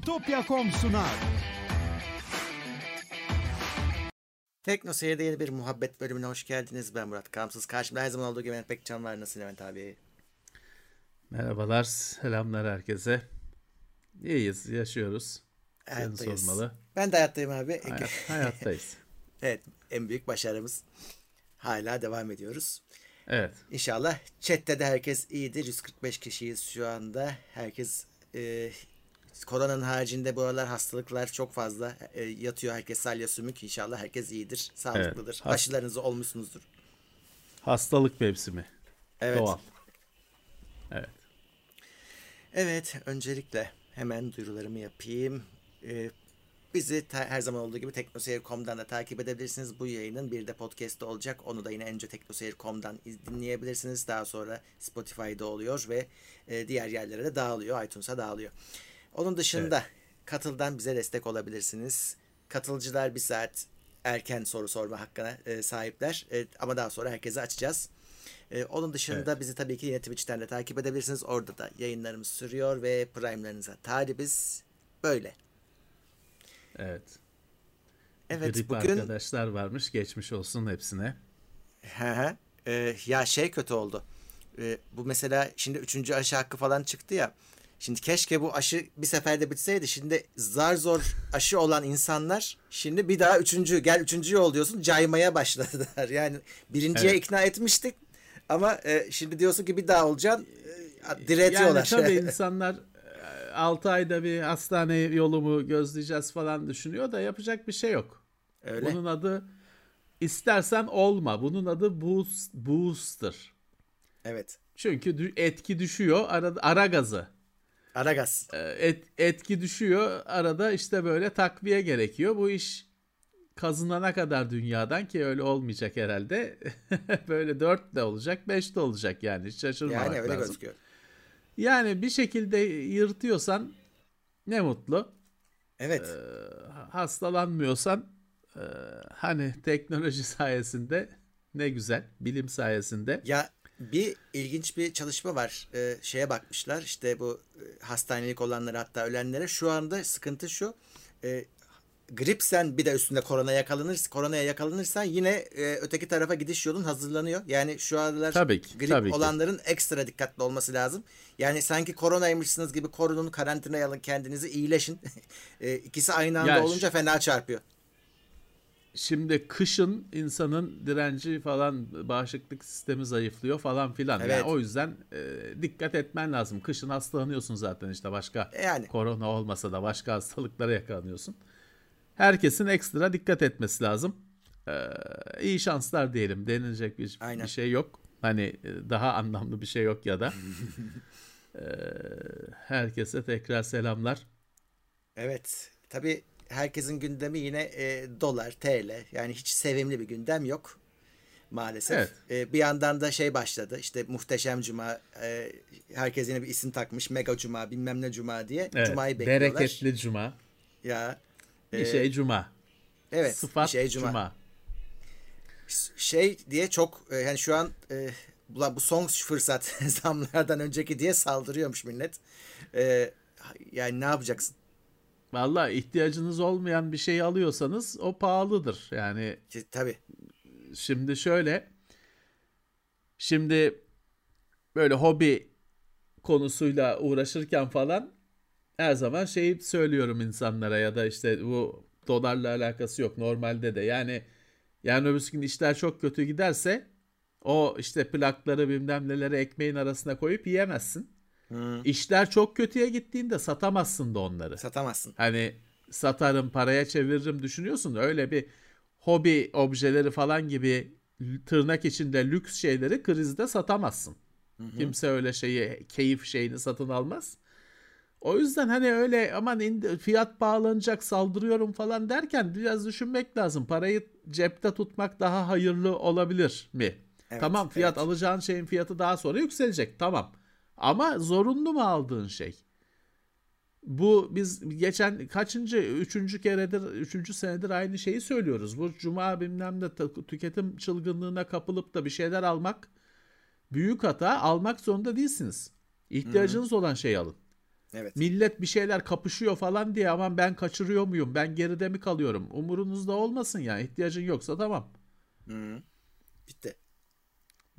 Bitopya.com sunar. Tekno Seyir'de yeni bir muhabbet bölümüne hoş geldiniz. Ben Murat Kamsız. Karşımda her zaman olduğu gibi Levent Pekcan var. Nasıl Levent abi? Merhabalar, selamlar herkese. İyiyiz, yaşıyoruz. Seni Hayattayız. sormalı. Ben de hayattayım abi. Hayat, hayattayız. evet en büyük başarımız. Hala devam ediyoruz. Evet, İnşallah chatte de herkes iyidir. 145 kişiyiz şu anda. Herkes e, koronanın haricinde bu aralar hastalıklar çok fazla e, yatıyor. Herkes salya sümük. İnşallah herkes iyidir. Sağlıklıdır. Hast- Aşılarınızı olmuşsunuzdur. hastalık mevsimi. Evet. Doğal. Evet, Evet, öncelikle hemen duyurularımı yapayım. Ee, bizi ta- her zaman olduğu gibi teknoseyir.com'dan da takip edebilirsiniz. Bu yayının bir de podcast'te olacak. Onu da yine önce teknoseyir.com'dan iz- dinleyebilirsiniz. Daha sonra Spotify'da oluyor ve e, diğer yerlere de dağılıyor. iTunes'a dağılıyor. Onun dışında Katıl'dan bize destek olabilirsiniz. Katılcılar bir saat erken soru sorma hakkına e, sahipler. E, ama daha sonra herkese açacağız. E, onun dışında bizi tabii ki yine Twitch'ten de takip edebilirsiniz. Orada da yayınlarımız sürüyor ve Prime'larınıza talibiz. Böyle. evet. Evet Grip bugün arkadaşlar varmış, geçmiş olsun hepsine. Hı hı. E, ya şey kötü oldu. E, bu mesela şimdi üçüncü aşı hakkı falan çıktı ya. Şimdi keşke bu aşı bir seferde bitseydi. Şimdi zar zor aşı olan insanlar şimdi bir daha üçüncü gel üçüncü yol diyorsun caymaya başladılar. Yani birinciye Evet. ikna etmiştik ama e, şimdi diyorsun ki bir daha olacaksın e, diretiyorlar. Yani tabii insanlar 6 ayda bir hastane yolumu gözleyeceğiz falan düşünüyor da yapacak bir şey yok. Öyle. Bunun adı istersen olma. Bunun adı boost, booster. Evet. Çünkü etki düşüyor. Ara, ara gazı. Aragaz. Ee, Et, etki düşüyor. Arada işte böyle takviye gerekiyor. Bu iş kazınana kadar dünyadan ki öyle olmayacak herhalde. böyle 4 de olacak, 5 de olacak yani. Şaşırmamak Yani öyle lazım. gözüküyor. Yani bir şekilde yırtıyorsan ne mutlu. Evet. Ee, hastalanmıyorsan e, hani teknoloji sayesinde ne güzel. Bilim sayesinde. Ya bir ilginç bir çalışma var. Ee, şeye bakmışlar işte bu e, hastanelik olanlara hatta ölenlere. Şu anda sıkıntı şu. E, grip sen bir de üstünde korona yakalanırsa koronaya yakalanırsan yine e, öteki tarafa gidiş yolun hazırlanıyor. Yani şu aralar Tabii ki, grip tabii ki. olanların ekstra dikkatli olması lazım. Yani sanki koronaymışsınız gibi korunun, karantinaya alın kendinizi, iyileşin. e, ikisi aynı anda Ya olunca fena çarpıyor. Şimdi kışın insanın direnci falan bağışıklık sistemi zayıflıyor falan filan. Evet. Yani o yüzden e, dikkat etmen lazım. Kışın hastalanıyorsun zaten işte başka Yani. korona olmasa da başka hastalıklara yakalanıyorsun. Herkesin ekstra dikkat etmesi lazım. Ee, iyi şanslar diyelim. Denilecek bir, Aynen. bir şey yok. Hani e, daha anlamlı bir şey yok ya da. Ee, herkese tekrar selamlar. Evet. Tabii herkesin gündemi yine e, dolar, TL. Yani hiç sevimli bir gündem yok maalesef. Evet. E, bir yandan da şey başladı. İşte Muhteşem Cuma. E, herkes yine bir isim takmış. Mega Cuma, bilmem ne Cuma diye. Evet, Cuma'yı bekliyorlar. bereketli cuma. Ya. Bir e, şey cuma. Evet. Sıfat bir şey Cuma. cuma. Şey diye çok e, yani şu an e, bu, bu son fırsat zamlardan önceki diye saldırıyormuş millet. E, yani ne yapacaksın? Vallahi ihtiyacınız olmayan bir şey alıyorsanız o pahalıdır. Yani Ki, tabii. şimdi şöyle şimdi böyle hobi konusuyla uğraşırken falan her zaman şeyi söylüyorum insanlara ya da işte bu dolarla alakası yok normalde de yani yani öbür gün işler çok kötü giderse o işte plakları bilmem neleri ekmeğin arasına koyup yiyemezsin. Hı, İşler çok kötüye gittiğinde satamazsın da onları. satamazsın. Hani satarım paraya çeviririm düşünüyorsun da öyle bir hobi objeleri falan gibi tırnak içinde lüks şeyleri krizde satamazsın. Kimse öyle şeyi keyif şeyini satın almaz. O yüzden hani öyle aman indi- fiyat bağlanacak saldırıyorum falan derken biraz düşünmek lazım. Parayı cepte tutmak daha hayırlı olabilir mi? Evet, tamam fiyat evet. alacağın şeyin fiyatı daha sonra yükselecek tamam. Ama zorunlu mu aldığın şey? Bu biz geçen kaçıncı, üçüncü keredir, üçüncü senedir aynı şeyi söylüyoruz. Bu cuma bilmem de tüketim çılgınlığına kapılıp da bir şeyler almak büyük hata. Almak zorunda değilsiniz. İhtiyacınız olan şeyi alın. Evet. Millet bir şeyler kapışıyor falan diye aman ben kaçırıyor muyum? Ben geride mi kalıyorum? Umurunuzda olmasın ya. İhtiyacın yoksa tamam. Hı. Bitti.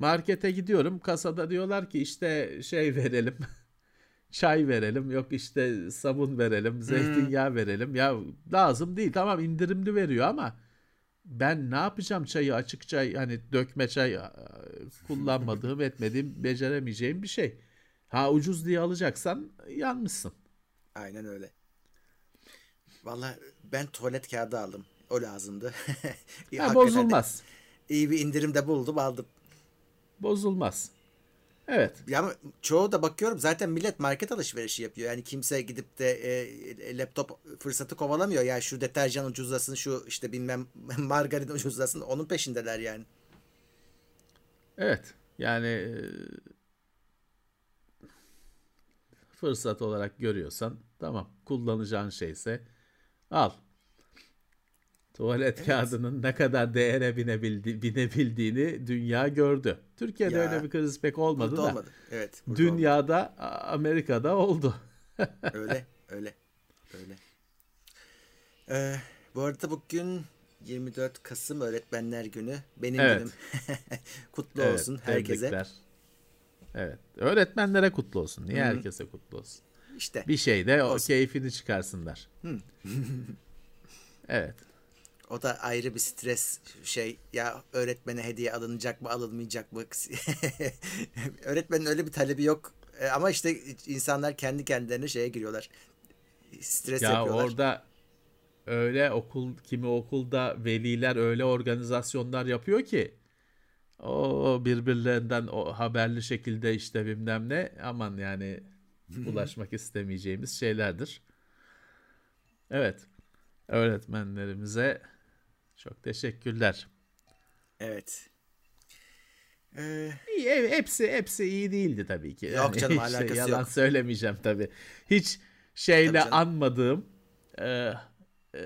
Markete gidiyorum. Kasada diyorlar ki işte şey verelim. Çay verelim. Yok işte sabun verelim. Zeytinyağı verelim. Ya lazım değil. Tamam indirimli veriyor ama ben ne yapacağım çayı açık çay hani dökme çay kullanmadığım etmediğim beceremeyeceğim bir şey. Ha ucuz diye alacaksan yanmışsın. Aynen öyle. Valla ben tuvalet kağıdı aldım. O lazımdı. Ha, bozulmaz. İyi bir indirimde buldum aldım. Bozulmaz. Evet. Ya ama çoğu da bakıyorum zaten millet market alışverişi yapıyor. Yani kimse gidip de e, laptop fırsatı kovalamıyor. Ya şu deterjan ucuzlasın, şu işte bilmem margarin ucuzlasın. Onun peşindeler yani. Evet. Yani e, fırsat olarak görüyorsan tamam. Kullanacağın şeyse al. Tuvalet kağıdının ne kadar değere binebildi, binebildiğini dünya gördü. Türkiye'de Ya, öyle bir kriz pek olmadı Burada da olmadı. Evet. burada dünyada A- Amerika'da oldu. olmadı. Öyle, öyle, öyle. Ee, bu arada bugün 24 Kasım Öğretmenler Günü. Benim Evet. günüm. Kutlu Evet, olsun herkese. tebrikler. Evet. Öğretmenlere kutlu olsun. Niye herkese kutlu olsun? İşte Bir şeyde o Olsun. keyfini çıkarsınlar. evet. O da ayrı bir stres şey. Ya öğretmene hediye alınacak mı alınmayacak mı? Öğretmenin öyle bir talebi yok. E, Ama işte insanlar kendi kendilerine şeye giriyorlar. Stres Ya yapıyorlar. orada öyle okul kimi okulda veliler öyle organizasyonlar yapıyor ki o birbirlerinden o haberli şekilde işte bilmem ne aman yani ulaşmak istemeyeceğimiz şeylerdir. Evet. Öğretmenlerimize çok teşekkürler. Evet. Ee, İyi, hepsi hepsi iyi değildi tabii ki. Yok canım, hiç de alakası yalan yok. söylemeyeceğim tabii. Hiç şeyle Tabii canım. anmadığım, e, e,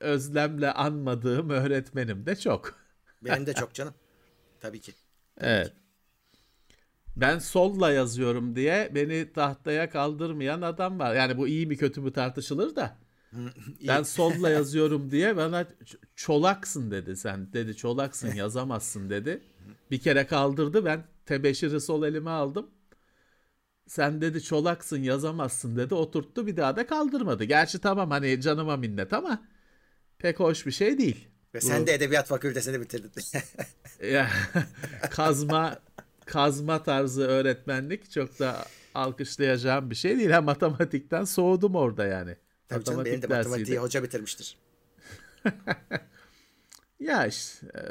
özlemle anmadığım öğretmenim de çok. benim de çok canım. Tabii ki. Evet. Ben solla yazıyorum diye beni tahtaya kaldırmayan adam var. Yani bu iyi mi kötü mü tartışılır da. Ben solla yazıyorum diye bana çolaksın dedi sen. Dedi çolaksın yazamazsın dedi. Bir kere kaldırdı ben tebeşiri sol elime aldım. Sen dedi çolaksın yazamazsın dedi oturttu bir daha da kaldırmadı. Gerçi tamam hani canıma minnet ama pek hoş bir şey değil. Ve sen de edebiyat fakültesini bitirdin. Ya, kazma kazma tarzı öğretmenlik çok da alkışlayacağım bir şey değil. Ha matematikten soğudum orada yani. Tabii canım benim de dersiydi. matematiği hoca bitirmiştir. Ya işte e,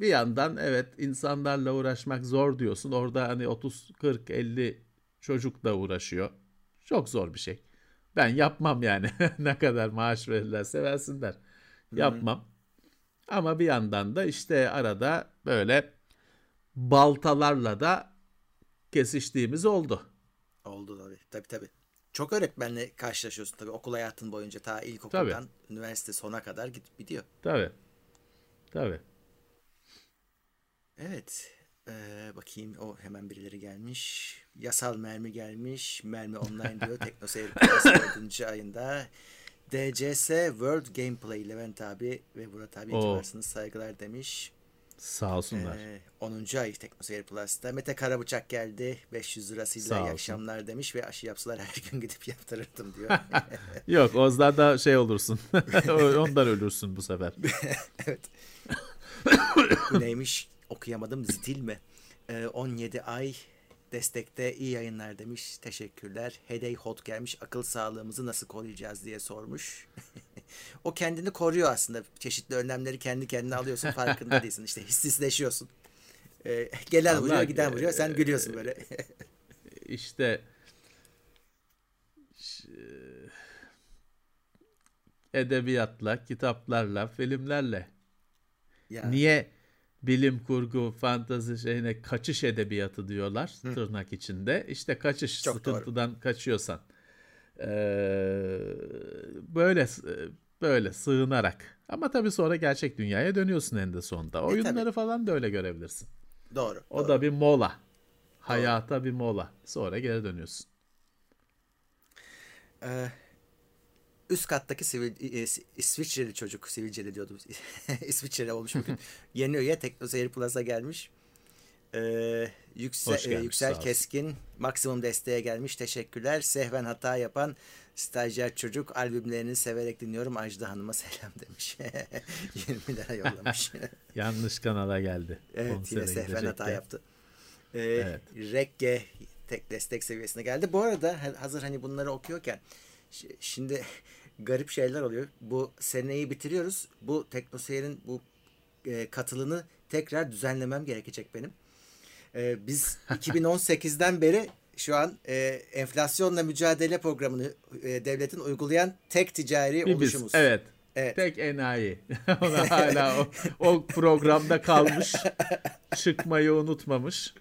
bir yandan evet insanlarla uğraşmak zor diyorsun. Orada hani 30 40 50 çocuk da uğraşıyor. Çok zor bir şey. Ben yapmam yani. ne kadar maaş verirlerse versinler. Yapmam. Ama bir yandan da işte arada böyle baltalarla da kesiştiğimiz oldu. Oldu tabii. Tabii tabii. Çok öğretmenle karşılaşıyorsun tabii okul hayatın boyunca ta ilkokuldan üniversite sona kadar gidip gidiyor. Tabii. Tabii. Evet. Ee, bakayım o hemen birileri gelmiş. Yasal mermi gelmiş. Mermi online diyor. TeknoSeyir Plus 4. ayında. DCS World Gameplay Levent abi ve Murat abi Oo. varsınız saygılar demiş. Sağ olsunlar. Ee, 10. ay TeknoSeyir Plus'ta. Mete Karabıçak geldi. 500 lirasıyla iyi akşamlar demiş ve aşı yapsalar her gün gidip yaptırırdım diyor. Yok Oz'dan da şey olursun. Ondan ölürsün bu sefer. evet. Neymiş? Okuyamadım. Zitil mi? Ee, 17 ay destekte iyi yayınlar demiş. Teşekkürler. Hedey Hot gelmiş. Akıl sağlığımızı nasıl koruyacağız diye sormuş. o kendini koruyor aslında. Çeşitli önlemleri kendi kendine alıyorsun. Farkında değilsin. İşte hissizleşiyorsun. Ee, gelen vuruyor, giden e, vuruyor. Sen gülüyorsun böyle. İşte ş- edebiyatla, kitaplarla, filmlerle. ya, Niye bilim kurgu, fantazi şeyine kaçış edebiyatı diyorlar tırnak içinde? İşte kaçış Çok sıkıntıdan kaçıyorsan. Ee, böyle böyle sığınarak. Ama tabii sonra gerçek dünyaya dönüyorsun en de sonunda. Oyunları falan da öyle görebilirsin. Doğru. O doğru. da bir mola. Hayata bir mola. Sonra geri dönüyorsun. Ee, üst kattaki sivil, e, İsviçreli çocuk, sivilceli diyordum. İsviçreli olmuş bugün. Yeni üye TeknoSeyir Plus'a gelmiş. Ee, yüksel, Hoş gelmiş, e, yüksel. Keskin maksimum desteğe gelmiş. Teşekkürler. Sehven hata yapan stajyer çocuk albümlerini severek dinliyorum. Ajda Hanım'a selam demiş. 20 lira yollamış. Yanlış kanala geldi. evet Konsere yine Sehven hata yaptı. Ee, Evet. Reggae tek destek seviyesine geldi. Bu arada ha- hazır hani bunları okuyorken şimdi garip şeyler oluyor. Bu seneyi bitiriyoruz. Bu TeknoSeyir'in bu e, katılını tekrar düzenlemem gerekecek benim. E, biz 2018'den beri şu an e, enflasyonla mücadele programını e, devletin uygulayan tek ticari biz. oluşumuz. Evet. Evet. Tek enayi. Ona hala o, o programda kalmış. Çıkmayı unutmamış.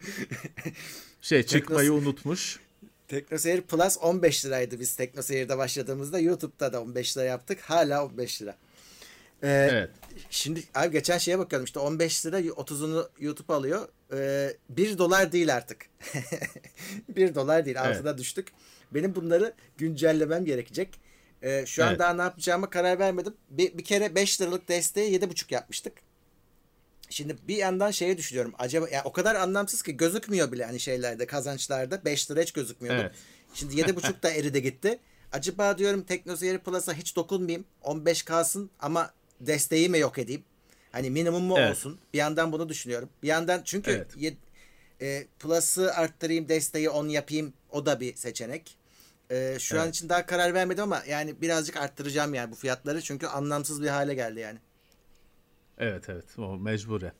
Şey çıkmayı unutmuş. TeknoSeyir Plus 15 liraydı biz TeknoSeyir'de başladığımızda. YouTube'da da 15 lira yaptık. Hala 15 lira. Ee, Evet. Şimdi abi geçen şeye bakıyordum işte 15 lira 30'unu YouTube alıyor. Ee, 1 dolar değil artık. 1 dolar değil Evet. altına düştük. Benim bunları güncellemem gerekecek. Ee, şu an Evet. daha ne yapacağıma karar vermedim. Bir, bir kere 5 liralık desteği 7,5 yapmıştık. Şimdi bir yandan şeye düşünüyorum. Acaba yani o kadar anlamsız ki gözükmüyor bile hani şeylerde kazançlarda 5 lira hiç gözükmüyordu. Evet. Şimdi 7,5 da eridi gitti. Acaba diyorum TeknoSeyir Plus'a hiç dokunmayayım. 15 kalsın ama desteği mi yok edeyim? Hani minimum mu Evet. olsun? Bir yandan bunu düşünüyorum. Bir yandan çünkü Evet. ye- e, Plus'ı arttırayım, desteği 10 yapayım. O da bir seçenek. E, şu an Evet. için daha karar vermedim ama yani birazcık arttıracağım yani bu fiyatları. Çünkü anlamsız bir hale geldi yani. Evet evet. O mecburen.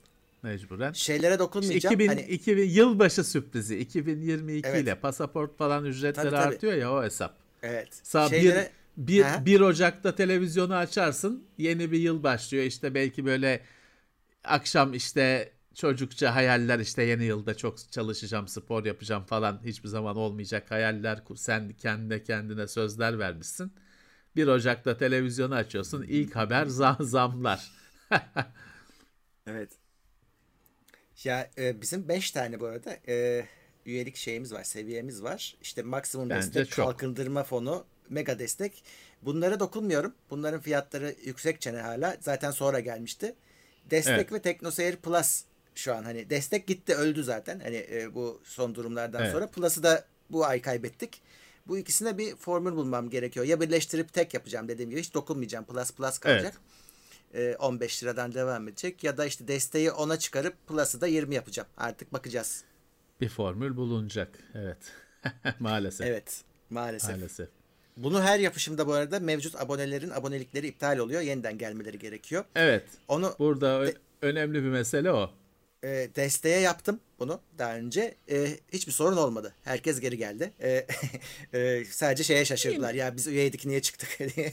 Mecburen. Şeylere dokunmayacağım. 2000, hani 2000 yılbaşı sürprizi 2022 Evet. ile pasaport falan ücretleri Tabii, tabii. artıyor ya o hesap. evet. Sağ Şeylere bir, bir, Ha? 1 Ocak'ta televizyonu açarsın yeni bir yıl başlıyor işte belki böyle akşam işte çocukça hayaller işte yeni yılda çok çalışacağım spor yapacağım falan hiçbir zaman olmayacak hayaller sen kendine kendine sözler vermişsin. 1 Ocak'ta televizyonu açıyorsun ilk haber zam, zamlar. Evet. Ya e, bizim 5 tane bu arada e, üyelik şeyimiz var, seviyemiz var. İşte maksimum Bence destek, çok. kalkındırma fonu, mega destek. Bunlara dokunmuyorum. Bunların fiyatları yüksek çene hala. Zaten sonra gelmişti. Destek Evet. ve TeknoSeyir Plus şu an hani destek gitti öldü zaten. Hani e, bu son durumlardan Evet. sonra Plus'ı da bu ay kaybettik. Bu ikisine bir formül bulmam gerekiyor. Ya birleştirip tek yapacağım dediğim gibi hiç dokunmayacağım. Plus Plus kalacak. E, 15 liradan devam edecek. Ya da işte desteği 10'a çıkarıp Plus'ı da 20 yapacağım. Artık bakacağız. Bir formül bulunacak. Evet. Maalesef. Evet. Maalesef. Maalesef. Bunu her yapışımda bu arada mevcut abonelerin abonelikleri iptal oluyor. Yeniden gelmeleri gerekiyor. Evet. Onu Burada De- önemli bir mesele o. e, desteğe yaptım bunu daha önce. E, hiçbir sorun olmadı. Herkes geri geldi. E, e, sadece şeye şaşırdılar. Ya biz üyeydik niye çıktık diye.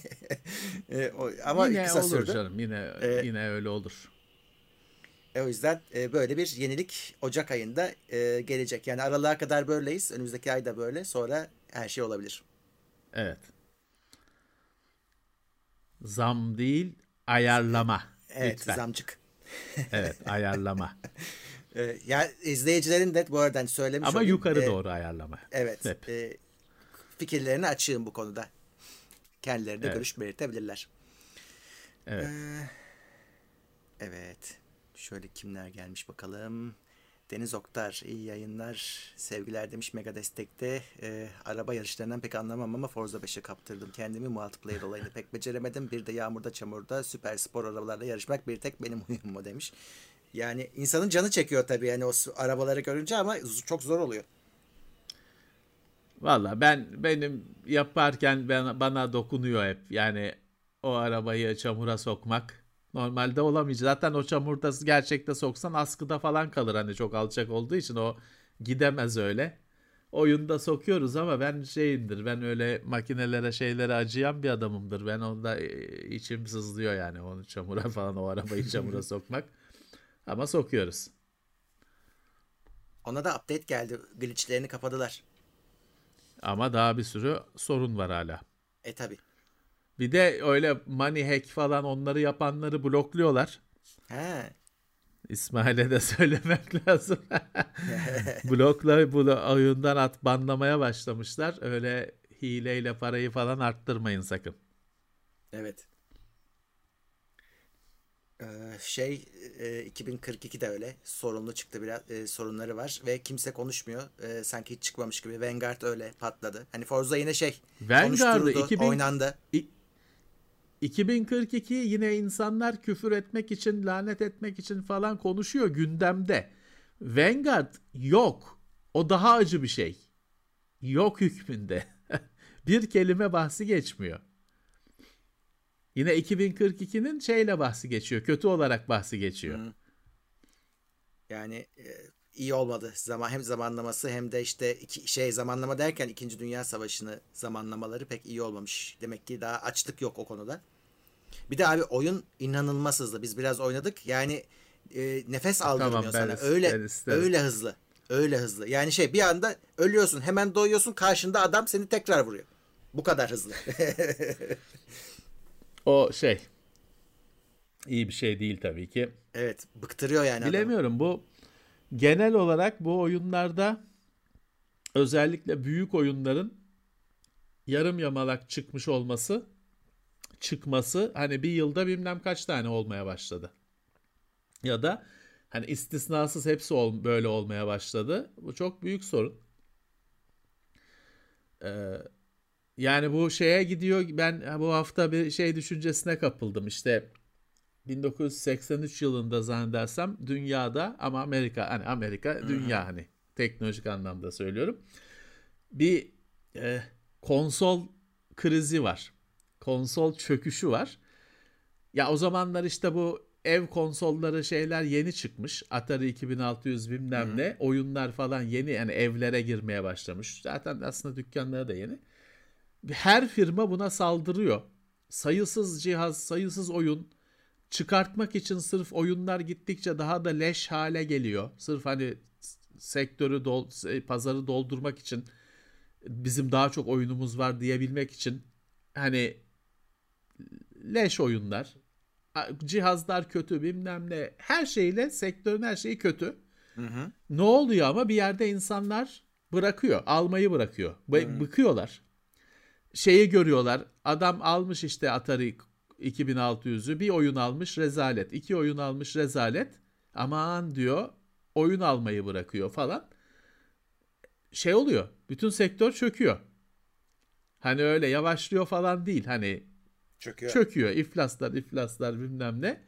E, o- ama yine kısa olur sürdü. canım. Yine Ee, yine öyle olur. E, o yüzden e, böyle bir yenilik Ocak ayında e, gelecek. Yani aralığa kadar böyleyiz. Önümüzdeki ay da böyle. Sonra her şey olabilir. Evet. Zam değil, ayarlama. Evet Lütfen. zamcık. Evet, ayarlama. E, ya izleyicilerin de bu arada hani söylemiş Ama olayım. yukarı E, doğru ayarlama. Evet. Hep. e, fikirlerini açığım bu konuda. Kendileri de Evet. görüş belirtebilirler. Evet. Ee, evet. Şöyle kimler gelmiş bakalım. Deniz Oktar iyi yayınlar. Sevgiler demiş Mega Destek'te. Ee, araba yarışlarından pek anlamam ama Forza 5'e kaptırdım kendimi. Multiplayer olayını pek beceremedim. Bir de yağmurda çamurda süper spor arabalarla yarışmak bir tek benim huyum mu demiş. Yani insanın canı çekiyor tabii yani o arabaları görünce ama çok zor oluyor. Valla ben benim yaparken ben, bana dokunuyor hep. Yani o arabayı çamura sokmak normalde olamayacak. Zaten o çamurda gerçekte soksan askıda falan kalır hani çok alçak olduğu için o gidemez öyle. Oyunda sokuyoruz ama ben şeyimdir. Ben öyle makinelere şeylere acıyan bir adamımdır. Ben onda e, içim sızlıyor yani onu çamura falan o arabayı çamura sokmak. Ama sokuyoruz. Ona da update geldi. Glitchlerini kapadılar. Ama daha bir sürü sorun var hala. E tabi. Bir de öyle money hack falan onları yapanları blokluyorlar. He. İsmail'e de söylemek lazım. Blokla bu oyundan at banlamaya başlamışlar. Öyle hileyle parayı falan arttırmayın sakın. Evet. Ee, şey e, 2042 de öyle sorunlu çıktı biraz e, sorunları var ve kimse konuşmuyor e, sanki hiç çıkmamış gibi Vanguard öyle patladı hani Forza yine şey Vanguard'ı konuşturuldu 2000 oynandı 2042 yine insanlar küfür etmek için, lanet etmek için falan konuşuyor gündemde. Vanguard yok. O daha acı bir şey. Yok hükmünde. bir kelime bahsi geçmiyor. Yine 2042'nin şeyle bahsi geçiyor. Kötü olarak bahsi geçiyor. Yani e, iyi olmadı zaman hem zamanlaması hem de işte iki, şey zamanlama derken 2. Dünya Savaşı'nı zamanlamaları pek iyi olmamış demek ki daha açlık yok o konuda bir de abi oyun inanılmaz hızlı. Biz biraz oynadık. Yani e, nefes aldırmıyor Tamam, sana. öyle ben isterim. öyle hızlı. Öyle hızlı. Yani şey bir anda ölüyorsun hemen doyuyorsun karşında adam seni tekrar vuruyor. Bu kadar hızlı. O şey iyi bir şey değil tabii ki. evet bıktırıyor yani adamı. Bilemiyorum bu genel olarak bu oyunlarda özellikle büyük oyunların yarım yamalak çıkmış olması çıkması hani bir yılda bilmem kaç tane olmaya başladı. Ya da hani istisnasız hepsi ol, böyle olmaya başladı. Bu çok büyük sorun. Ee, yani bu şeye gidiyor ben bu hafta bir şey düşüncesine kapıldım işte 1983 yılında zannedersem dünyada ama Amerika hani Amerika dünya hani teknolojik anlamda söylüyorum. Bir e, konsol krizi var. Konsol çöküşü var. Ya o zamanlar işte bu ev konsolları şeyler yeni çıkmış. Atari 2600 bilmem ne. Oyunlar falan yeni yani evlere girmeye başlamış. Zaten aslında dükkanları da yeni. Her firma buna saldırıyor. Sayısız cihaz, sayısız oyun çıkartmak için sırf oyunlar gittikçe daha da leş hale geliyor. Sırf hani sektörü dol, pazarı doldurmak için bizim daha çok oyunumuz var diyebilmek için hani leş oyunlar cihazlar kötü bilmem ne her şeyle sektörün her şeyi kötü. Hı hı. Ne oluyor ama bir yerde insanlar bırakıyor almayı bırakıyor B- bıkıyorlar. Şeyi görüyorlar adam almış işte Atari 2600'ü bir oyun almış rezalet iki oyun almış rezalet aman diyor oyun almayı bırakıyor falan. Şey oluyor bütün sektör çöküyor. Hani öyle yavaşlıyor falan değil hani çöküyor çöküyor. iflaslar iflaslar bilmem ne.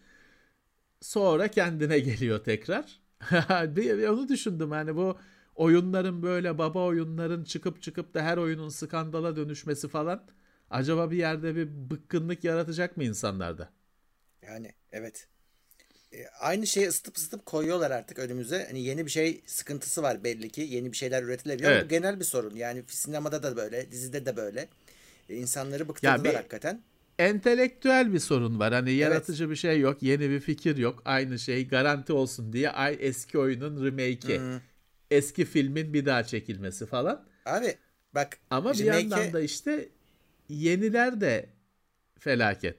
Sonra kendine geliyor tekrar. bir, bir onu düşündüm hani bu oyunların böyle baba oyunların çıkıp çıkıp da her oyunun skandala dönüşmesi falan acaba bir yerde bir bıkkınlık yaratacak mı insanlarda? Yani evet. E, aynı şeyi ısıtıp ısıtıp koyuyorlar artık önümüze. Hani yeni bir şey sıkıntısı var belli ki. Yeni bir şeyler üretilebiliyor. Evet. Bu genel bir sorun. Yani sinemada da böyle, dizide de böyle. E, insanları bıktırdılar bir- hakikaten. Entelektüel bir sorun var. Hani yaratıcı bir şey yok, yeni bir fikir yok. Aynı şey garanti olsun diye ay eski oyunun remake'i, Hı. eski filmin bir daha çekilmesi falan. Abi bak Ama bir remake- yandan da işte yeniler de felaket.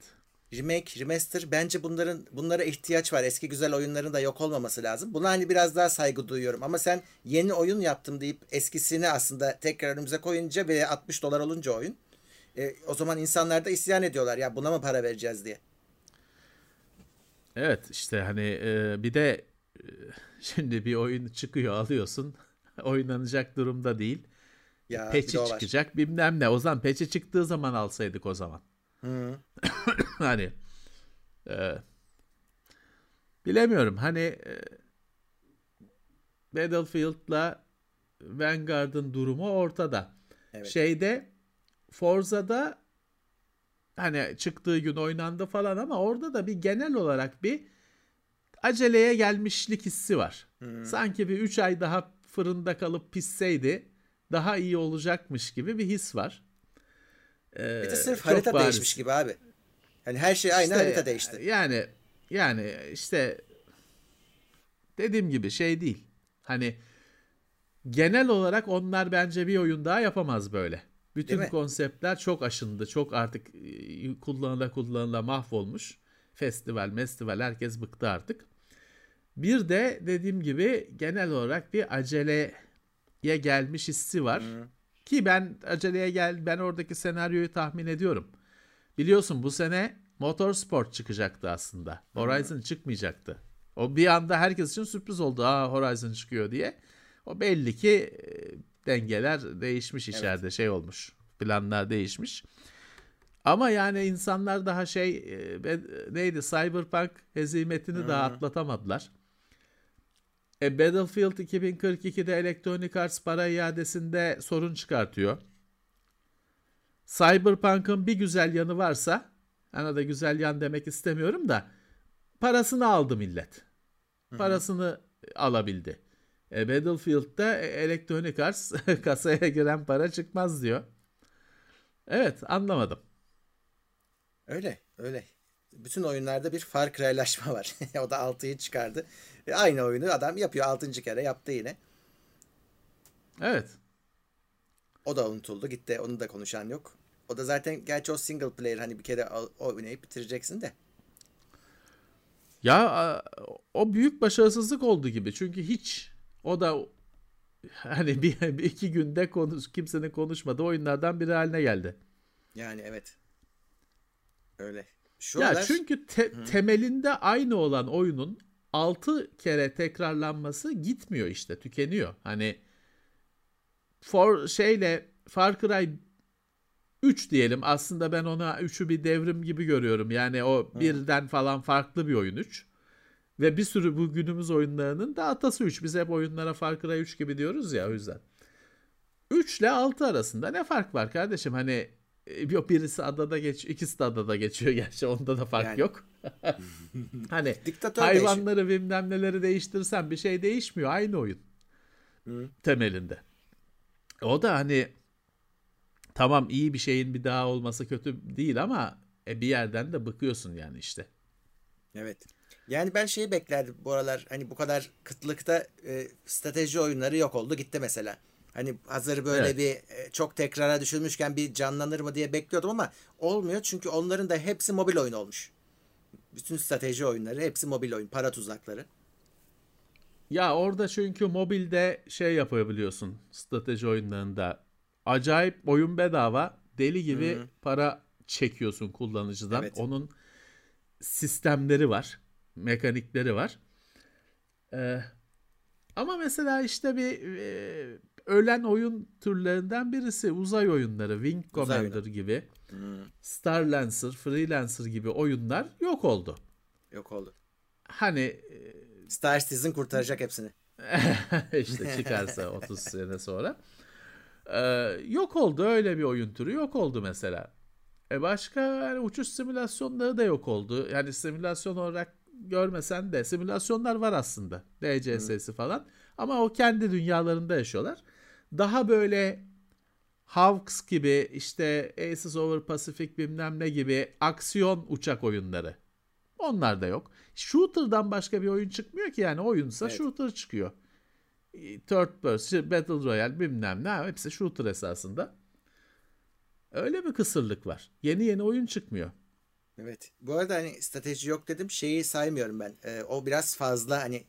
remake, remaster bence bunların bunlara ihtiyaç var. Eski güzel oyunların da yok olmaması lazım. Buna hani biraz daha saygı duyuyorum. Ama sen yeni oyun yaptım deyip eskisini aslında tekrar önümüze koyunca ve 60 dolar olunca oyun e, o zaman insanlar da isyan ediyorlar. Ya buna mı para vereceğiz diye. Evet işte hani e, bir de e, şimdi bir oyun çıkıyor alıyorsun oynanacak durumda değil. Ya bir Peçi var. çıkacak bilmem ne. O zaman peçi çıktığı zaman alsaydık o zaman. Hı. hani e, bilemiyorum hani e, Battlefield'la Vanguard'ın durumu ortada. Evet. Şeyde Forza'da hani çıktığı gün oynandı falan ama orada da bir genel olarak bir aceleye gelmişlik hissi var. Sanki bir 3 ay daha fırında kalıp pişseydi daha iyi olacakmış gibi bir his var. Ee, Bir de sırf çok harita bariz. değişmiş gibi abi. Hani her şey aynı İşte, harita değişti. Yani yani işte dediğim gibi şey değil. Hani genel olarak onlar bence bir oyun daha yapamaz böyle. Bütün Değil mi? konseptler çok aşındı. Çok artık e, kullanıla kullanıla mahvolmuş. Festival, festival herkes bıktı artık. Bir de dediğim gibi genel olarak bir aceleye gelmiş hissi var. Ki ben aceleye gel ben oradaki senaryoyu tahmin ediyorum. Biliyorsun bu sene Motorsport çıkacaktı aslında. Horizon çıkmayacaktı. O bir anda herkes için sürpriz oldu. Aa Horizon çıkıyor diye. O belli ki e, dengeler değişmiş içeride evet. şey olmuş. Planlar değişmiş. Ama yani insanlar daha şey e, neydi Cyberpunk hezimetini Hı-hı. daha atlatamadılar. E, Battlefield 2042'de Electronic Arts para iadesinde sorun çıkartıyor. Cyberpunk'ın bir güzel yanı varsa, ana da güzel yan demek istemiyorum da parasını aldı millet. Parasını Hı-hı. alabildi. E, Battlefield'da Electronic Arts kasaya giren para çıkmaz diyor. Evet anlamadım. Öyle öyle. Bütün oyunlarda bir Far Cry'laşma var. o da 6'yı çıkardı. E, aynı oyunu adam yapıyor 6. kere yaptı yine. Evet. O da unutuldu gitti. Onu da konuşan yok. O da zaten gerçi o single player hani bir kere oynayıp bitireceksin de. Ya o büyük başarısızlık oldu gibi. Çünkü hiç o da hani bir, bir iki günde konuş, kimsenin konuşmadığı oyunlardan biri haline geldi. Yani evet. Öyle. Şu ya çünkü te- temelinde aynı olan oyunun 6 kere tekrarlanması gitmiyor işte, tükeniyor. Hani for şeyle Far Cry 3 diyelim. Aslında ben ona 3'ü bir devrim gibi görüyorum. Yani o Hı. birden falan farklı bir oyun 3. Ve bir sürü bu günümüz oyunlarının da atası 3. Biz hep oyunlara Far Cry 3 gibi diyoruz ya o yüzden. 3 ile 6 arasında ne fark var kardeşim? Hani e, yok birisi adada geç, ikisi de adada geçiyor gerçi onda da fark yani. yok. hani Diktatör hayvanları değişiyor. bilmem neleri değiştirsen bir şey değişmiyor. Aynı oyun. Hı. Temelinde. O da hani tamam iyi bir şeyin bir daha olması kötü değil ama e, bir yerden de bıkıyorsun yani işte. Evet. Yani ben şeyi beklerdim bu aralar hani bu kadar kıtlıkta e, strateji oyunları yok oldu gitti mesela. Hani hazır böyle evet. bir e, çok tekrara düşülmüşken bir canlanır mı diye bekliyordum ama olmuyor çünkü onların da hepsi mobil oyun olmuş. Bütün strateji oyunları hepsi mobil oyun, para tuzakları. Ya orada çünkü mobilde şey yapabiliyorsun strateji oyunlarında. Acayip oyun bedava, deli gibi hmm. para çekiyorsun kullanıcıdan. Evet. Onun sistemleri var, mekanikleri var. Ee, ama mesela işte bir e, ölen oyun türlerinden birisi uzay oyunları. Wing Commander uzay gibi. Hmm. Star Lancer, Freelancer gibi oyunlar yok oldu. Yok oldu. Hani e, Star Citizen kurtaracak hepsini. İşte çıkarsa 30 sene sonra. Ee, yok oldu öyle bir oyun türü yok oldu mesela. E başka yani uçuş simülasyonları da yok oldu. Yani simülasyon olarak görmesen de simülasyonlar var aslında. DCS'si falan. Ama o kendi dünyalarında yaşıyorlar daha böyle Hawks gibi işte Aces Over Pacific bilmem ne gibi aksiyon uçak oyunları. Onlar da yok. Shooter'dan başka bir oyun çıkmıyor ki yani oyunsa evet. shooter çıkıyor. Third person, Battle Royale bilmem ne hepsi shooter esasında. Öyle bir kısırlık var. Yeni yeni oyun çıkmıyor. Evet. Bu arada hani strateji yok dedim. Şeyi saymıyorum ben. Ee, o biraz fazla hani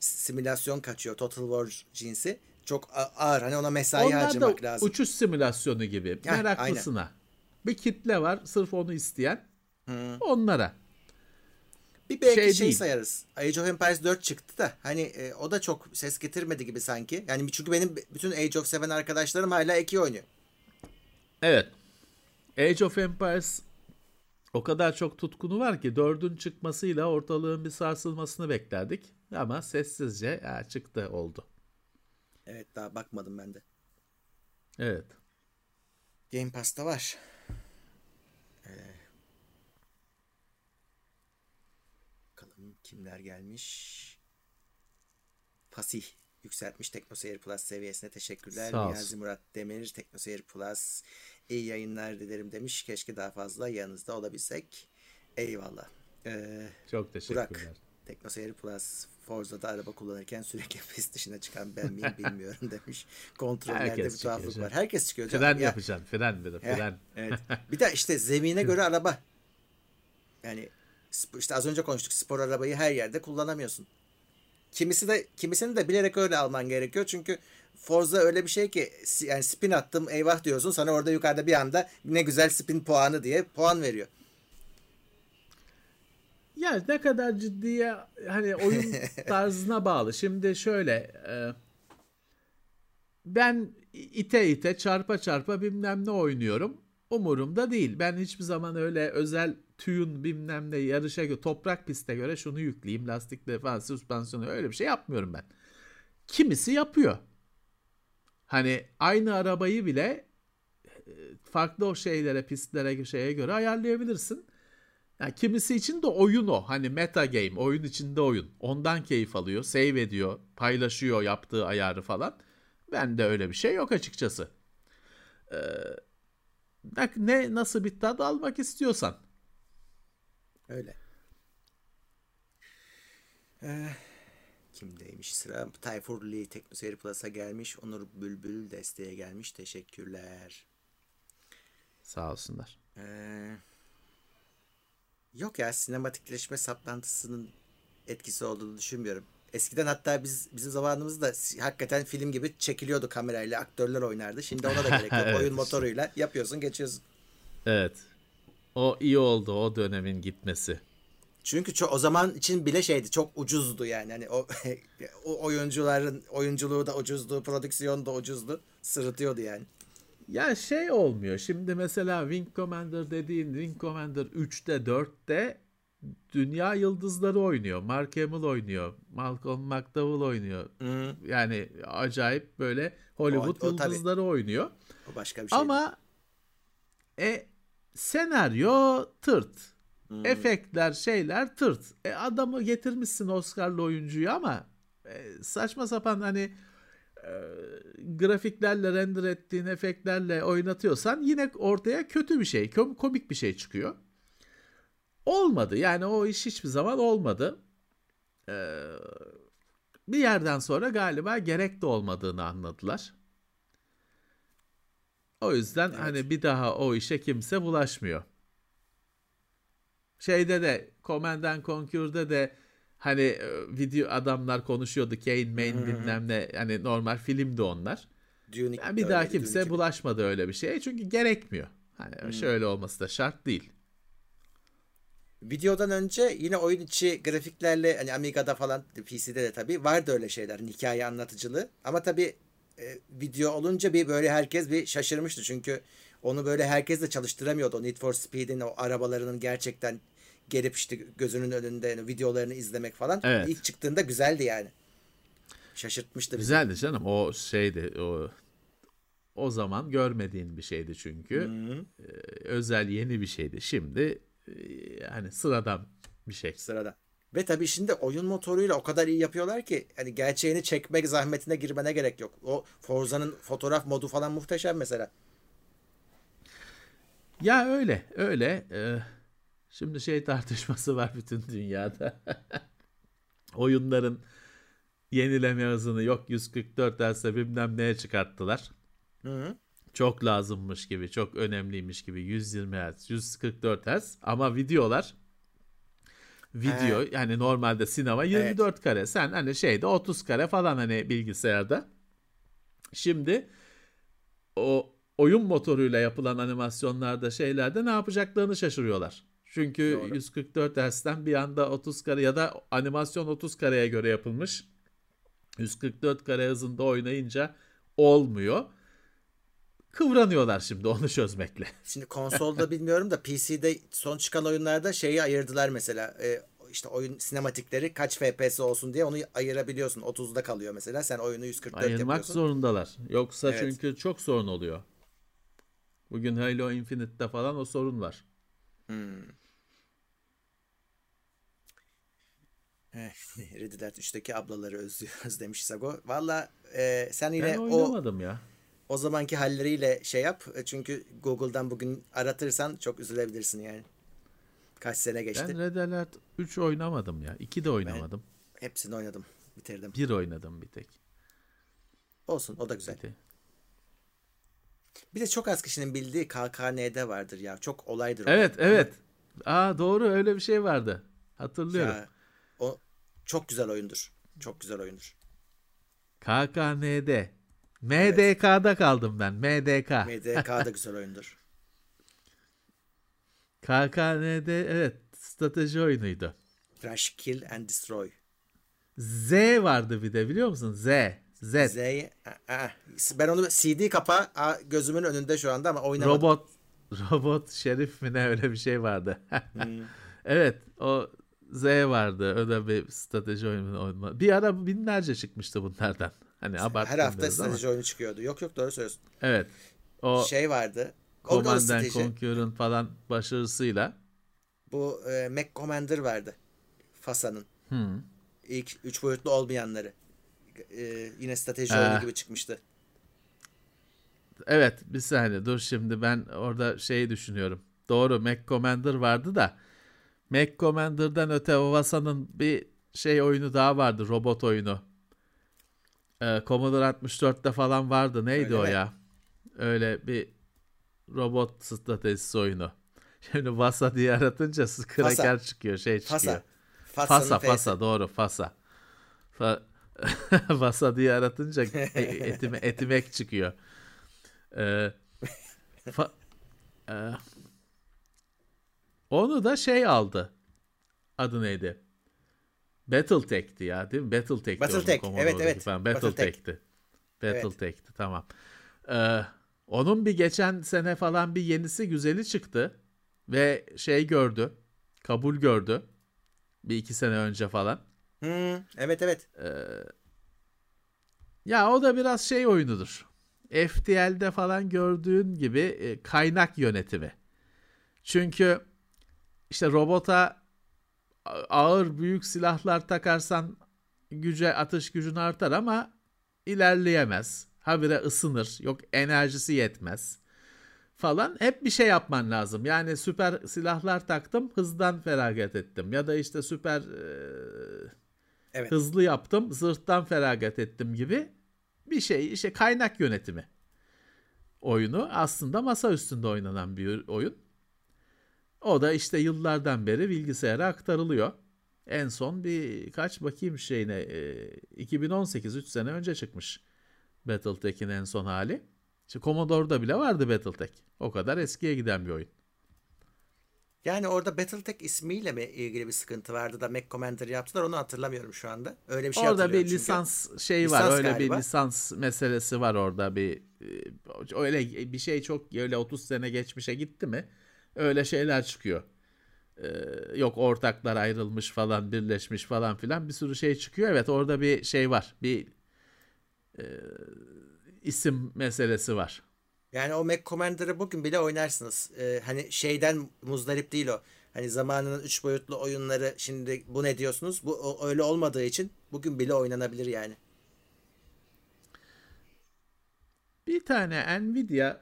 simülasyon kaçıyor. Total War cinsi çok ağır. Hani ona mesai Onlar harcamak da lazım. uçuş simülasyonu gibi. Heh, Meraklısına. Aynen. Bir kitle var sırf onu isteyen. Hmm. Onlara. Bir belki şey, şey sayarız. Age of Empires 4 çıktı da hani e, o da çok ses getirmedi gibi sanki. Yani çünkü benim bütün Age of seven arkadaşlarım hala 2 oynuyor. Evet. Age of Empires o kadar çok tutkunu var ki dördün çıkmasıyla ortalığın bir sarsılmasını beklerdik. Ama sessizce ya, çıktı oldu. Evet daha bakmadım ben de. Evet. Game Pass'ta var. Ee, bakalım kimler gelmiş. Pasih yükseltmiş TeknoSeyir Plus seviyesine teşekkürler. Niyazi Murat Demir TeknoSeyir Plus iyi yayınlar dilerim demiş. Keşke daha fazla yanınızda olabilsek. Eyvallah. Ee, Çok teşekkürler. Burak TeknoSeyir Plus Forza'da araba kullanırken sürekli pist dışına çıkan ben miyim bilmiyorum demiş. Kontrollerde Herkes bir tuhaflık var. Herkes çıkıyor. Fren ya. yapacaksın. Fren bir de fren. evet. Bir de işte zemine göre araba. Yani işte az önce konuştuk spor arabayı her yerde kullanamıyorsun. Kimisi de kimisini de bilerek öyle alman gerekiyor. Çünkü Forza öyle bir şey ki yani spin attım eyvah diyorsun sana orada yukarıda bir anda ne güzel spin puanı diye puan veriyor. Ya ne kadar ciddiye hani oyun tarzına bağlı. Şimdi şöyle e, ben ite ite çarpa çarpa bilmem ne oynuyorum. Umurumda değil. Ben hiçbir zaman öyle özel tune bilmem ne yarışa göre toprak piste göre şunu yükleyeyim lastikle falan süspansiyonu öyle bir şey yapmıyorum ben. Kimisi yapıyor. Hani aynı arabayı bile e, farklı o şeylere pistlere şeye göre ayarlayabilirsin. Yani kimisi için de oyun o. Hani meta game, oyun içinde oyun. Ondan keyif alıyor, save ediyor, paylaşıyor yaptığı ayarı falan. Ben de öyle bir şey yok açıkçası. Ee, ne nasıl bir tad almak istiyorsan. Öyle. Ee, kimdeymiş sıra? Tayfur Lee Teknoseyir Plus'a gelmiş. Onur Bülbül desteğe gelmiş. Teşekkürler. Sağ olsunlar. Ee, yok ya sinematikleşme saplantısının etkisi olduğunu düşünmüyorum. Eskiden hatta biz bizim zamanımızda hakikaten film gibi çekiliyordu kamerayla aktörler oynardı. Şimdi ona da gerek yok. evet. Oyun motoruyla yapıyorsun geçiyorsun. Evet. O iyi oldu o dönemin gitmesi. Çünkü çok, o zaman için bile şeydi çok ucuzdu yani. Hani o, o oyuncuların oyunculuğu da ucuzdu, prodüksiyon da ucuzdu. Sırıtıyordu yani. Ya şey olmuyor. Şimdi mesela Wing Commander dediğin Wing Commander 3'te 4'te dünya yıldızları oynuyor. Mark Hamill oynuyor. Malcolm McDowell oynuyor. Hı. Yani acayip böyle Hollywood o, o, yıldızları tabii. oynuyor. O başka bir şey. Ama e, senaryo tırt. Hmm. Efektler şeyler tırt. E, adamı getirmişsin Oscar'lı oyuncuyu ama e, saçma sapan hani e, grafiklerle render ettiğin efektlerle oynatıyorsan yine ortaya kötü bir şey, komik bir şey çıkıyor. Olmadı. Yani o iş hiçbir zaman olmadı. Ee, bir yerden sonra galiba gerek de olmadığını anladılar. O yüzden evet. hani bir daha o işe kimse bulaşmıyor. Şeyde de Command and Conquer'da de hani e, video adamlar konuşuyordu Kane Main bilmem ne hani normal filmdi onlar. yani bir daha kimse Dune bulaşmadı öyle bir şeye çünkü gerekmiyor. Hani hmm. şöyle olması da şart değil. Videodan önce yine oyun içi grafiklerle hani Amiga'da falan PC'de de tabii vardı öyle şeyler. Hikaye anlatıcılığı. Ama tabii e, video olunca bir böyle herkes bir şaşırmıştı. Çünkü onu böyle herkes de çalıştıramıyordu. O Need for Speed'in o arabalarının gerçekten gelip işte gözünün önünde videolarını izlemek falan. Evet. İlk çıktığında güzeldi yani. Şaşırtmıştı bizi. Güzeldi canım. O şeydi o o zaman görmediğin bir şeydi çünkü. Hı-hı. Ee, özel yeni bir şeydi. Şimdi e, yani sıradan bir şey. Sıradan. Ve tabii şimdi oyun motoruyla o kadar iyi yapıyorlar ki hani gerçeğini çekmek zahmetine girmene gerek yok. O Forza'nın fotoğraf modu falan muhteşem mesela. Ya öyle öyle. Ee, şimdi şey tartışması var bütün dünyada. Oyunların yenileme hızını yok 144 Hz'e bilmem neye çıkarttılar. Hı hı. Çok lazımmış gibi, çok önemliymiş gibi 120 Hz, 144 Hz ama videolar video He. yani normalde sinema 24 evet. kare. Sen hani şeyde 30 kare falan hani bilgisayarda. Şimdi o oyun motoruyla yapılan animasyonlarda şeylerde ne yapacaklarını şaşırıyorlar. Çünkü Doğru. 144 Hz'den bir anda 30 kare ya da animasyon 30 kareye göre yapılmış. 144 kare hızında oynayınca olmuyor. Kıvranıyorlar şimdi onu çözmekle. Şimdi konsolda bilmiyorum da PC'de son çıkan oyunlarda şeyi ayırdılar mesela. E, işte oyun sinematikleri kaç FPS olsun diye onu ayırabiliyorsun. 30'da kalıyor mesela. Sen oyunu 144 Ayırmak yapıyorsun. zorundalar. Yoksa evet. çünkü çok sorun oluyor. Bugün Halo Infinite'de falan o sorun var. Hmm. Red Dead 3'teki ablaları özlüyoruz demiş Sago. Valla e, sen yine ben oynamadım o, ya. O zamanki halleriyle şey yap. E, çünkü Google'dan bugün aratırsan çok üzülebilirsin yani. Kaç sene geçti. Ben Red Alert 3 oynamadım ya. 2 de oynamadım. Ben hepsini oynadım. Bitirdim. Bir oynadım bir tek. Olsun o da güzel. De, bir de çok az kişinin bildiği KKN'de vardır ya. Çok olaydır. Evet o. evet. Aa doğru öyle bir şey vardı. Hatırlıyorum. Ya, o çok güzel oyundur. Çok güzel oyundur. KKND. MDK'da kaldım ben. MDK. MDK da güzel oyundur. KKND evet strateji oyunuydu. Crash, Kill and Destroy. Z vardı bir de biliyor musun? Z. Z. Z'yi Aa, aa. ben onu CD kapağı aa, gözümün önünde şu anda ama oynamadım. Robot robot şerif mi ne öyle bir şey vardı. Hmm. evet o Z vardı. Da bir strateji oyunu. Bir ara binlerce çıkmıştı bunlardan. Hani abarttım Her hafta ama. strateji oyunu çıkıyordu. Yok yok doğru söylüyorsun. Evet. O Şey vardı. Command and. Conquer'ın falan başarısıyla Bu e, Mac Commander vardı. FASA'nın. hmm, İlk üç boyutlu olmayanları. E, yine strateji Ee. oyunu gibi çıkmıştı. Evet bir saniye dur şimdi ben orada şeyi düşünüyorum. Doğru Mac Commander vardı da Mac Commander'dan öte Ovasa'nın bir şey oyunu daha vardı robot oyunu. Ee, Commodore 64'te falan vardı neydi Öyle o mi? ya? Öyle bir robot stratejisi oyunu. Şimdi Vasa diye aratınca kraker çıkıyor şey çıkıyor. Fasa. Fasa'nın Fasa F'si. Fasa doğru Fasa. Fa Vasa diye aratınca e- etime, etimek çıkıyor. Ee, fa- Ee, onu da şey aldı. Adı neydi? Battletech'ti ya değil mi? Battletech'ti. Battletech, evet, evet. Battletech'ti. Battletech'ti tamam. Ee, onun bir geçen sene falan bir yenisi güzeli çıktı. Ve şey gördü. Kabul gördü. Bir iki sene önce falan. Hmm, evet evet. Ya o da biraz şey oyunudur. FTL'de falan gördüğün gibi e, kaynak yönetimi. Çünkü işte robota ağır büyük silahlar takarsan güce atış gücün artar ama ilerleyemez. Habire ısınır. Yok enerjisi yetmez falan. Hep bir şey yapman lazım. Yani süper silahlar taktım hızdan feragat ettim. Ya da işte süper e, Evet. hızlı yaptım, zırhtan feragat ettim gibi bir şey. işte kaynak yönetimi oyunu aslında masa üstünde oynanan bir oyun. O da işte yıllardan beri bilgisayara aktarılıyor. En son bir kaç bakayım şeyine e, 2018 3 sene önce çıkmış Battletech'in en son hali. İşte Commodore'da bile vardı Battletech. O kadar eskiye giden bir oyun. Yani orada Battletech ismiyle mi ilgili bir sıkıntı vardı da Mac Commander yaptılar onu hatırlamıyorum şu anda. Öyle bir şey orada bir hatırlıyorum çünkü. lisans şey Lisans var. Öyle galiba. bir lisans meselesi var orada bir e, öyle bir şey çok öyle 30 sene geçmişe gitti mi? Öyle şeyler çıkıyor. Ee, yok ortaklar ayrılmış falan, birleşmiş falan filan bir sürü şey çıkıyor. Evet orada bir şey var. Bir e, isim meselesi var. Yani o Mac Commander'ı bugün bile oynarsınız. Ee, hani şeyden muzdarip değil o. Hani zamanının üç boyutlu oyunları şimdi bu ne diyorsunuz? Bu o- öyle olmadığı için bugün bile oynanabilir yani. Bir tane Nvidia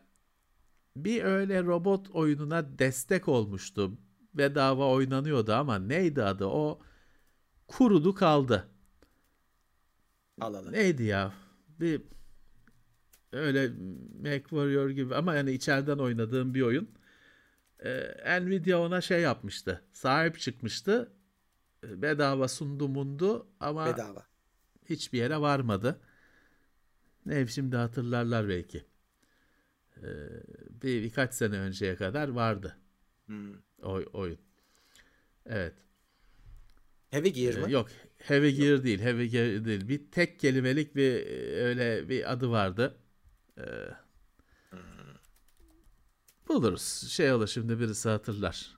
bir öyle robot oyununa destek olmuştu. Bedava oynanıyordu ama neydi adı? O kurudu kaldı. Al al. Neydi ya? Bir öyle MacWarrior gibi ama yani içeriden oynadığım bir oyun. Ee, Nvidia ona şey yapmıştı. Sahip çıkmıştı. Bedava sundu mundu ama Bedava. hiçbir yere varmadı. Ne şimdi hatırlarlar belki. Ee, bir birkaç sene önceye kadar vardı Hmm. o oyun. Evet. Heavy Gear Ee, mı? Yok Heavy Gear değil. Heavy Gear değil. Bir tek kelimelik bir e, öyle bir adı vardı. Ee, buluruz. Şey olur şimdi birisi hatırlar.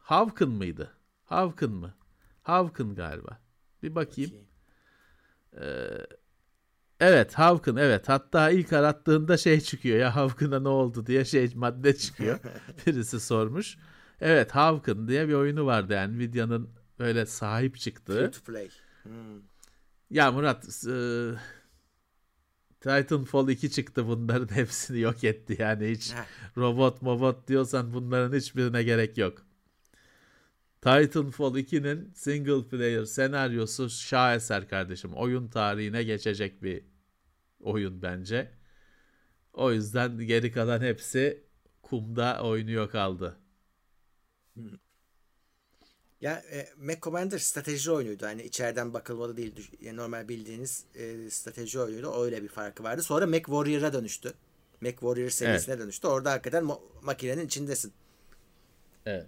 Havkın mıydı? Havkın mı? Havkın galiba. Bir bakayım. Bakayım. Evet Havkın evet. Hatta ilk arattığında şey çıkıyor ya Havkın'a ne oldu diye şey madde çıkıyor. Birisi sormuş. Evet Havkın diye bir oyunu vardı yani Nvidia'nın böyle sahip çıktığı. Free to play. Hmm. Ya Murat e, Titanfall 2 çıktı bunların hepsini yok etti yani hiç robot mobot diyorsan bunların hiçbirine gerek yok. Titanfall 2'nin single player senaryosu şaheser kardeşim. Oyun tarihine geçecek bir oyun bence. O yüzden geri kalan hepsi kumda oynuyor kaldı. Ya e, Mac Commander strateji oyunuydu. Hani içeriden bakılmalı değil. Normal bildiğiniz e, strateji oyunuydu. Öyle bir farkı vardı. Sonra Mac Warrior'a dönüştü. Mac Warrior serisine evet. dönüştü. Orada hakikaten mo- makinenin içindesin. Evet.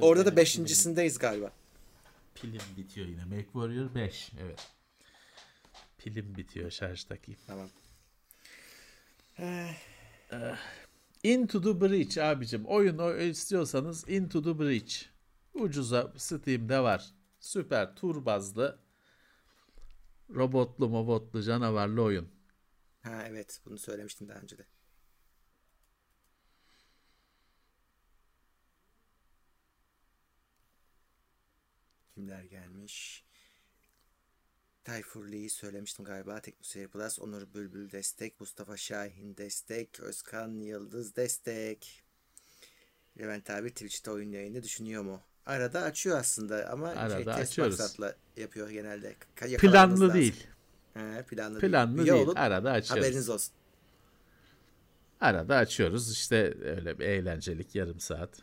Orada da beşincisindeyiz galiba. Pilim bitiyor yine. Mac Warrior 5. Evet. Pilim bitiyor. Şarj takayım. Tamam. Eh. Into the Breach abicim. Oyun istiyorsanız Into the Breach. Ucuza Steam'de var. Süper tur bazlı robotlu mobotlu canavarlı oyun. Ha evet bunu söylemiştim daha önce de. Kimler gelmiş? Tayfur Lee'yi söylemiştim galiba. Teknoseyir Plus, Onur Bülbül destek, Mustafa Şahin destek, Özkan Yıldız destek. Levent abi Twitch'te oyun yayını düşünüyor mu? Arada açıyor aslında ama Arada şey, test açıyoruz. maksatla yapıyor genelde. Planlı lazım. değil. He, planlı, planlı değil. değil. Olun, Arada açıyoruz. Haberiniz olsun. Arada açıyoruz. İşte öyle bir eğlencelik yarım saat.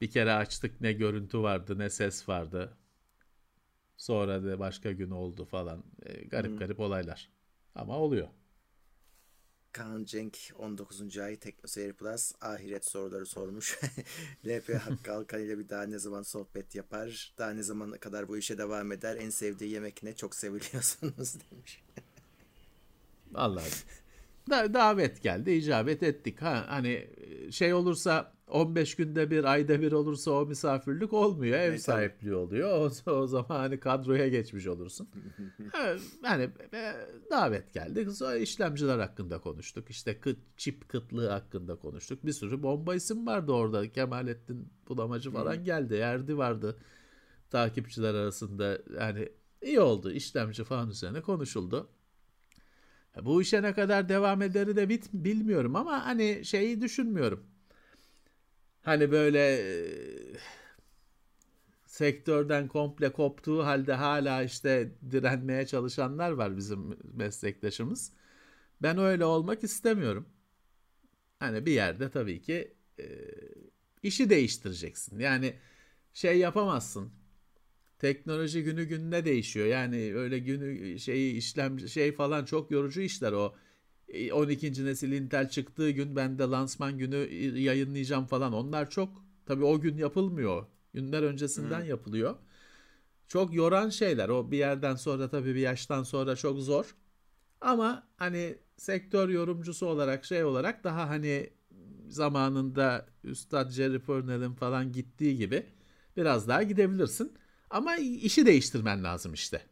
Bir kere açtık ne görüntü vardı ne ses vardı. Sonra da başka gün oldu falan. E, garip hmm. garip olaylar. Ama oluyor. Kaan Cenk 19. ay Teknoseyir Plus ahiret soruları sormuş. LP Hakkı Alkan ile bir daha ne zaman sohbet yapar? Daha ne zamana kadar bu işe devam eder? En sevdiği yemek ne? Çok seviliyorsunuz demiş. Vallahi da davet geldi, icabet ettik. Ha hani şey olursa 15 günde bir, ayda bir olursa o misafirlik olmuyor. Ev evet, sahipliği oluyor. O, o zaman hani kadroya geçmiş olursun. hani e, davet geldi. Sonra işlemciler hakkında konuştuk. İşte kıt, çip kıtlığı hakkında konuştuk. Bir sürü bomba isim vardı orada. Kemalettin Bulamacı falan geldi. Erdi vardı takipçiler arasında. Yani iyi oldu. İşlemci falan üzerine konuşuldu. Bu işe ne kadar devam ederi de bit bilmiyorum ama hani şeyi düşünmüyorum. Hani böyle e, sektörden komple koptuğu halde hala işte direnmeye çalışanlar var bizim meslektaşımız. Ben öyle olmak istemiyorum. Hani bir yerde tabii ki e, işi değiştireceksin. Yani şey yapamazsın. Teknoloji günü gününe değişiyor. Yani öyle günü şeyi işlem şey falan çok yorucu işler o. 12. E, nesil Intel çıktığı gün ben de lansman günü yayınlayacağım falan. Onlar çok tabii o gün yapılmıyor. Günler öncesinden hmm. yapılıyor. Çok yoran şeyler. O bir yerden sonra tabii bir yaştan sonra çok zor. Ama hani sektör yorumcusu olarak şey olarak daha hani zamanında Üstad Jerry Purnell'in falan gittiği gibi biraz daha gidebilirsin. Ama işi değiştirmen lazım işte.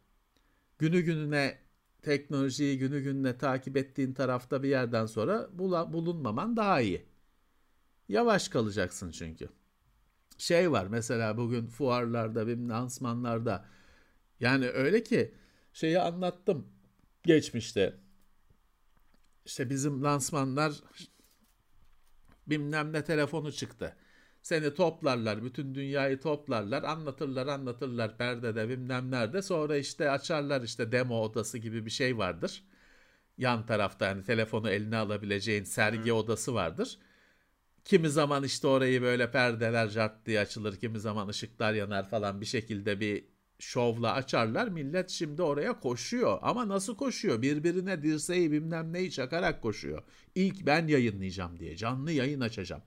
Günü gününe teknolojiyi günü gününe takip ettiğin tarafta bir yerden sonra bulunmaman daha iyi. Yavaş kalacaksın çünkü. Şey var mesela bugün fuarlarda, bir lansmanlarda yani öyle ki şeyi anlattım geçmişte. İşte bizim lansmanlar bilmem ne telefonu çıktı. Seni toplarlar, bütün dünyayı toplarlar, anlatırlar, anlatırlar perdede bilmem nerede. Sonra işte açarlar işte demo odası gibi bir şey vardır. Yan tarafta yani telefonu eline alabileceğin sergi Hı. odası vardır. Kimi zaman işte orayı böyle perdeler cart diye açılır, kimi zaman ışıklar yanar falan bir şekilde bir şovla açarlar. Millet şimdi oraya koşuyor. Ama nasıl koşuyor? Birbirine dirseği bilmem neyi çakarak koşuyor. İlk ben yayınlayacağım diye. Canlı yayın açacağım.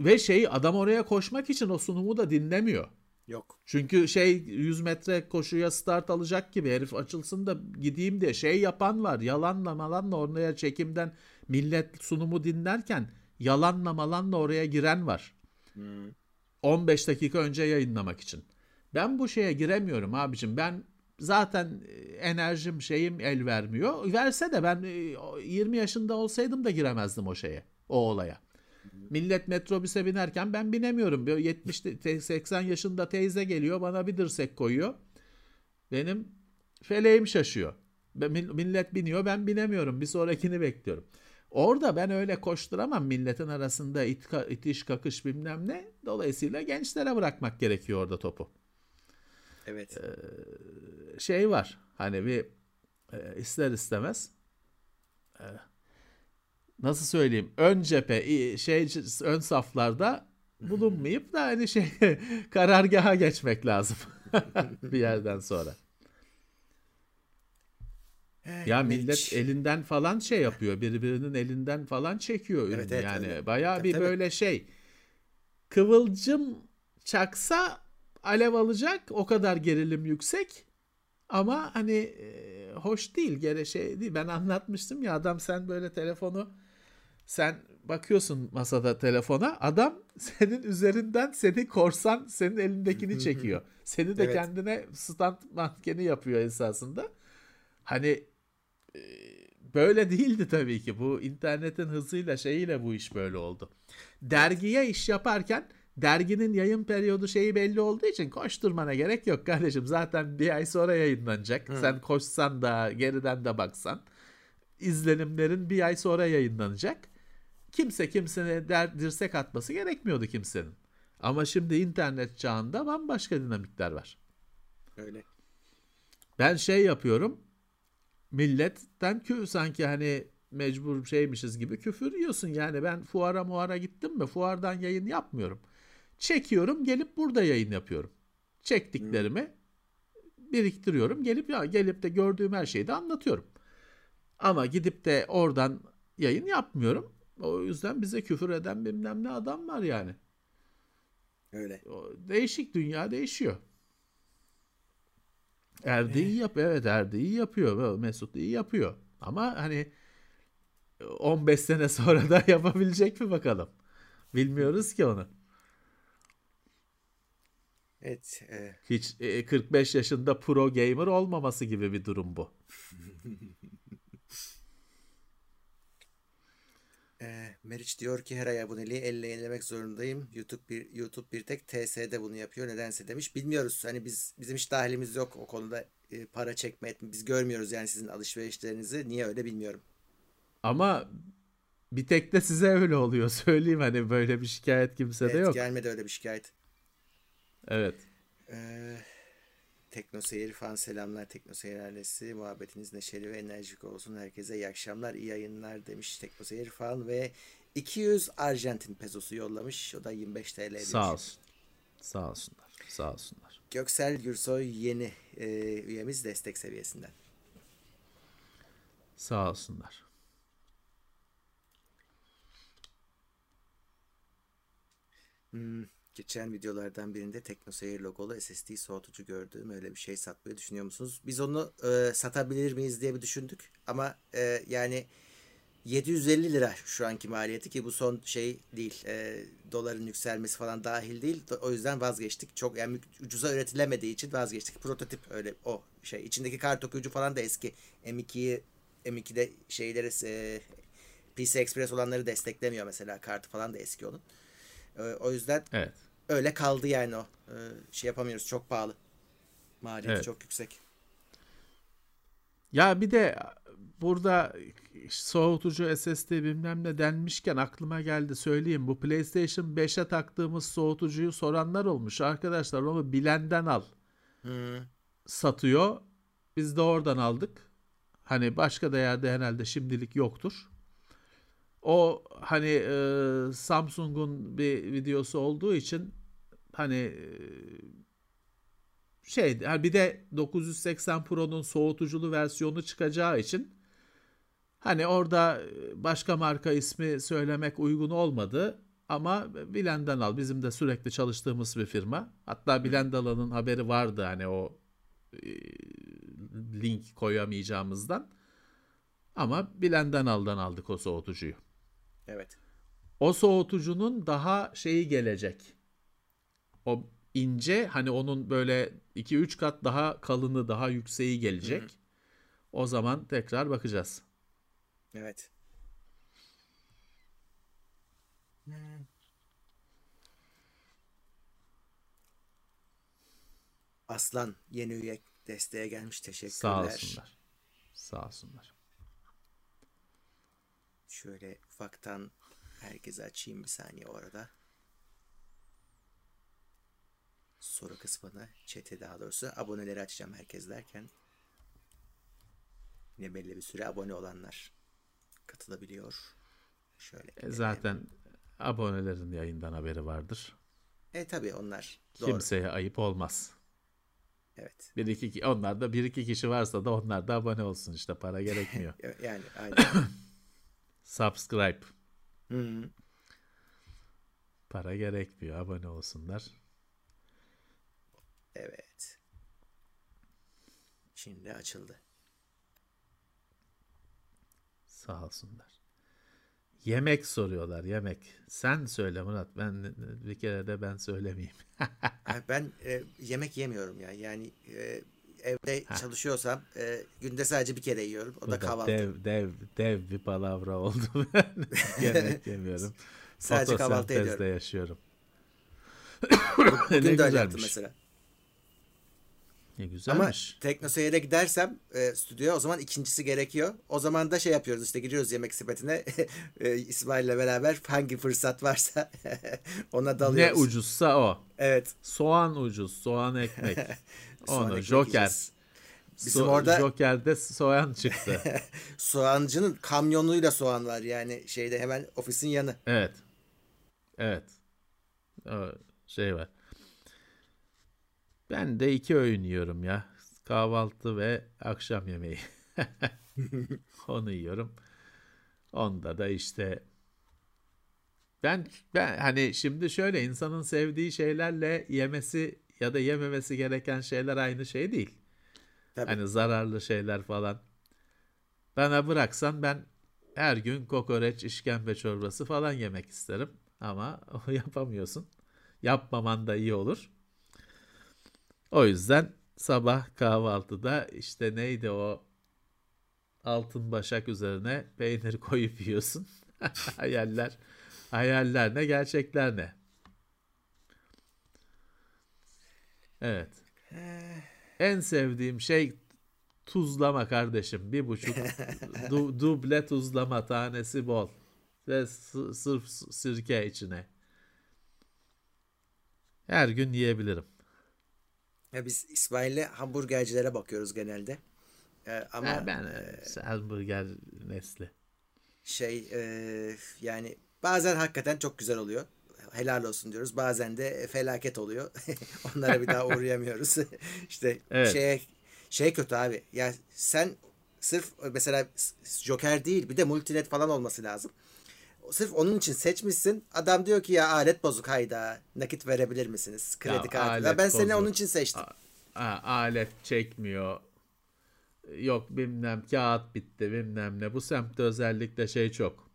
Ve şey adam oraya koşmak için o sunumu da dinlemiyor. Yok. Çünkü şey 100 metre koşuya start alacak gibi herif açılsın da gideyim diye şey yapan var. Yalanla malanla oraya çekimden millet sunumu dinlerken yalanla malanla oraya giren var. Hmm. 15 dakika önce yayınlamak için. Ben bu şeye giremiyorum abicim. Ben zaten enerjim şeyim el vermiyor. Verse de ben 20 yaşında olsaydım da giremezdim o şeye, o olaya. Millet metrobüse binerken ben binemiyorum. Böyle 70 80 yaşında teyze geliyor bana bir dirsek koyuyor. Benim feleğim şaşıyor. Millet biniyor ben binemiyorum. Bir sonrakini bekliyorum. Orada ben öyle koşturamam milletin arasında it, itiş kakış bilmem ne. Dolayısıyla gençlere bırakmak gerekiyor orada topu. Evet. Ee, şey var hani bir e, ister istemez e, nasıl söyleyeyim ön cephe şey ön saflarda bulunmayıp da hani şey karargaha geçmek lazım bir yerden sonra. Ya millet elinden falan şey yapıyor. Birbirinin elinden falan çekiyor ürünü evet, evet, yani. Öyle. Bayağı tabii, bir tabii. böyle şey. Kıvılcım çaksa alev alacak. O kadar gerilim yüksek. Ama hani e, hoş değil. Gere şey değil. Ben anlatmıştım ya adam sen böyle telefonu sen bakıyorsun masada telefona adam senin üzerinden seni korsan senin elindekini çekiyor. Seni de evet. kendine stand mankeni yapıyor esasında. Hani e, böyle değildi tabii ki. Bu internetin hızıyla şeyiyle bu iş böyle oldu. Dergiye iş yaparken derginin yayın periyodu şeyi belli olduğu için koşturmana gerek yok kardeşim. Zaten bir ay sonra yayınlanacak. Hı. Sen koşsan da geriden de baksan izlenimlerin bir ay sonra yayınlanacak. Kimse kimsene der, dirsek atması gerekmiyordu kimsenin. Ama şimdi internet çağında bambaşka dinamikler var. Öyle. Ben şey yapıyorum. Milletten kü sanki hani mecbur şeymişiz gibi küfür yiyorsun. Yani ben fuara muara gittim mi fuardan yayın yapmıyorum. Çekiyorum gelip burada yayın yapıyorum. Çektiklerimi hmm. biriktiriyorum. Gelip ya gelip de gördüğüm her şeyi de anlatıyorum. Ama gidip de oradan yayın yapmıyorum. O yüzden bize küfür eden bilmem ne adam var yani. Öyle. Değişik dünya değişiyor. Erdi iyi yap evet Erdi iyi yapıyor. Mesut iyi yapıyor. Ama hani 15 sene sonra da yapabilecek mi bakalım. Bilmiyoruz ki onu. Evet. E... Hiç e, 45 yaşında pro gamer olmaması gibi bir durum bu. E, Meriç diyor ki her ay aboneliği elle yenilemek zorundayım. YouTube bir YouTube bir tek TS'de bunu yapıyor. Nedense demiş. Bilmiyoruz. Hani biz bizim hiç dahilimiz yok o konuda e, para çekme etme. Biz görmüyoruz yani sizin alışverişlerinizi. Niye öyle bilmiyorum. Ama bir tek de size öyle oluyor. Söyleyeyim hani böyle bir şikayet kimsede evet, yok. gelmedi öyle bir şikayet. Evet. Ee, Tekno Seyir fan selamlar. Tekno Seyir ailesi. Muhabbetiniz neşeli ve enerjik olsun. Herkese iyi akşamlar, iyi yayınlar demiş Tekno Seyir fan ve 200 Arjantin pezosu yollamış. O da 25 TL demiş. Sağ olsun. Sağ olsunlar. Sağ olsunlar. Göksel Gürsoy yeni e, üyemiz destek seviyesinden. Sağ olsunlar. Hmm. Geçen videolardan birinde TeknoSeyir logolu SSD soğutucu gördüğüm öyle bir şey satmayı düşünüyor musunuz? Biz onu e, satabilir miyiz diye bir düşündük ama e, yani 750 lira şu anki maliyeti ki bu son şey değil. E, doların yükselmesi falan dahil değil. O yüzden vazgeçtik. Çok yani ucuza üretilemediği için vazgeçtik. Prototip öyle o şey. içindeki kart okuyucu falan da eski. M2'yi M2'de şeyleri e, PC Express olanları desteklemiyor mesela. Kartı falan da eski onun. E, o yüzden evet öyle kaldı yani o. Ee, şey yapamıyoruz. Çok pahalı. Maliyeti evet. çok yüksek. Ya bir de burada soğutucu SSD bilmem ne denmişken aklıma geldi söyleyeyim. Bu PlayStation 5'e taktığımız soğutucuyu soranlar olmuş. Arkadaşlar onu bilenden al. Hmm. Satıyor. Biz de oradan aldık. Hani başka da yerde herhalde şimdilik yoktur. O hani e, Samsung'un bir videosu olduğu için hani şey yani bir de 980 Pro'nun soğutuculu versiyonu çıkacağı için hani orada başka marka ismi söylemek uygun olmadı ama Bilen'den al. Bizim de sürekli çalıştığımız bir firma. Hatta Bilendalan'ın haberi vardı hani o link koyamayacağımızdan. Ama Bilen'den aldan aldık o soğutucuyu. Evet. O soğutucunun daha şeyi gelecek o ince hani onun böyle 2-3 kat daha kalını daha yükseği gelecek. Hı hı. O zaman tekrar bakacağız. Evet. Aslan yeni üye desteğe gelmiş. Teşekkürler. Sağ olsunlar. Sağ olsunlar. Şöyle ufaktan herkese açayım bir saniye orada soru kısmına chat'e daha doğrusu aboneleri açacağım herkes derken yine belli bir süre abone olanlar katılabiliyor. Şöyle. E zaten abonelerin yayından haberi vardır. E tabii onlar. Doğru. Kimseye ayıp olmaz. Evet. Bir iki onlar da bir iki kişi varsa da onlar da abone olsun işte para gerekmiyor. yani aynen. Subscribe. Hı-hı. Para gerekmiyor abone olsunlar. Evet. Şimdi açıldı. Sağ olsunlar. Yemek soruyorlar yemek. Sen söyle Murat. Ben bir kere de ben söylemeyeyim. ben e, yemek yemiyorum ya. Yani e, evde ha. çalışıyorsam e, günde sadece bir kere yiyorum. O Bu da kahvaltı. Dev dev dev bir palavra oldu. yemek yemiyorum. sadece kahvaltı ediyorum. yaşıyorum. Bugün de öyle yaptım mesela. Ne güzelmiş. Ama Teknoseyir'e gidersem e, stüdyoya o zaman ikincisi gerekiyor. O zaman da şey yapıyoruz işte gidiyoruz yemek sepetine e, İsmail'le beraber hangi fırsat varsa ona dalıyoruz. Ne ucuzsa o. Evet. Soğan ucuz, soğan ekmek. soğan Onu ekmek Joker. yiyeceğiz. Bizim So- orada Joker'de soğan çıktı. soğancının kamyonuyla soğan var yani şeyde hemen ofisin yanı. evet. Evet. Şey var. Ben de iki öğün yiyorum ya. Kahvaltı ve akşam yemeği. Onu yiyorum. Onda da işte ben ben hani şimdi şöyle insanın sevdiği şeylerle yemesi ya da yememesi gereken şeyler aynı şey değil. Tabii. Hani zararlı şeyler falan. Bana bıraksan ben her gün kokoreç, işkembe çorbası falan yemek isterim. Ama yapamıyorsun. Yapmaman da iyi olur. O yüzden sabah kahvaltıda işte neydi o altın başak üzerine peynir koyup yiyorsun. hayaller, hayaller ne gerçekler ne? Evet. En sevdiğim şey tuzlama kardeşim. Bir buçuk du, duble tuzlama tanesi bol. Ve sırf sirke içine. Her gün yiyebilirim. Ya biz İsmail'le hamburgercilere bakıyoruz genelde. Ee, ama ha, ben e, hamburger nesli. Şey e, yani bazen hakikaten çok güzel oluyor. Helal olsun diyoruz. Bazen de felaket oluyor. Onlara bir daha uğrayamıyoruz. işte evet. şey şey kötü abi. Ya sen sırf mesela Joker değil bir de multinet falan olması lazım. Sırf onun için seçmişsin. Adam diyor ki ya alet bozuk hayda. Nakit verebilir misiniz? Kredi kartı. Ya ben bozuk. seni onun için seçtim. A- a- alet çekmiyor. Yok bilmem kağıt bitti bilmem ne. Bu semtte özellikle şey çok.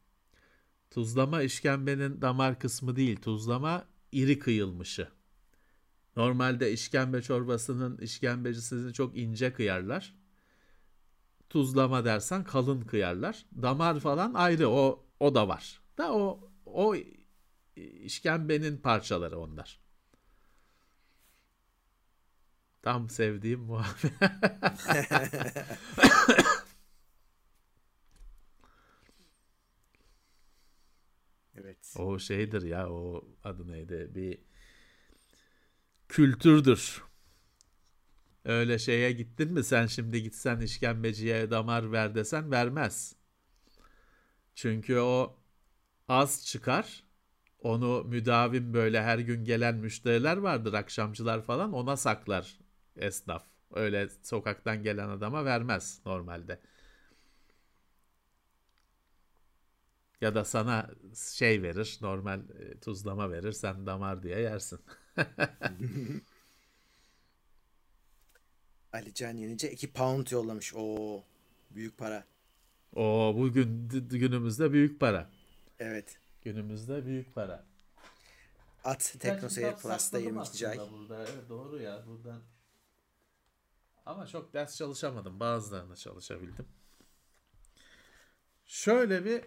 Tuzlama işkembenin damar kısmı değil. Tuzlama iri kıyılmışı. Normalde işkembe çorbasının işkembecisini çok ince kıyarlar. Tuzlama dersen kalın kıyarlar. Damar falan ayrı o o da var. Da o o işkembenin parçaları onlar. Tam sevdiğim muhabbet. evet. O şeydir ya o adı neydi bir kültürdür. Öyle şeye gittin mi sen şimdi gitsen işkembeciye damar ver desen vermez. Çünkü o az çıkar. Onu müdavim böyle her gün gelen müşteriler vardır akşamcılar falan ona saklar esnaf. Öyle sokaktan gelen adama vermez normalde. Ya da sana şey verir, normal e, tuzlama verir, sen damar diye yersin. Ali Can Yenice 2 pound yollamış. O büyük para. O bugün günümüzde büyük para. Evet. Günümüzde büyük para. At TeknoSeyir Plus'ta 22. ay. Burada. Evet, doğru ya buradan. Ama çok ders çalışamadım. Bazılarını çalışabildim. Şöyle bir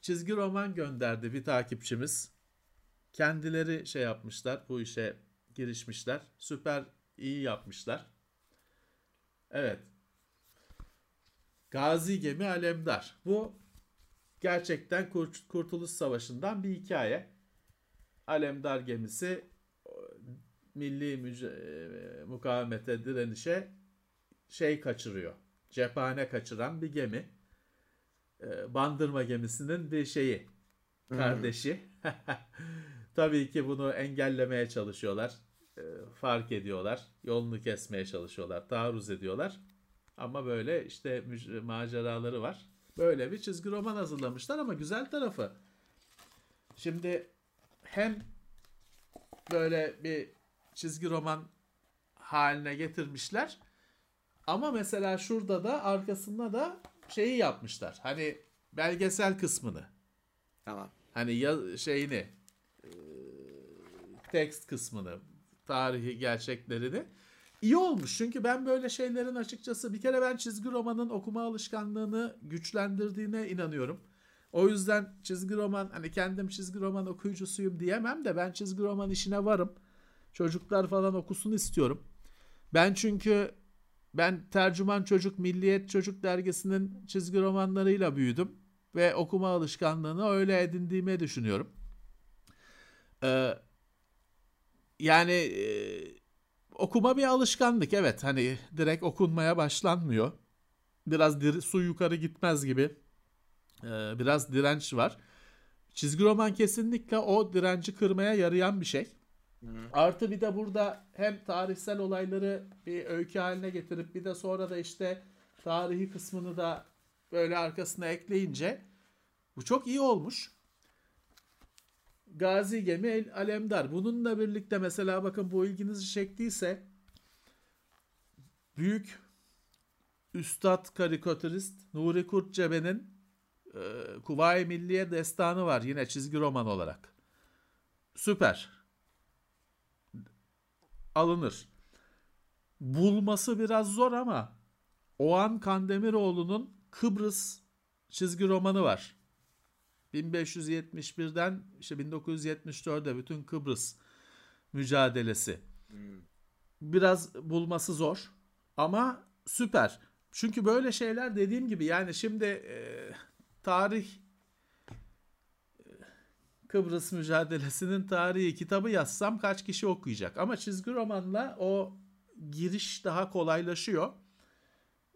çizgi roman gönderdi bir takipçimiz. Kendileri şey yapmışlar. Bu işe girişmişler. Süper iyi yapmışlar. Evet. Gazi Gemi Alemdar. Bu gerçekten Kurtuluş Savaşı'ndan bir hikaye. Alemdar gemisi milli müce- mukavemete direnişe şey kaçırıyor. Cephane kaçıran bir gemi. Bandırma gemisinin bir şeyi. Kardeşi. Tabii ki bunu engellemeye çalışıyorlar. E, fark ediyorlar. Yolunu kesmeye çalışıyorlar. Taarruz ediyorlar. Ama böyle işte maceraları var. Böyle bir çizgi roman hazırlamışlar ama güzel tarafı. Şimdi hem böyle bir çizgi roman haline getirmişler. Ama mesela şurada da arkasında da şeyi yapmışlar. Hani belgesel kısmını. Tamam. Hani ya şeyini tekst kısmını, tarihi gerçeklerini iyi olmuş. Çünkü ben böyle şeylerin açıkçası bir kere ben çizgi romanın okuma alışkanlığını güçlendirdiğine inanıyorum. O yüzden çizgi roman hani kendim çizgi roman okuyucusuyum diyemem de ben çizgi roman işine varım. Çocuklar falan okusun istiyorum. Ben çünkü ben Tercüman Çocuk Milliyet Çocuk dergisinin çizgi romanlarıyla büyüdüm ve okuma alışkanlığını öyle edindiğimi düşünüyorum. Ee, yani e, okuma bir alışkanlık evet hani direkt okunmaya başlanmıyor. Biraz dir- su yukarı gitmez gibi ee, biraz direnç var. Çizgi roman kesinlikle o direnci kırmaya yarayan bir şey. Hı. Artı bir de burada hem tarihsel olayları bir öykü haline getirip bir de sonra da işte tarihi kısmını da böyle arkasına ekleyince bu çok iyi olmuş. Gazi Gemi Alemdar. Bununla birlikte mesela bakın bu ilginizi çektiyse büyük üstad karikatürist Nuri Kurtcebe'nin e, Kuvayi Milliye Destanı var yine çizgi roman olarak. Süper. Alınır. Bulması biraz zor ama Oğan Kandemiroğlu'nun Kıbrıs çizgi romanı var. 1571'den işte 1974'e bütün Kıbrıs mücadelesi. Hmm. Biraz bulması zor ama süper. Çünkü böyle şeyler dediğim gibi yani şimdi e, tarih Kıbrıs mücadelesinin tarihi kitabı yazsam kaç kişi okuyacak? Ama çizgi romanla o giriş daha kolaylaşıyor.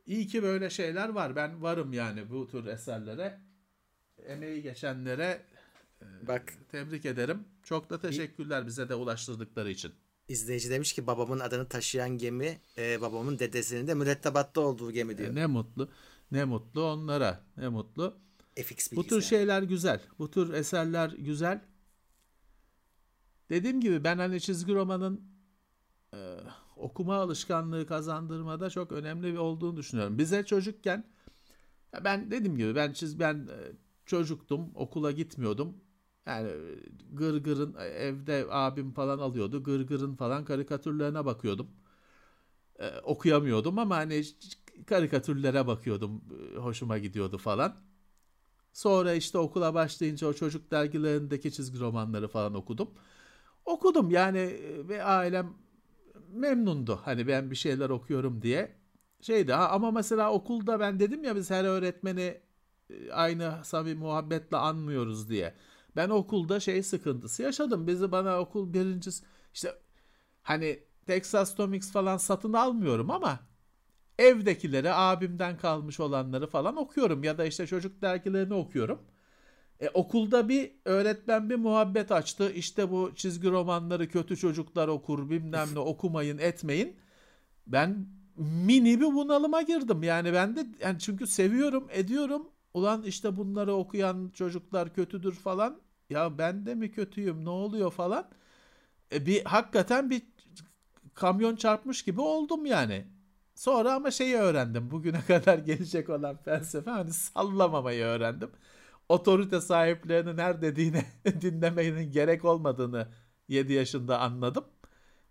İyi ki böyle şeyler var. Ben varım yani bu tür eserlere. Emeği geçenlere e, Bak tebrik ederim. Çok da teşekkürler bize de ulaştırdıkları için. İzleyici demiş ki babamın adını taşıyan gemi e, babamın dedesinin de mürettebatta olduğu gemi diyor. E, ne mutlu. Ne mutlu onlara. Ne mutlu. FX Bu tür şeyler güzel. Bu tür eserler güzel. Dediğim gibi ben hani çizgi romanın e, okuma alışkanlığı kazandırmada çok önemli olduğunu düşünüyorum. Bize çocukken ben dediğim gibi ben çiz ben e, çocuktum, okula gitmiyordum. Yani Gırgır'ın e, evde abim falan alıyordu. Gırgır'ın falan karikatürlerine bakıyordum. Ee, okuyamıyordum ama hani karikatürlere bakıyordum. Hoşuma gidiyordu falan. Sonra işte okula başlayınca o çocuk dergilerindeki çizgi romanları falan okudum. Okudum yani e, ve ailem memnundu. Hani ben bir şeyler okuyorum diye. Şeydi ama mesela okulda ben dedim ya biz her öğretmeni e, aynı samimi muhabbetle anmıyoruz diye. Ben okulda şey sıkıntısı yaşadım. Bizi bana okul birincisi işte hani Texas Tomix falan satın almıyorum ama evdekileri abimden kalmış olanları falan okuyorum ya da işte çocuk dergilerini okuyorum. E, okulda bir öğretmen bir muhabbet açtı. İşte bu çizgi romanları kötü çocuklar okur bilmem ne okumayın etmeyin. Ben mini bir bunalıma girdim. Yani ben de yani çünkü seviyorum ediyorum. Ulan işte bunları okuyan çocuklar kötüdür falan. Ya ben de mi kötüyüm ne oluyor falan. E, bir hakikaten bir kamyon çarpmış gibi oldum yani. Sonra ama şeyi öğrendim. Bugüne kadar gelecek olan felsefe hani sallamamayı öğrendim. Otorite sahiplerinin her dediğini dinlemenin gerek olmadığını 7 yaşında anladım.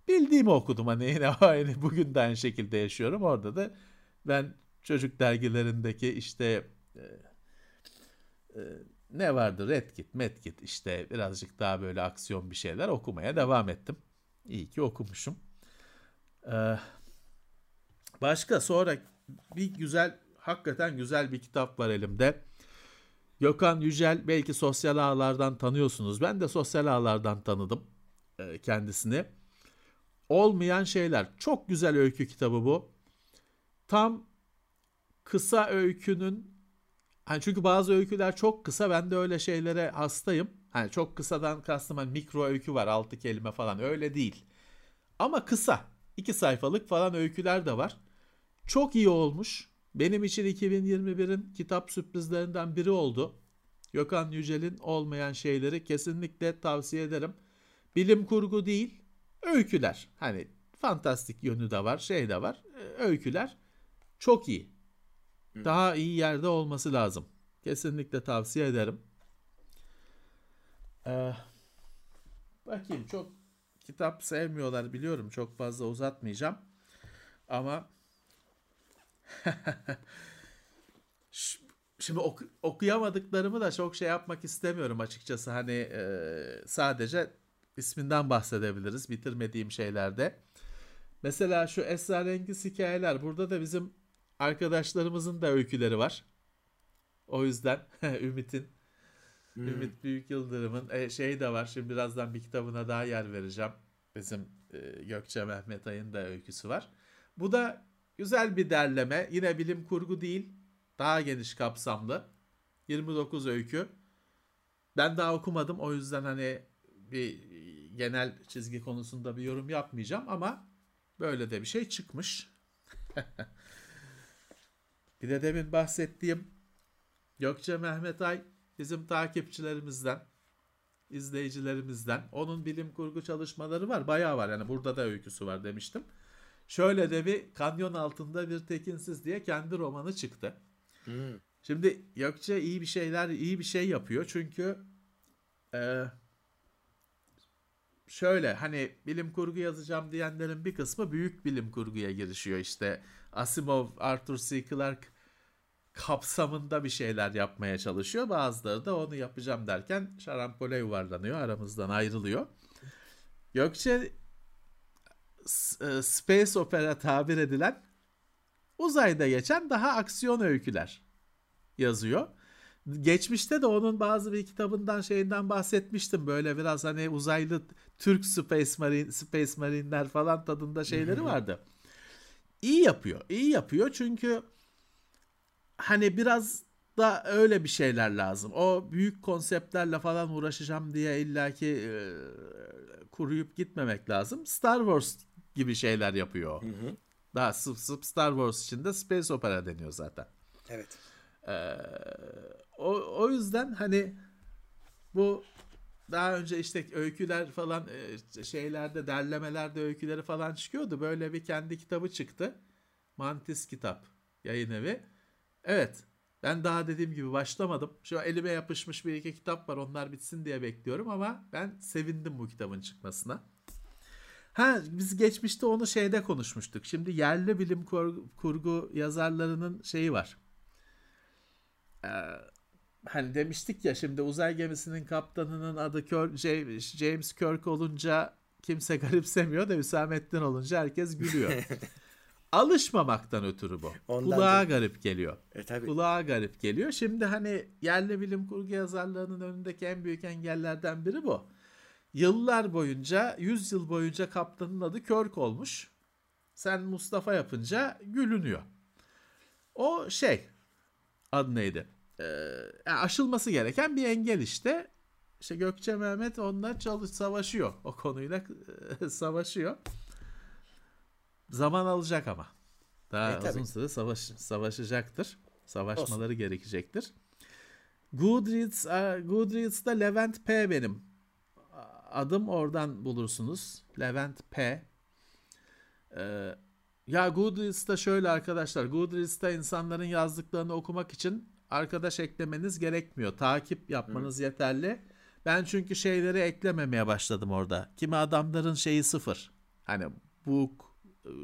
Bildiğimi okudum hani yine aynı bugün de aynı şekilde yaşıyorum. Orada da ben çocuk dergilerindeki işte e, e, ne vardı Redkit, Medkit işte birazcık daha böyle aksiyon bir şeyler okumaya devam ettim. İyi ki okumuşum. Ee, Başka sonra bir güzel hakikaten güzel bir kitap var elimde. Gökhan Yücel belki sosyal ağlardan tanıyorsunuz. Ben de sosyal ağlardan tanıdım e, kendisini. Olmayan şeyler. Çok güzel öykü kitabı bu. Tam kısa öykünün hani çünkü bazı öyküler çok kısa. Ben de öyle şeylere hastayım. Hani çok kısadan kastım hani mikro öykü var 6 kelime falan öyle değil. Ama kısa. 2 sayfalık falan öyküler de var. Çok iyi olmuş. Benim için 2021'in kitap sürprizlerinden biri oldu. Gökhan Yücel'in olmayan şeyleri kesinlikle tavsiye ederim. Bilim kurgu değil, öyküler. Hani fantastik yönü de var, şey de var. Ee, öyküler çok iyi. Daha iyi yerde olması lazım. Kesinlikle tavsiye ederim. Ee, bakayım çok kitap sevmiyorlar biliyorum. Çok fazla uzatmayacağım. Ama şimdi ok- okuyamadıklarımı da çok şey yapmak istemiyorum açıkçası. Hani e, sadece isminden bahsedebiliriz bitirmediğim şeylerde. Mesela şu esrarengiz hikayeler burada da bizim arkadaşlarımızın da öyküleri var. O yüzden Ümit'in hmm. Ümit Büyük Yıldırım'ın e, şey de var. Şimdi birazdan bir kitabına daha yer vereceğim. Bizim e, Gökçe Mehmet Ay'ın da öyküsü var. Bu da güzel bir derleme. Yine bilim kurgu değil. Daha geniş kapsamlı. 29 öykü. Ben daha okumadım. O yüzden hani bir genel çizgi konusunda bir yorum yapmayacağım ama böyle de bir şey çıkmış. bir de demin bahsettiğim Gökçe Mehmet Ay bizim takipçilerimizden, izleyicilerimizden. Onun bilim kurgu çalışmaları var. Bayağı var. Yani burada da öyküsü var demiştim. Şöyle de bir kanyon altında bir tekinsiz diye kendi romanı çıktı. Hmm. Şimdi Gökçe iyi bir şeyler, iyi bir şey yapıyor. Çünkü e, şöyle hani bilim kurgu yazacağım diyenlerin bir kısmı büyük bilim kurguya girişiyor. İşte Asimov, Arthur C. Clarke kapsamında bir şeyler yapmaya çalışıyor. Bazıları da onu yapacağım derken şarampole yuvarlanıyor, aramızdan ayrılıyor. Gökçe e, space opera tabir edilen uzayda geçen daha aksiyon öyküler yazıyor. Geçmişte de onun bazı bir kitabından şeyinden bahsetmiştim. Böyle biraz hani uzaylı Türk Space Marine, Space Marine'ler falan tadında şeyleri vardı. İyi yapıyor. İyi yapıyor çünkü hani biraz da öyle bir şeyler lazım. O büyük konseptlerle falan uğraşacağım diye illaki e, kuruyup gitmemek lazım. Star Wars gibi şeyler yapıyor. Hı hı. Daha sıp sıp Star Wars içinde space opera deniyor zaten. Evet. Ee, o, o yüzden hani bu daha önce işte öyküler falan e, şeylerde derlemelerde öyküleri falan çıkıyordu. Böyle bir kendi kitabı çıktı. Mantis kitap yayın evi. Evet. Ben daha dediğim gibi başlamadım. Şu elime yapışmış bir iki kitap var. Onlar bitsin diye bekliyorum ama ben sevindim bu kitabın çıkmasına. Ha biz geçmişte onu şeyde konuşmuştuk. Şimdi yerli bilim kurgu yazarlarının şeyi var. Ee, hani demiştik ya şimdi uzay gemisinin kaptanının adı James Kirk olunca kimse garipsemiyor da Hüsamettin olunca herkes gülüyor. Alışmamaktan ötürü bu. Ondan Kulağa da. garip geliyor. E, tabii. Kulağa garip geliyor. Şimdi hani yerli bilim kurgu yazarlarının önündeki en büyük engellerden biri bu. Yıllar boyunca, 100 yıl boyunca kaptanın adı Körk olmuş. Sen Mustafa yapınca gülünüyor. O şey, adı neydi? Ee, aşılması gereken bir engel işte. İşte Gökçe Mehmet onunla çalış savaşıyor. O konuyla savaşıyor. Zaman alacak ama. Daha e, uzun süre savaş, savaşacaktır. Savaşmaları Olsun. gerekecektir. Goodreads, Goodreads'da Levent P benim adım oradan bulursunuz. Levent P. Ee, ya Goodreads'ta şöyle arkadaşlar. Goodreads'ta insanların yazdıklarını okumak için arkadaş eklemeniz gerekmiyor. Takip yapmanız Hı. yeterli. Ben çünkü şeyleri eklememeye başladım orada. Kimi adamların şeyi sıfır. Hani book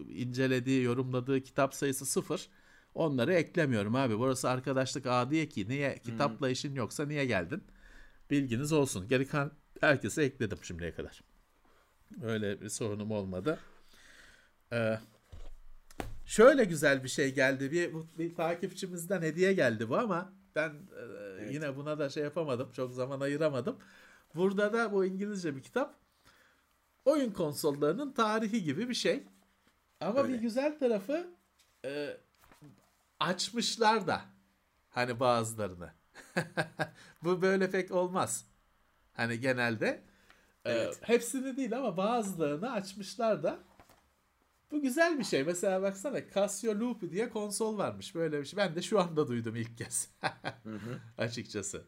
incelediği, yorumladığı kitap sayısı sıfır. Onları eklemiyorum abi. Burası arkadaşlık ağı diye ki niye kitapla işin yoksa niye geldin? Bilginiz olsun. Geri kan herkese ekledim şimdiye kadar. Öyle bir sorunum olmadı. Ee, şöyle güzel bir şey geldi. Bir, bir takipçimizden hediye geldi bu ama ben e, evet. yine buna da şey yapamadım. Çok zaman ayıramadım. Burada da bu İngilizce bir kitap. Oyun konsollarının tarihi gibi bir şey. Ama Öyle. bir güzel tarafı e, açmışlar da hani bazılarını. Bu böyle pek olmaz. Hani genelde e, Evet. hepsini değil ama bazılarını açmışlar da bu güzel bir şey. Mesela baksana Casio Loop diye konsol varmış. Böyle bir şey. Ben de şu anda duydum ilk kez. Açıkçası.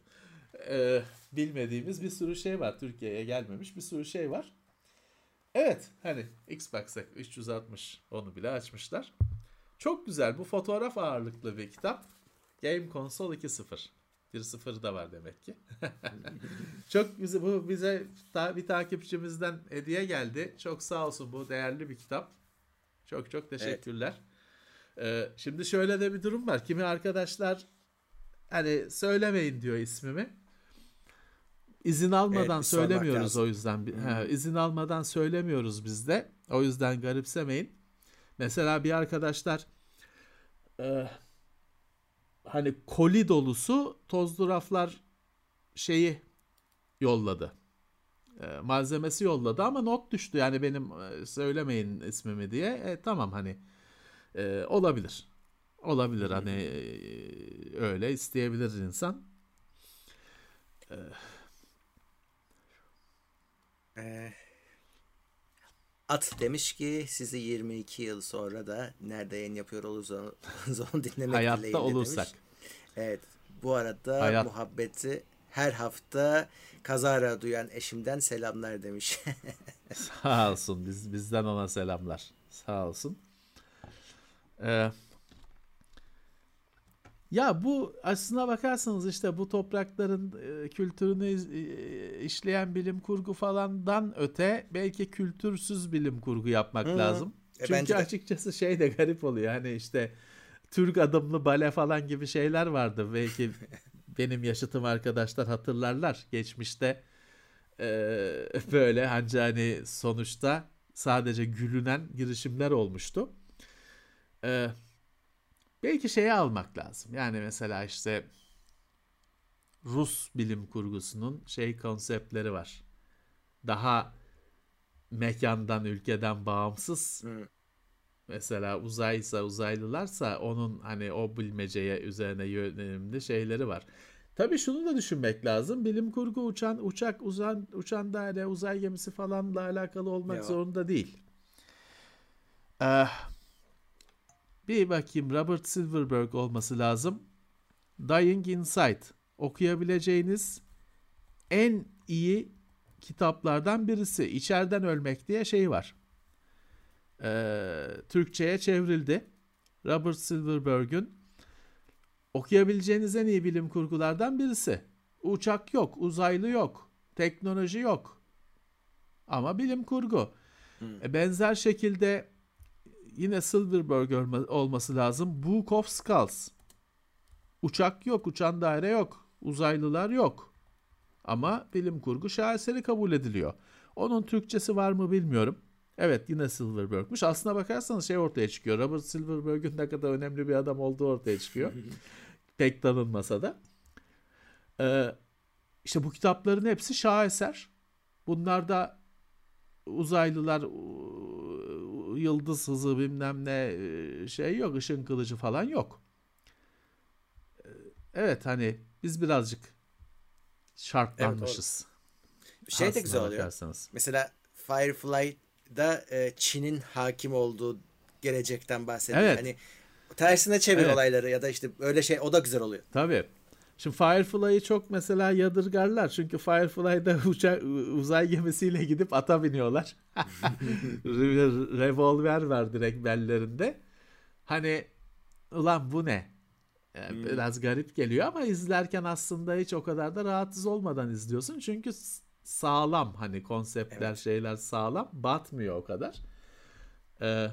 Ee, bilmediğimiz bir sürü şey var. Türkiye'ye gelmemiş bir sürü şey var. Evet hani Xbox 360 onu bile açmışlar. Çok güzel. Bu fotoğraf ağırlıklı bir kitap. Game Console 2.0. 1.0 da var demek ki. Çok güzel. Bu bize ta- bir takipçimizden hediye geldi. Çok sağ olsun bu değerli bir kitap. Çok çok teşekkürler. Ee, şimdi şöyle de bir durum var. Kimi arkadaşlar hani söylemeyin diyor ismimi. İzin almadan Evet, söylemiyoruz o yüzden. Bi- Ha, izin almadan söylemiyoruz biz de. O yüzden garipsemeyin. Mesela bir arkadaşlar e, hani koli dolusu tozlu raflar şeyi yolladı. E, malzemesi yolladı ama not düştü yani benim e, söylemeyin ismimi diye. E, tamam hani e, olabilir. Olabilir hani e, öyle isteyebilir insan. Ee, At demiş ki sizi 22 yıl sonra da nerede yayın yapıyor olursanız onu dinlemek Hayatta dileğiyle olursak. demiş. Evet bu arada Hayat- muhabbeti her hafta kazara duyan eşimden selamlar demiş. Sağ olsun. Biz, bizden ona selamlar. Sağ olsun. Ee, ya bu aslına bakarsanız işte bu toprakların e, kültürünü e, işleyen bilim kurgu falandan öte belki kültürsüz bilim kurgu yapmak Hı. lazım. E, Çünkü açıkçası şey de garip oluyor. Hani işte Türk adımlı bale falan gibi şeyler vardı. Belki benim yaşıtım arkadaşlar hatırlarlar. Geçmişte ee, böyle hani hani sonuçta sadece gülünen girişimler olmuştu. Ee, belki şeyi almak lazım. Yani mesela işte Rus bilim kurgusunun şey konseptleri var. Daha mekandan, ülkeden bağımsız. Hı. Mesela uzaysa, uzaylılarsa onun hani o bilmeceye üzerine yönelimli şeyleri var. Tabii şunu da düşünmek lazım. Bilim kurgu uçan uçak uzan uçan daire uzay gemisi falanla alakalı olmak Yok. zorunda değil. Ee, bir bakayım Robert Silverberg olması lazım. Dying Inside okuyabileceğiniz en iyi kitaplardan birisi. İçeriden Ölmek diye şey var. Ee, Türkçe'ye çevrildi. Robert Silverberg'ün okuyabileceğiniz en iyi bilim kurgulardan birisi. Uçak yok, uzaylı yok, teknoloji yok. Ama bilim kurgu. E, benzer şekilde yine Silverberg olma- olması lazım. Book of Skulls. Uçak yok, uçan daire yok, uzaylılar yok. Ama bilim kurgu şaheseri kabul ediliyor. Onun Türkçesi var mı bilmiyorum. Evet yine Silverberg'miş. Aslına bakarsanız şey ortaya çıkıyor. Robert Silverberg'ün ne kadar önemli bir adam olduğu ortaya çıkıyor. Pek tanınmasa da. Ee, işte bu kitapların hepsi şaheser. Bunlarda uzaylılar, yıldız hızı bilmem ne şey yok, ışın kılıcı falan yok. Evet hani biz birazcık şartlanmışız. şey de güzel oluyor. bakarsanız. Mesela Firefly'da e, Çin'in hakim olduğu gelecekten bahsediyor. Evet. Hani tersine çevir Evet. olayları ya da işte öyle şey o da güzel oluyor. Tabii. Şimdi Firefly'ı çok mesela yadırgarlar. Çünkü Firefly'da uçak, uzay gemisiyle gidip ata biniyorlar. Re- Revolver var direkt bellerinde. Hani ulan bu ne? Yani Biraz garip geliyor ama izlerken aslında hiç o kadar da rahatsız olmadan izliyorsun. Çünkü sağlam hani konseptler Evet. şeyler sağlam batmıyor o kadar. Ee,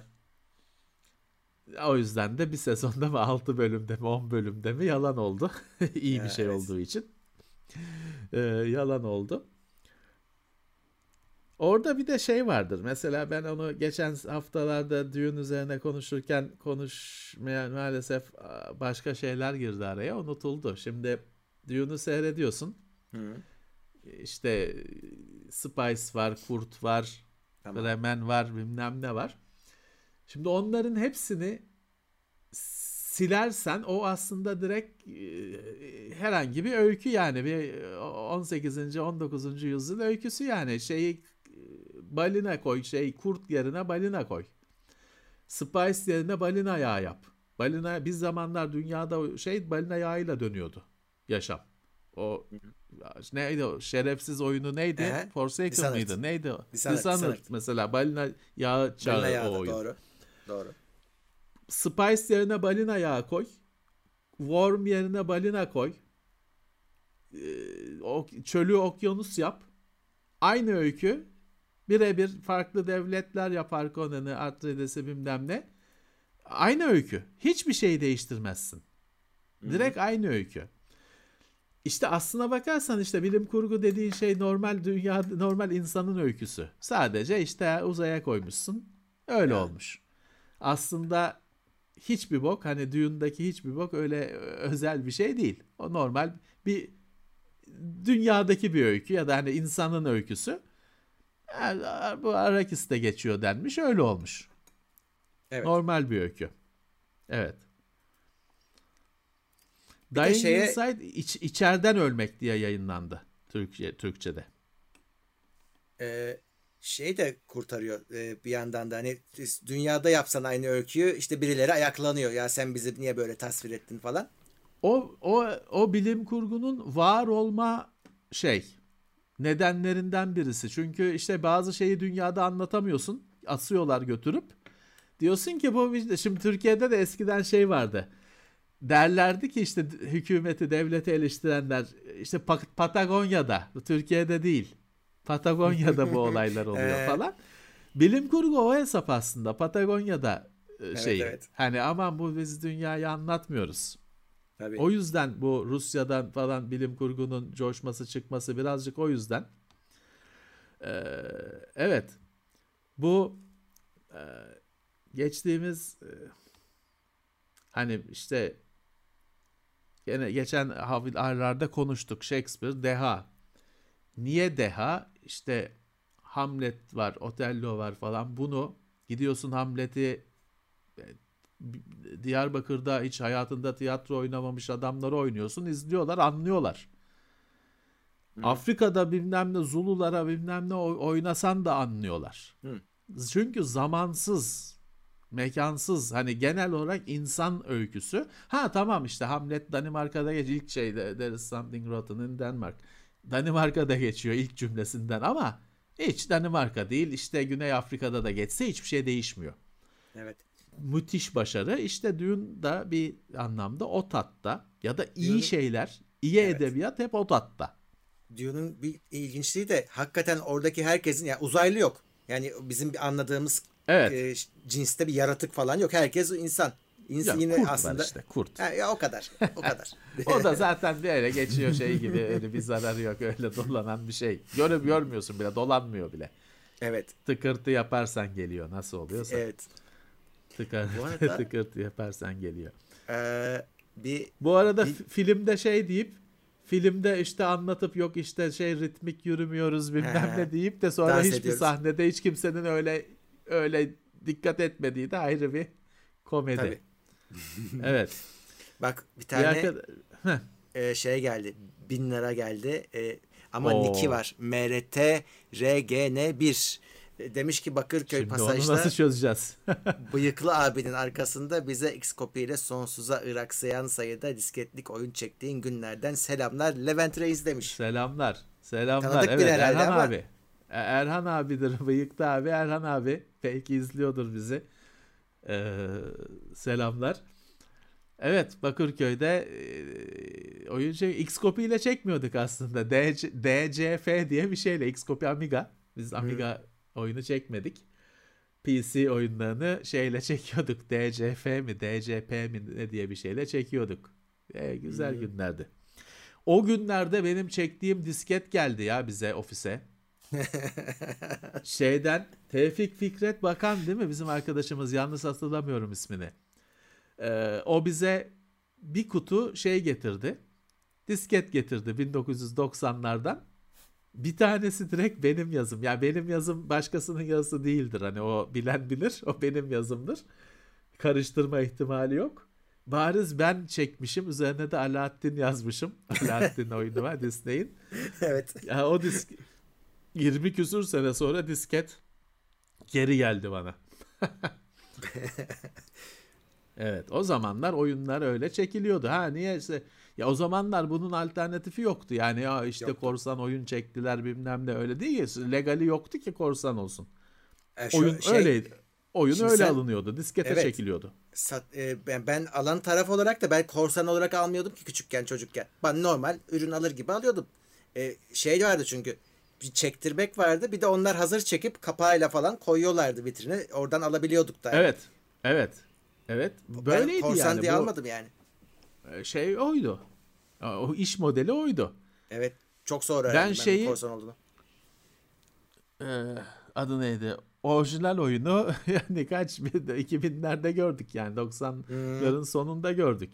o yüzden de bir sezonda mı 6 bölümde mi 10 bölümde mi yalan oldu. İyi bir şey Evet. olduğu için. Ee, yalan oldu. Orada bir de şey vardır. Mesela ben onu geçen haftalarda düğün üzerine konuşurken konuşmaya maalesef aa, başka şeyler girdi araya. Unutuldu. Şimdi düğünü seyrediyorsun. Hı. İşte Spice var, Kurt var, Tamam. Bremen var, bilmem ne var. Şimdi onların hepsini silersen o aslında direkt e, herhangi bir öykü yani bir 18. 19. yüzyıl öyküsü yani şeyi balina koy şey kurt yerine balina koy. Spice yerine balina yağı yap. Balina bir zamanlar dünyada şey balina yağıyla dönüyordu yaşam. O neydi o şerefsiz oyunu neydi? Ee, Forsaken mıydı? Neydi o? Dishonored. Dishonored. mesela balina yağı çağı balina yağı o oyun. Doğru. Doğru. Spice yerine balina yağı koy. Worm yerine balina koy. Ee, çölü okyanus yap. Aynı öykü. Birebir farklı devletler yapar Conan'ı, Atreides'i bilmem ne. Aynı öykü. Hiçbir şey değiştirmezsin. Direkt Hı-hı. aynı öykü. İşte aslına bakarsan işte bilim kurgu dediğin şey normal dünya normal insanın öyküsü. Sadece işte uzaya koymuşsun. Öyle yani. olmuş. Aslında hiçbir bok hani düğündeki hiçbir bok öyle özel bir şey değil. O normal bir dünyadaki bir öykü ya da hani insanın öyküsü. Yani bu Arakis'te geçiyor denmiş. Öyle olmuş. Evet. Normal bir öykü. Evet. Bir Dying şeye... Inside iç, içeriden ölmek diye yayınlandı Türkçe, Türkçe'de. Ee, şey de kurtarıyor e, bir yandan da hani dünyada yapsan aynı öyküyü işte birileri ayaklanıyor ya sen bizi niye böyle tasvir ettin falan. O o o bilim kurgunun var olma şey nedenlerinden birisi. Çünkü işte bazı şeyi dünyada anlatamıyorsun. Asıyorlar götürüp. Diyorsun ki bu şimdi Türkiye'de de eskiden şey vardı derlerdi ki işte hükümeti, devleti eleştirenler işte Patagonya'da, Türkiye'de değil. Patagonya'da bu olaylar oluyor falan. Bilim kurgu o hesap aslında. Patagonya'da e, şey. Evet, evet. Hani aman bu biz dünyayı anlatmıyoruz. Tabii. O yüzden bu Rusya'dan falan bilim kurgunun coşması çıkması birazcık o yüzden. Ee, evet. Bu e, geçtiğimiz e, hani işte Gene geçen haftalarda konuştuk. Shakespeare deha. Niye deha? İşte Hamlet var, Otello var falan. Bunu gidiyorsun Hamlet'i e, Diyarbakır'da hiç hayatında tiyatro oynamamış adamları oynuyorsun. izliyorlar, anlıyorlar. Hı. Afrika'da bilmem ne Zululara bilmem ne oynasan da anlıyorlar. Hı. Çünkü zamansız mekansız hani genel olarak insan öyküsü. Ha tamam işte Hamlet Danimarka'da geç ilk şeyde there is something rotten in Denmark. Danimarka'da geçiyor ilk cümlesinden ama hiç Danimarka değil işte Güney Afrika'da da geçse hiçbir şey değişmiyor. Evet. Müthiş başarı işte Dune da bir anlamda o tatta ya da iyi Dune'un... şeyler iyi evet. edebiyat hep o tatta. Dune'un bir ilginçliği de hakikaten oradaki herkesin yani uzaylı yok. Yani bizim anladığımız evet. e, cinste bir yaratık falan yok. Herkes insan. İnsan ya, yine kurt aslında. Var işte kurt. Ha, ya o kadar. O kadar. o da zaten bir öyle geçiyor şey gibi öyle bir zararı yok öyle dolanan bir şey. Görüp görmüyorsun bile dolanmıyor bile. Evet. Tıkırtı yaparsan geliyor nasıl oluyorsa. Evet. Tıkır, arada, tıkırtı yaparsan geliyor. Ee, bir Bu arada bir... filmde şey deyip filmde işte anlatıp yok işte şey ritmik yürümüyoruz bilmem ne deyip de sonra hiçbir ediyoruz. sahnede hiç kimsenin öyle öyle dikkat etmediği de ayrı bir komedi. Tabii. evet. Bak bir tane bir e, şey geldi. Bin lira geldi. E, ama Oo. Niki var. MRT RGN 1. E, demiş ki Bakırköy Şimdi pasajda nasıl çözeceğiz? bıyıklı abinin arkasında bize X-Copy ile sonsuza ıraksayan sayıda disketlik oyun çektiğin günlerden selamlar. Levent Reis demiş. Selamlar. Selamlar. Tanıdık evet Erhan ama... abi. E, Erhan abidir bıyıklı abi Erhan abi belki izliyordur bizi ee, selamlar. Evet Bakırköy'de e, oyuncu Xcopy ile çekmiyorduk aslında. DC, DCF diye bir şeyle Xcopy Amiga. Biz Amiga hmm. oyunu çekmedik. PC oyunlarını şeyle çekiyorduk. DCF mi DCP mi ne diye bir şeyle çekiyorduk. E, güzel hmm. günlerdi. O günlerde benim çektiğim disket geldi ya bize ofise Şeyden Tevfik Fikret Bakan değil mi bizim arkadaşımız yanlış hatırlamıyorum ismini. Ee, o bize bir kutu şey getirdi. Disket getirdi 1990'lardan. Bir tanesi direkt benim yazım. Yani benim yazım başkasının yazısı değildir. Hani o bilen bilir. O benim yazımdır. Karıştırma ihtimali yok. bariz ben çekmişim. Üzerine de Alaaddin yazmışım. Alaaddin oyunu var Disney'in. evet. Ya o disk 20 küsur sene sonra disket geri geldi bana. evet o zamanlar oyunlar öyle çekiliyordu. Ha niye işte ya o zamanlar bunun alternatifi yoktu. Yani ya işte Yoktu. korsan oyun çektiler bilmem ne öyle değil ya. Legali yoktu ki korsan olsun. E, şu oyun şey, öyleydi. Oyun öyle sen- alınıyordu. Diskete Evet. çekiliyordu. sat- e, ben, ben alan taraf olarak da ben korsan olarak almıyordum ki küçükken çocukken. Ben normal ürün alır gibi alıyordum. E, şey vardı çünkü bir çektirmek vardı bir de onlar hazır çekip kapağıyla falan koyuyorlardı vitrine. Oradan alabiliyorduk da. Evet. Evet. Evet. Ben Böyleydi korsan yani. diye Bu, almadım yani. e, Şey oydu. O iş modeli oydu. Evet. Çok sonra Ben öğrendim ben, şeyi- korsan olduğunu. Ee, adı neydi? Orijinal oyunu yani kaç bir 2000'lerde gördük yani 90'ların sonunda gördük.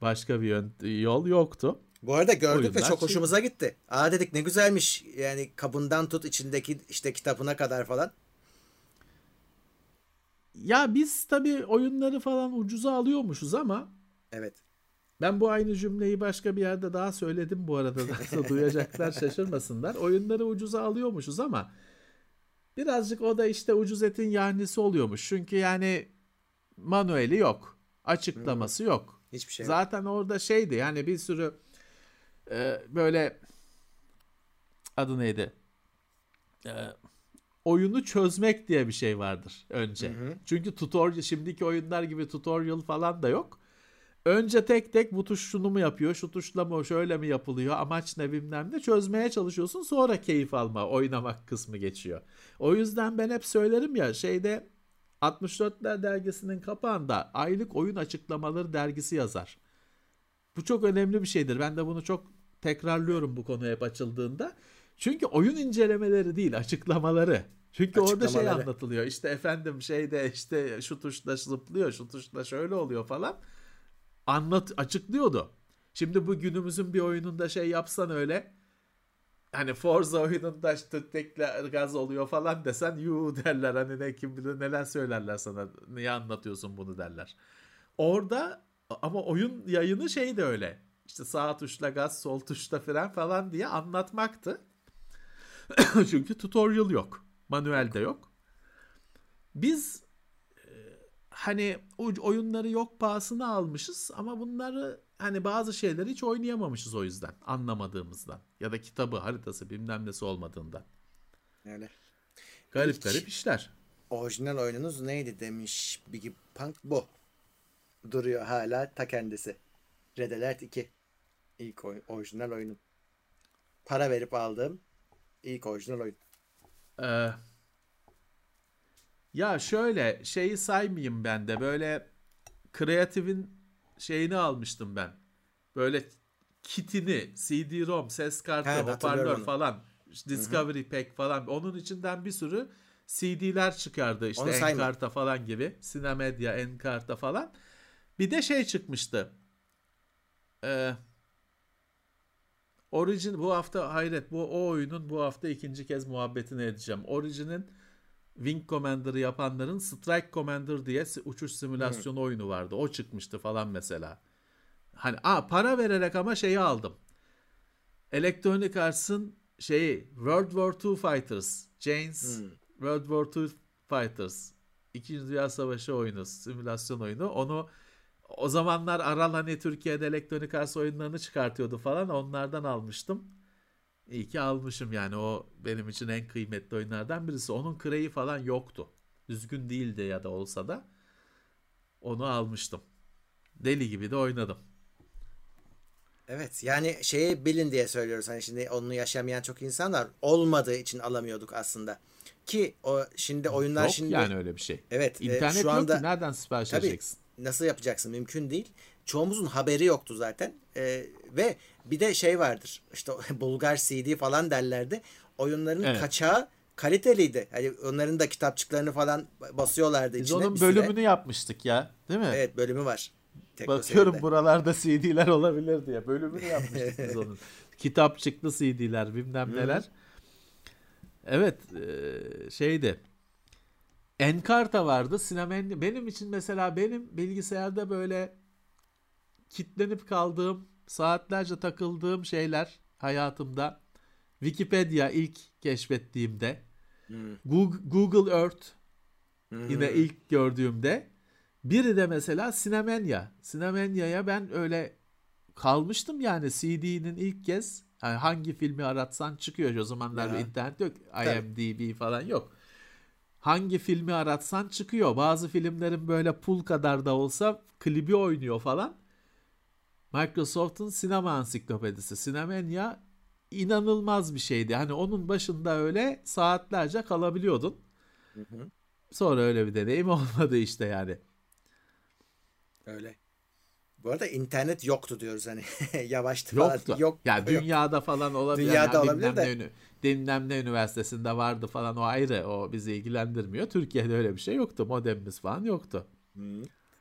Başka bir yön- yol yoktu. Bu arada gördük ve çok şey- hoşumuza gitti. Aa dedik ne güzelmiş. Yani kabından tut içindeki işte kitabına kadar falan. Ya biz tabii oyunları falan ucuza alıyormuşuz ama Evet. ben bu aynı cümleyi başka bir yerde daha söyledim bu arada da duyacaklar şaşırmasınlar. Oyunları ucuza alıyormuşuz ama birazcık o da işte ucuz etin yahnisi oluyormuş. Çünkü yani manueli yok. Açıklaması yok. Hiçbir şey. yok. Zaten orada şeydi yani bir sürü e, böyle adı neydi? E, oyunu çözmek diye bir şey vardır önce. Çünkü tutorial şimdiki oyunlar gibi tutorial falan da yok. Önce tek tek bu tuş şunu mu yapıyor, şu tuşla mı şöyle mi yapılıyor, amaç ne bilmem ne çözmeye çalışıyorsun. Sonra keyif alma, oynamak kısmı geçiyor. O yüzden ben hep söylerim ya şeyde 64'ler dergisinin kapağında aylık oyun açıklamaları dergisi yazar. Bu çok önemli bir şeydir. Ben de bunu çok tekrarlıyorum bu konu hep açıldığında. Çünkü oyun incelemeleri değil, açıklamaları. Çünkü orada şey anlatılıyor. İşte efendim şeyde işte şu tuşla zıplıyor, şu tuşla şöyle oluyor falan. Anlat açıklıyordu. Şimdi bu günümüzün bir oyununda şey yapsan öyle hani Forza oyununda işte tekle gaz oluyor falan desen yu derler hani ne kim bilir neler söylerler sana niye anlatıyorsun bunu derler. Orada ama oyun yayını şey de öyle işte sağ tuşla gaz sol tuşla fren falan diye anlatmaktı. Çünkü tutorial yok. Manuel de yok. Biz e, hani oyunları yok pahasına almışız ama bunları hani bazı şeyleri hiç oynayamamışız o yüzden anlamadığımızdan ya da kitabı haritası bilmem nesi olmadığından. Yani Garip garip işler. orijinal oyununuz neydi demiş Biggie Punk bu. Duruyor hala ta kendisi. Red Alert 2. İlk oyun, orijinal oyunum. Para verip aldığım ilk orijinal oyun. Ee, ya şöyle şeyi saymayayım ben de böyle kreatifin şeyini almıştım ben. Böyle kitini, CD-ROM, ses kartı, hatırlıyorum hoparlör onu. falan, Discovery Pack falan onun içinden bir sürü CD'ler çıkardı işte. Encarta falan gibi. Sinemedia, Encarta falan. Bir de şey çıkmıştı. Ee, Origin bu hafta hayret bu o oyunun bu hafta ikinci kez muhabbetini edeceğim. Origin'in Wing Commander'ı yapanların Strike Commander diye uçuş simülasyonu oyunu vardı. O çıkmıştı falan mesela. Hani a para vererek ama şeyi aldım. Electronic Arts'ın şeyi World War II Fighters, Jane's World War II Fighters. İkinci Dünya Savaşı oyunu, simülasyon oyunu. Onu o zamanlar Aral hani Türkiye'de Electronic Arts oyunlarını çıkartıyordu falan. Onlardan almıştım. İyi ki almışım yani o benim için en kıymetli oyunlardan birisi. Onun kreyi falan yoktu. Düzgün değildi ya da olsa da onu almıştım. Deli gibi de oynadım. Evet yani şeyi bilin diye söylüyoruz. Hani şimdi onu yaşamayan çok insan var. Olmadığı için alamıyorduk aslında. Ki o şimdi oyunlar Yok şimdi yani öyle bir şey. Evet, e, İnternet şu yok anda- ki nereden sipariş Tabii edeceksin? Nasıl yapacaksın mümkün değil. Çoğumuzun haberi yoktu zaten. Ee, ve bir de şey vardır. İşte Bulgar CD falan derlerdi. Oyunların Evet. kaçağı kaliteliydi. Hani onların da kitapçıklarını falan basıyorlardı Biz içine. onun bir süre. bölümünü yapmıştık ya. Değil mi? Evet bölümü var. Bakıyorum Teknoseyir'de. buralarda CD'ler olabilir diye. Bölümünü yapmıştık biz onun. Kitapçıklı CD'ler bilmem neler. Evet e, şeydi. Encarta vardı. Sinemen benim için mesela benim bilgisayarda böyle kitlenip kaldığım, saatlerce takıldığım şeyler hayatımda. Wikipedia ilk keşfettiğimde, Hmm. Google, Google Earth Hmm. yine ilk gördüğümde, biri de mesela Sinemania. Sinemania'ya ben öyle kalmıştım yani CD'nin ilk kez yani hangi filmi aratsan çıkıyor o zamanlar bir internet yok IMDb falan yok. Hangi filmi aratsan çıkıyor. Bazı filmlerin böyle pul kadar da olsa klibi oynuyor falan. Microsoft'un sinema ansiklopedisi Sinemania inanılmaz bir şeydi. Hani onun başında öyle saatlerce kalabiliyordun. Hı hı. Sonra öyle bir deneyim olmadı işte yani. Öyle. Bu arada internet yoktu diyoruz hani. Yavaştı falan. Yoktu. Yok. ya yok. dünyada falan olabilir. Dünyada Yani olabilir de. Ünü- bilmem ne üniversitesinde vardı falan o ayrı. O bizi ilgilendirmiyor. Türkiye'de öyle bir şey yoktu. Modemimiz falan yoktu.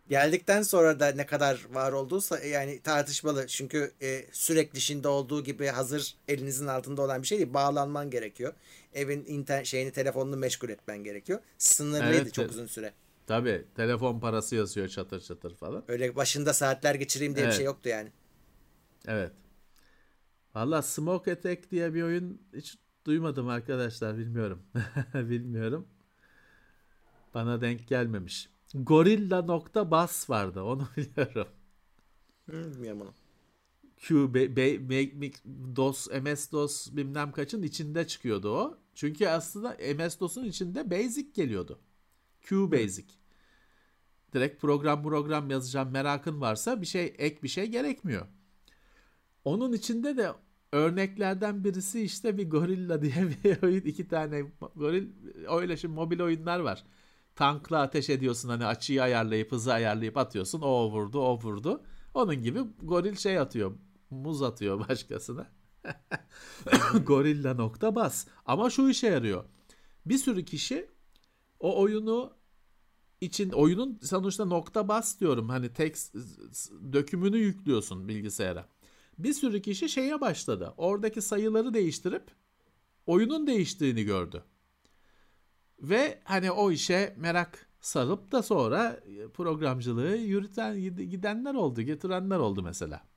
Geldikten sonra da ne kadar var olduysa yani tartışmalı. Çünkü e, sürekli şimdi olduğu gibi hazır elinizin altında olan bir şey değil. Bağlanman gerekiyor. Evin internet şeyini telefonunu meşgul etmen gerekiyor. Sınırlıydı Evet, çok uzun süre. Tabii telefon parası yazıyor çatır çatır falan. Öyle başında saatler geçireyim diye bir Evet. şey yoktu yani. Evet. Valla Smoke Attack diye bir oyun hiç duymadım arkadaşlar. Bilmiyorum. Bilmiyorum. Bana denk gelmemiş. Gorilla.bus vardı. Onu biliyorum. Bilmiyorum onu. Q, be, be, me- me- DOS, MS-DOS bilmem kaçın içinde çıkıyordu o. Çünkü aslında MS-DOS'un içinde Basic geliyordu. Q Basic. Direkt program program yazacağım merakın varsa bir şey ek bir şey gerekmiyor. Onun içinde de örneklerden birisi işte bir Gorilla diye bir oyun. iki tane goril öyle şimdi mobil oyunlar var. Tankla ateş ediyorsun hani açıyı ayarlayıp hızı ayarlayıp atıyorsun. O vurdu o vurdu. Onun gibi goril şey atıyor. Muz atıyor başkasına. Gorilla nokta bas. Ama şu işe yarıyor. Bir sürü kişi o oyunu için oyunun sonuçta nokta bas diyorum. Hani text dökümünü yüklüyorsun bilgisayara. Bir sürü kişi şeye başladı. Oradaki sayıları değiştirip oyunun değiştiğini gördü. Ve hani o işe merak sarıp da sonra programcılığı yürüten gidenler oldu, getirenler oldu mesela.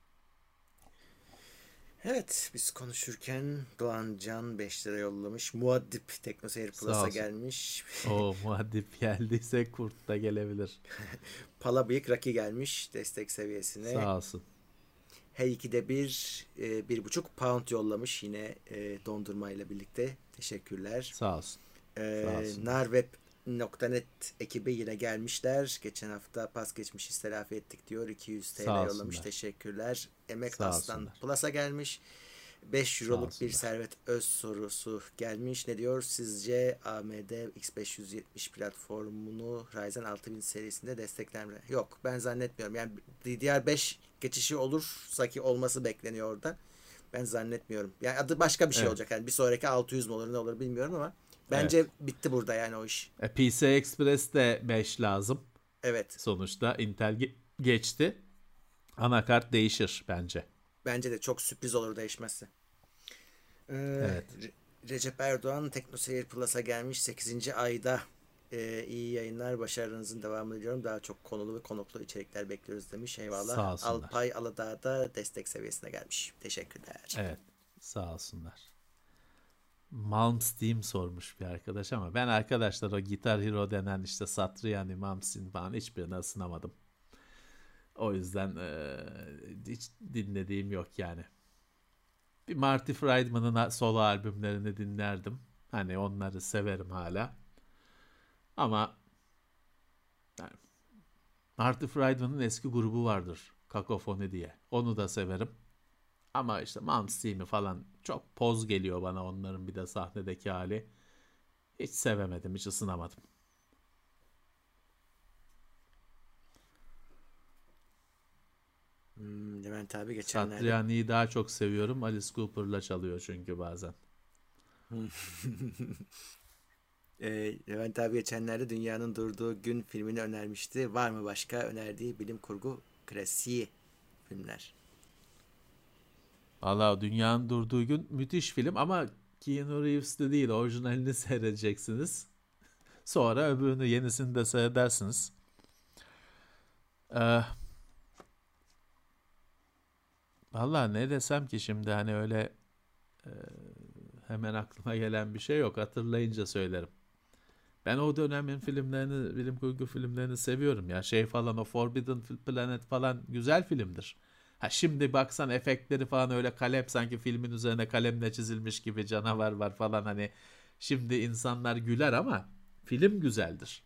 Evet biz konuşurken Doğan Can 5 lira yollamış. Muaddip Teknoseyir Plus'a gelmiş. O muhaddip geldiyse kurt da gelebilir. Pala Bıyık Raki gelmiş destek seviyesine. Sağ olsun. Her ikide bir e, bir buçuk pound yollamış yine e, dondurmayla birlikte. Teşekkürler. Sağ olsun. E, sağ olsun. Narweb.net ekibi yine gelmişler. Geçen hafta pas geçmiş telafi ettik diyor. 200 TL Sağ yollamış. olsunlar. Teşekkürler. Emek Sağ Aslan olsunlar. Plus'a gelmiş. 5 euroluk bir servet öz sorusu gelmiş. Ne diyor? Sizce AMD X570 platformunu Ryzen 6000 serisinde destekler mi? Yok ben zannetmiyorum. Yani DDR5 geçişi olursa ki olması bekleniyor orada. Ben zannetmiyorum. Yani adı başka bir şey Evet. olacak. Yani bir sonraki 600 mi olur ne olur bilmiyorum ama bence bitti burada yani o iş. E, PC Express'te 5 lazım. Evet. Sonuçta Intel ge- geçti. Anakart değişir bence. Bence de çok sürpriz olur değişmezse. Ee, Evet. Re- Recep Erdoğan Teknoseyir Plus'a gelmiş 8. ayda. Ee, iyi yayınlar, başarınızın devamını diliyorum. Daha çok konulu ve konuklu içerikler bekliyoruz demiş. Eyvallah. Sağ olsunlar. Alpay Aladağ da destek seviyesine gelmiş. Teşekkürler. Evet. Sağ olsunlar. Malmsteen sormuş bir arkadaş ama ben arkadaşlar o Guitar Hero denen işte Satriani, Malmsteen falan hiçbirini ısınamadım. O yüzden eee, hiç dinlediğim yok yani. Bir Marty Friedman'ın solo albümlerini dinlerdim. Hani onları severim hala. Ama yani Marty Friedman'ın eski grubu vardır. Kakofoni diye. Onu da severim. Ama işte Malmsteen'i falan çok poz geliyor bana onların bir de sahnedeki hali. Hiç sevemedim, hiç ısınamadım. Hmm, Levent abi geçenlerde Satriani'yi daha çok seviyorum. Alice Cooper'la çalıyor çünkü bazen. Ee, Levent abi geçenlerde Dünyanın Durduğu Gün filmini önermişti. Var mı başka önerdiği bilim kurgu klasiği filmler? Valla Dünyanın Durduğu Gün müthiş film ama Keanu Reeves'li değil. Orijinalini seyredeceksiniz. Sonra öbürünü yenisini de seyredersiniz. Ee, Valla ne desem ki şimdi hani öyle e, hemen aklıma gelen bir şey yok. Hatırlayınca söylerim. Ben o dönemin filmlerini, bilim kurgu filmlerini seviyorum ya. Şey falan o Forbidden Planet falan güzel filmdir. Ha şimdi baksan efektleri falan öyle kalem sanki filmin üzerine kalemle çizilmiş gibi canavar var falan hani şimdi insanlar güler ama film güzeldir.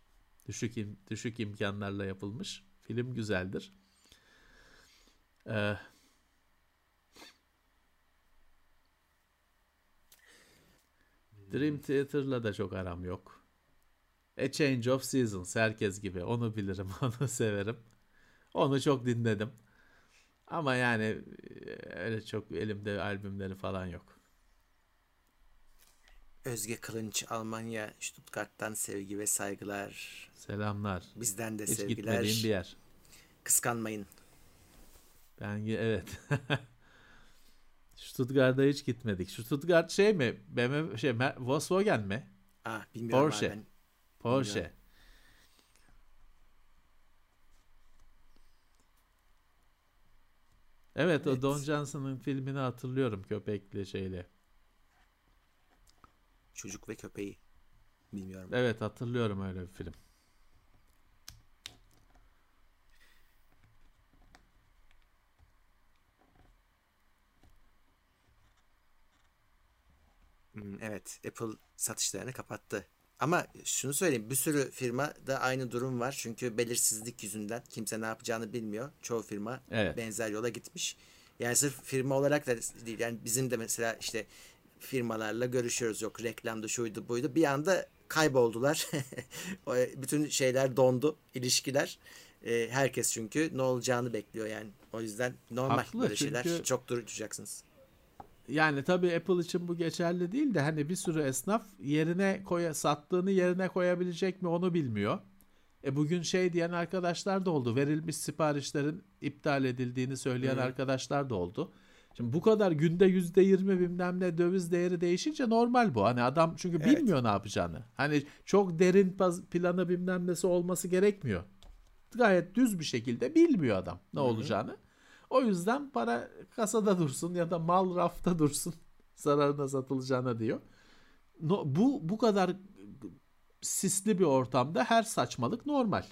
Düşük im düşük imkanlarla yapılmış. Film güzeldir. Ee, Dream Theater'la da çok aram yok. A Change of Seasons herkes gibi. Onu bilirim, onu severim. Onu çok dinledim. Ama yani e, öyle çok elimde albümleri falan yok. Özge Kılınç Almanya Stuttgart'tan sevgi ve saygılar. Selamlar. Bizden de Hiç sevgiler. gitmediğim bir yer. Kıskanmayın. Ben evet. Stuttgart'a hiç gitmedik. Stuttgart şey mi? BMW şey Volkswagen mi? Ah bilmiyorum Porsche. abi ben. Porsche. Bilmiyorum. Evet, o Evet. Don Johnson'ın filmini hatırlıyorum köpekli şeyle. Çocuk ve köpeği. Bilmiyorum. Evet hatırlıyorum öyle bir film. Hmm, evet Apple satışlarını kapattı. Ama şunu söyleyeyim bir sürü firma da aynı durum var. Çünkü belirsizlik yüzünden kimse ne yapacağını bilmiyor. Çoğu firma Evet. benzer yola gitmiş. Yani sırf firma olarak da değil. Yani bizim de mesela işte firmalarla görüşüyoruz. Yok reklamda şuydu buydu. Bir anda kayboldular. Bütün şeyler dondu. ilişkiler. Ee, herkes çünkü ne olacağını bekliyor yani. O yüzden normal Haklı, böyle şeyler. Çok duracaksınız. Yani tabii Apple için bu geçerli değil de hani bir sürü esnaf yerine koya sattığını yerine koyabilecek mi onu bilmiyor. E bugün şey diyen arkadaşlar da oldu. Verilmiş siparişlerin iptal edildiğini söyleyen Hı. arkadaşlar da oldu. Şimdi bu kadar günde yüzde yirmi bilmem ne döviz değeri değişince normal bu. Hani adam çünkü Evet. bilmiyor ne yapacağını. Hani çok derin planı bilmem nesi olması gerekmiyor. Gayet düz bir şekilde bilmiyor adam ne Hı hı. olacağını. O yüzden para kasada dursun ya da mal rafta dursun zararına satılacağına diyor. No, bu bu kadar sisli bir ortamda her saçmalık normal.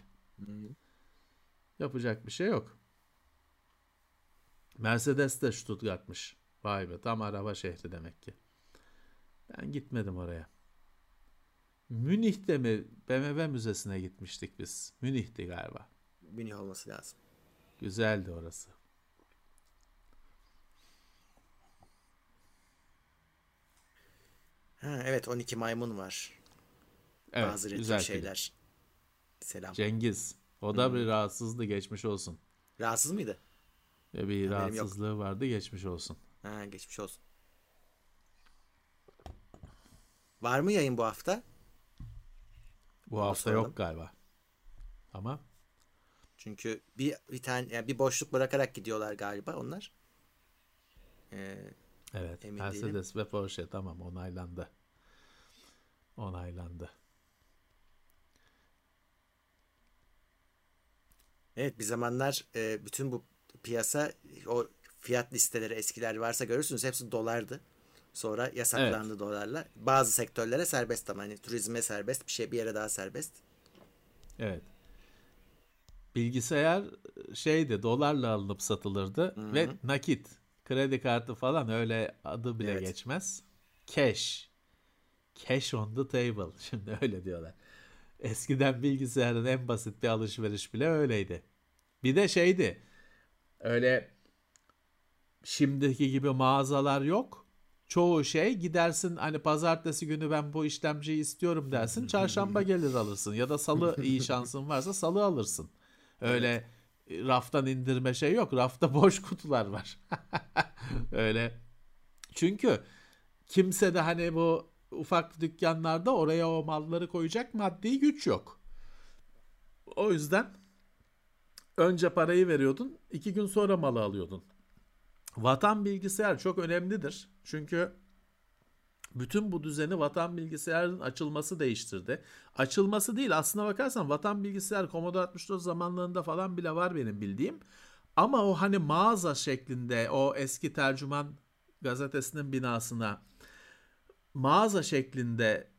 Yapacak bir şey yok. Mercedes de Stuttgart'mış. Vay be tam araba şehri demek ki. Ben gitmedim oraya. Münih'te mi BMW Müzesi'ne gitmiştik biz. Münih'ti galiba. Münih olması lazım. Güzeldi orası. Ha, evet 12 maymun var. Evet, Bazı güzel film. şeyler. Selam. Cengiz. O da bir rahatsızlığı geçmiş olsun. Rahatsız mıydı? Ve bir Haberim yok. rahatsızlığı vardı geçmiş olsun. Ha, geçmiş olsun. Var mı yayın bu hafta? Bu Onu hafta soralım. yok galiba. Ama Çünkü bir bir tane yani bir boşluk bırakarak gidiyorlar galiba onlar. Ee, evet Emin Mercedes ve Porsche tamam onaylandı. Onaylandı. evet bir zamanlar e, bütün bu piyasa o fiyat listeleri eskiler varsa görürsünüz hepsi dolardı. Sonra yasaklandı dolarla. Bazı sektörlere serbest ama hani turizme serbest bir şey bir yere daha serbest. Evet. Bilgisayar şeydi dolarla alınıp satılırdı Hı hı. ve nakit. Kredi kartı falan öyle adı bile Evet. geçmez. Cash. Cash on the table. Şimdi öyle diyorlar. Eskiden bilgisayarın en basit bir alışveriş bile öyleydi. Bir de şeydi. Öyle şimdiki gibi mağazalar yok. Çoğu şey gidersin hani pazartesi günü ben bu işlemciyi istiyorum dersin. Çarşamba gelir alırsın ya da salı iyi şansın varsa salı alırsın. Öyle e, raftan indirme şey yok. Rafta boş kutular var. Öyle. Çünkü kimse de hani bu ufak dükkanlarda oraya o malları koyacak maddi güç yok. O yüzden önce parayı veriyordun, iki gün sonra malı alıyordun. Vatan bilgisayar çok önemlidir. Çünkü bütün bu düzeni Vatan Bilgisayar'ın açılması değiştirdi. Açılması değil aslına bakarsan Vatan Bilgisayar Commodore 64 zamanlarında falan bile var benim bildiğim. Ama o hani mağaza şeklinde o eski tercüman gazetesinin binasına mağaza şeklinde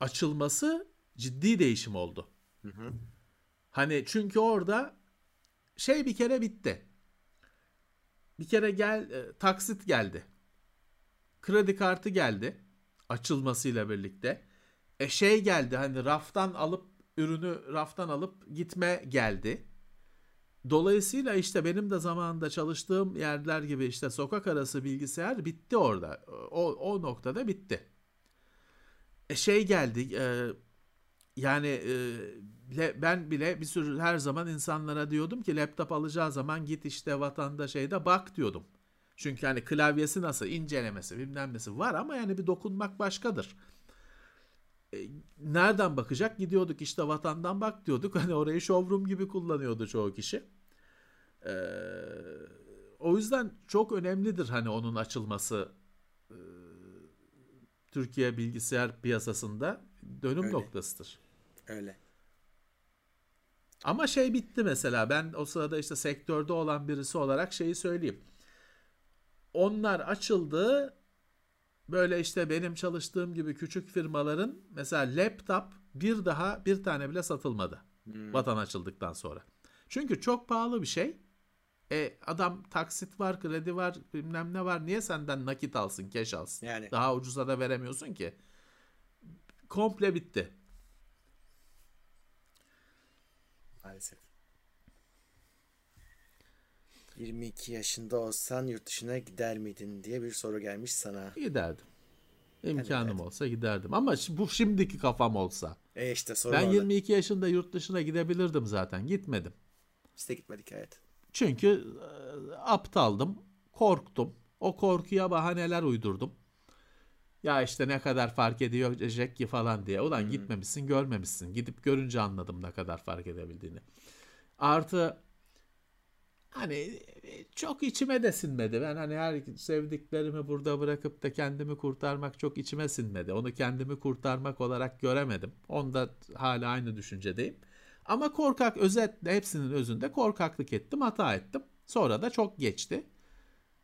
açılması ciddi değişim oldu. Hı hı. Hani çünkü orada şey bir kere bitti. Bir kere gel e, taksit geldi. Kredi kartı geldi açılmasıyla birlikte. E şey geldi hani raftan alıp ürünü raftan alıp gitme geldi. Dolayısıyla işte benim de zamanında çalıştığım yerler gibi işte sokak arası bilgisayar bitti orada. O, o noktada bitti. E şey geldi e, yani e, ben bile bir sürü her zaman insanlara diyordum ki laptop alacağı zaman git işte vatanda şeyde bak diyordum. Çünkü hani klavyesi nasıl incelemesi bilmem nesi var ama yani bir dokunmak başkadır. E, nereden bakacak? Gidiyorduk işte vatandan bak diyorduk. Hani orayı showroom gibi kullanıyordu çoğu kişi. E, o yüzden çok önemlidir hani onun açılması e, Türkiye bilgisayar piyasasında dönüm Öyle. noktasıdır. Öyle. Ama şey bitti mesela ben o sırada işte sektörde olan birisi olarak şeyi söyleyeyim. Onlar açıldı böyle işte benim çalıştığım gibi küçük firmaların mesela laptop bir daha bir tane bile satılmadı. Hmm. Vatan açıldıktan sonra. Çünkü çok pahalı bir şey. E adam taksit var, kredi var, bilmem ne var. Niye senden nakit alsın, keş alsın? Yani. Daha ucuza da veremiyorsun ki. Komple bitti. Maalesef. 22 yaşında olsan yurt dışına gider miydin diye bir soru gelmiş sana. Giderdim. İmkanım Evet. olsa giderdim. Ama bu şimdiki kafam olsa. E işte soru Ben orada. 22 yaşında yurt dışına gidebilirdim zaten. Gitmedim. Biz de gitmedik evet. Çünkü e, aptaldım, korktum. O korkuya bahaneler uydurdum. Ya işte ne kadar fark ediyor edecek ki falan diye. Ulan gitmemişsin, görmemişsin. Gidip görünce anladım ne kadar fark edebildiğini. Artı hani e, çok içime de sinmedi. Ben hani her sevdiklerimi burada bırakıp da kendimi kurtarmak çok içime sinmedi. Onu kendimi kurtarmak olarak göremedim. Onda hala aynı düşüncedeyim. Ama korkak özetle hepsinin özünde korkaklık ettim, hata ettim. Sonra da çok geçti.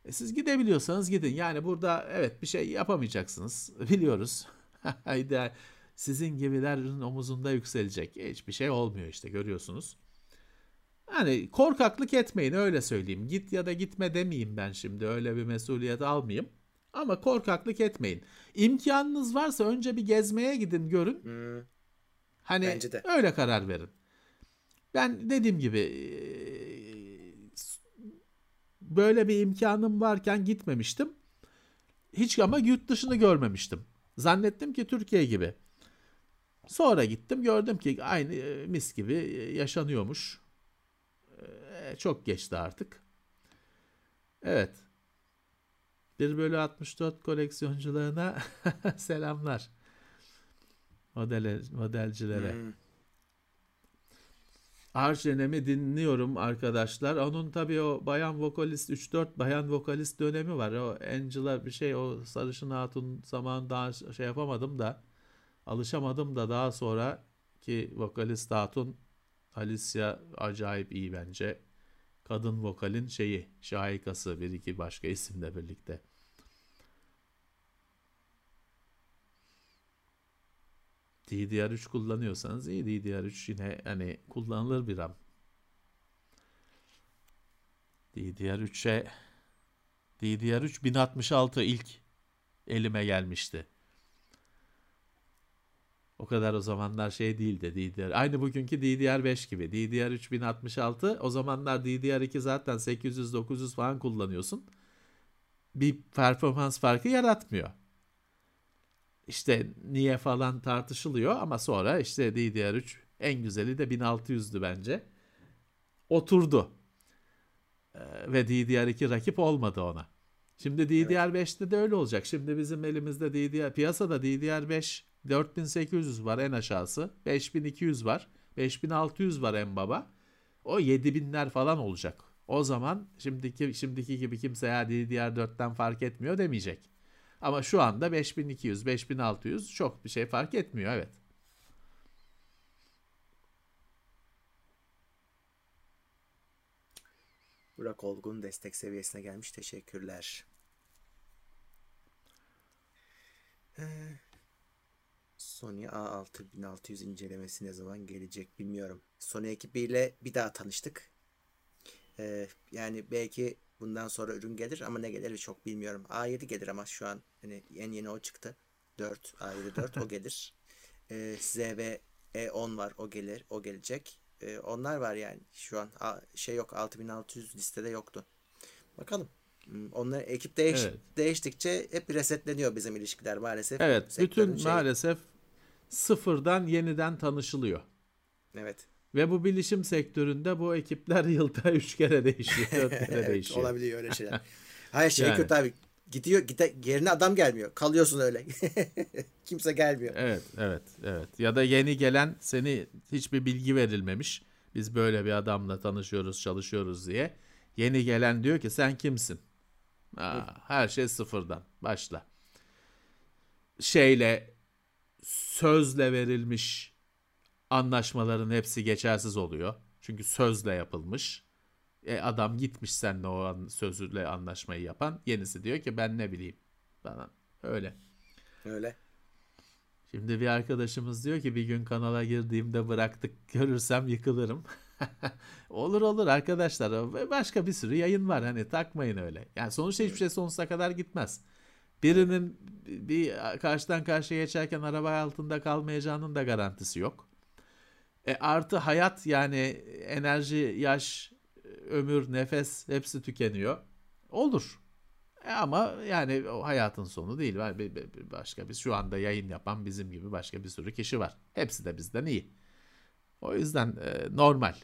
E siz gidebiliyorsanız gidin. Yani burada evet bir şey yapamayacaksınız. Biliyoruz. Haydi sizin gibilerin omuzunda yükselecek. Hiçbir şey olmuyor işte görüyorsunuz. Hani korkaklık etmeyin öyle söyleyeyim. Git ya da gitme demeyeyim ben şimdi. Öyle bir mesuliyet almayayım. Ama korkaklık etmeyin. İmkanınız varsa önce bir gezmeye gidin görün. Hmm. Hani Bence de. öyle karar verin. Ben dediğim gibi böyle bir imkanım varken gitmemiştim. Hiç ama yurt dışını görmemiştim. Zannettim ki Türkiye gibi. Sonra gittim gördüm ki aynı mis gibi yaşanıyormuş. E, Çok geçti artık. Evet. 1 bölü 64 koleksiyoncularına selamlar. Modele, modelcilere. Hmm. Arjenemi dinliyorum arkadaşlar. Onun tabii o bayan vokalist 3-4 bayan vokalist dönemi var. O Angela bir şey o Sarışın Hatun zaman daha şey yapamadım da alışamadım da daha sonra ki vokalist Hatun Alicia acayip iyi bence. Kadın vokalin şeyi şahikası bir iki başka isimle birlikte. DDR3 kullanıyorsanız iyi DDR3 yine hani kullanılır bir RAM. DDR3'e DDR3 1066 ilk elime gelmişti. O kadar o zamanlar şey değildi DDR. Aynı bugünkü DDR5 gibi. DDR3 1066 o zamanlar DDR2 zaten 800-900 falan kullanıyorsun. Bir performans farkı yaratmıyor. İşte niye falan tartışılıyor ama sonra işte DDR3 en güzeli de 1600'dü bence. Oturdu. Ee, ve DDR2 rakip olmadı ona. Şimdi DDR5'te de öyle olacak. Şimdi bizim elimizde DDR piyasada DDR5 4800 var en aşağısı. 5200 var. 5600 var en baba. O 7000'ler falan olacak. O zaman şimdiki şimdiki gibi kimse ya DDR4'ten fark etmiyor demeyecek. Ama şu anda 5200, 5600 çok bir şey fark etmiyor evet. Burak Olgun destek seviyesine gelmiş. Teşekkürler. Ee, Sony A6600 incelemesi ne zaman gelecek bilmiyorum. Sony ekibiyle bir daha tanıştık. Ee, yani belki bundan sonra ürün gelir ama ne gelir çok bilmiyorum. A7 gelir ama şu an hani en yeni o çıktı. 4 A7 4 o gelir. Ee, ZV E10 var o gelir o gelecek. Ee, onlar var yani şu an A, şey yok 6600 listede yoktu. Bakalım. Hmm, Onlar ekip değiş, Evet. değiştikçe hep resetleniyor bizim ilişkiler maalesef. Evet, bütün şey- maalesef sıfırdan yeniden tanışılıyor. Evet. Ve bu bilişim sektöründe bu ekipler yılda 3 kere değişiyor, 4 kere evet, değişiyor. olabiliyor öyle şeyler. Hayır şey Yani. kötü abi. Gidiyor gide, yerine adam gelmiyor. Kalıyorsun öyle. Kimse gelmiyor. Evet, evet, evet. Ya da yeni gelen seni hiçbir bilgi verilmemiş. Biz böyle bir adamla tanışıyoruz, çalışıyoruz diye. Yeni gelen diyor ki sen kimsin? Aa, her şey sıfırdan. Başla. Şeyle sözle verilmiş anlaşmaların hepsi geçersiz oluyor. Çünkü sözle yapılmış. E adam gitmiş seninle o an, sözle anlaşmayı yapan. Yenisi diyor ki ben ne bileyim falan. Öyle. Öyle. Şimdi bir arkadaşımız diyor ki bir gün kanala girdiğimde bıraktık görürsem yıkılırım. olur olur arkadaşlar. Başka bir sürü yayın var hani takmayın öyle. Yani sonuçta hiçbir şey sonsuza kadar gitmez. Birinin bir karşıdan karşıya geçerken araba altında kalmayacağının da garantisi yok. E artı hayat yani enerji, yaş, ömür, nefes hepsi tükeniyor. Olur. E ama yani o hayatın sonu değil. Var bir, bir- bir başka biz şu anda yayın yapan bizim gibi başka bir sürü kişi var. Hepsi de bizden iyi. O yüzden e, normal.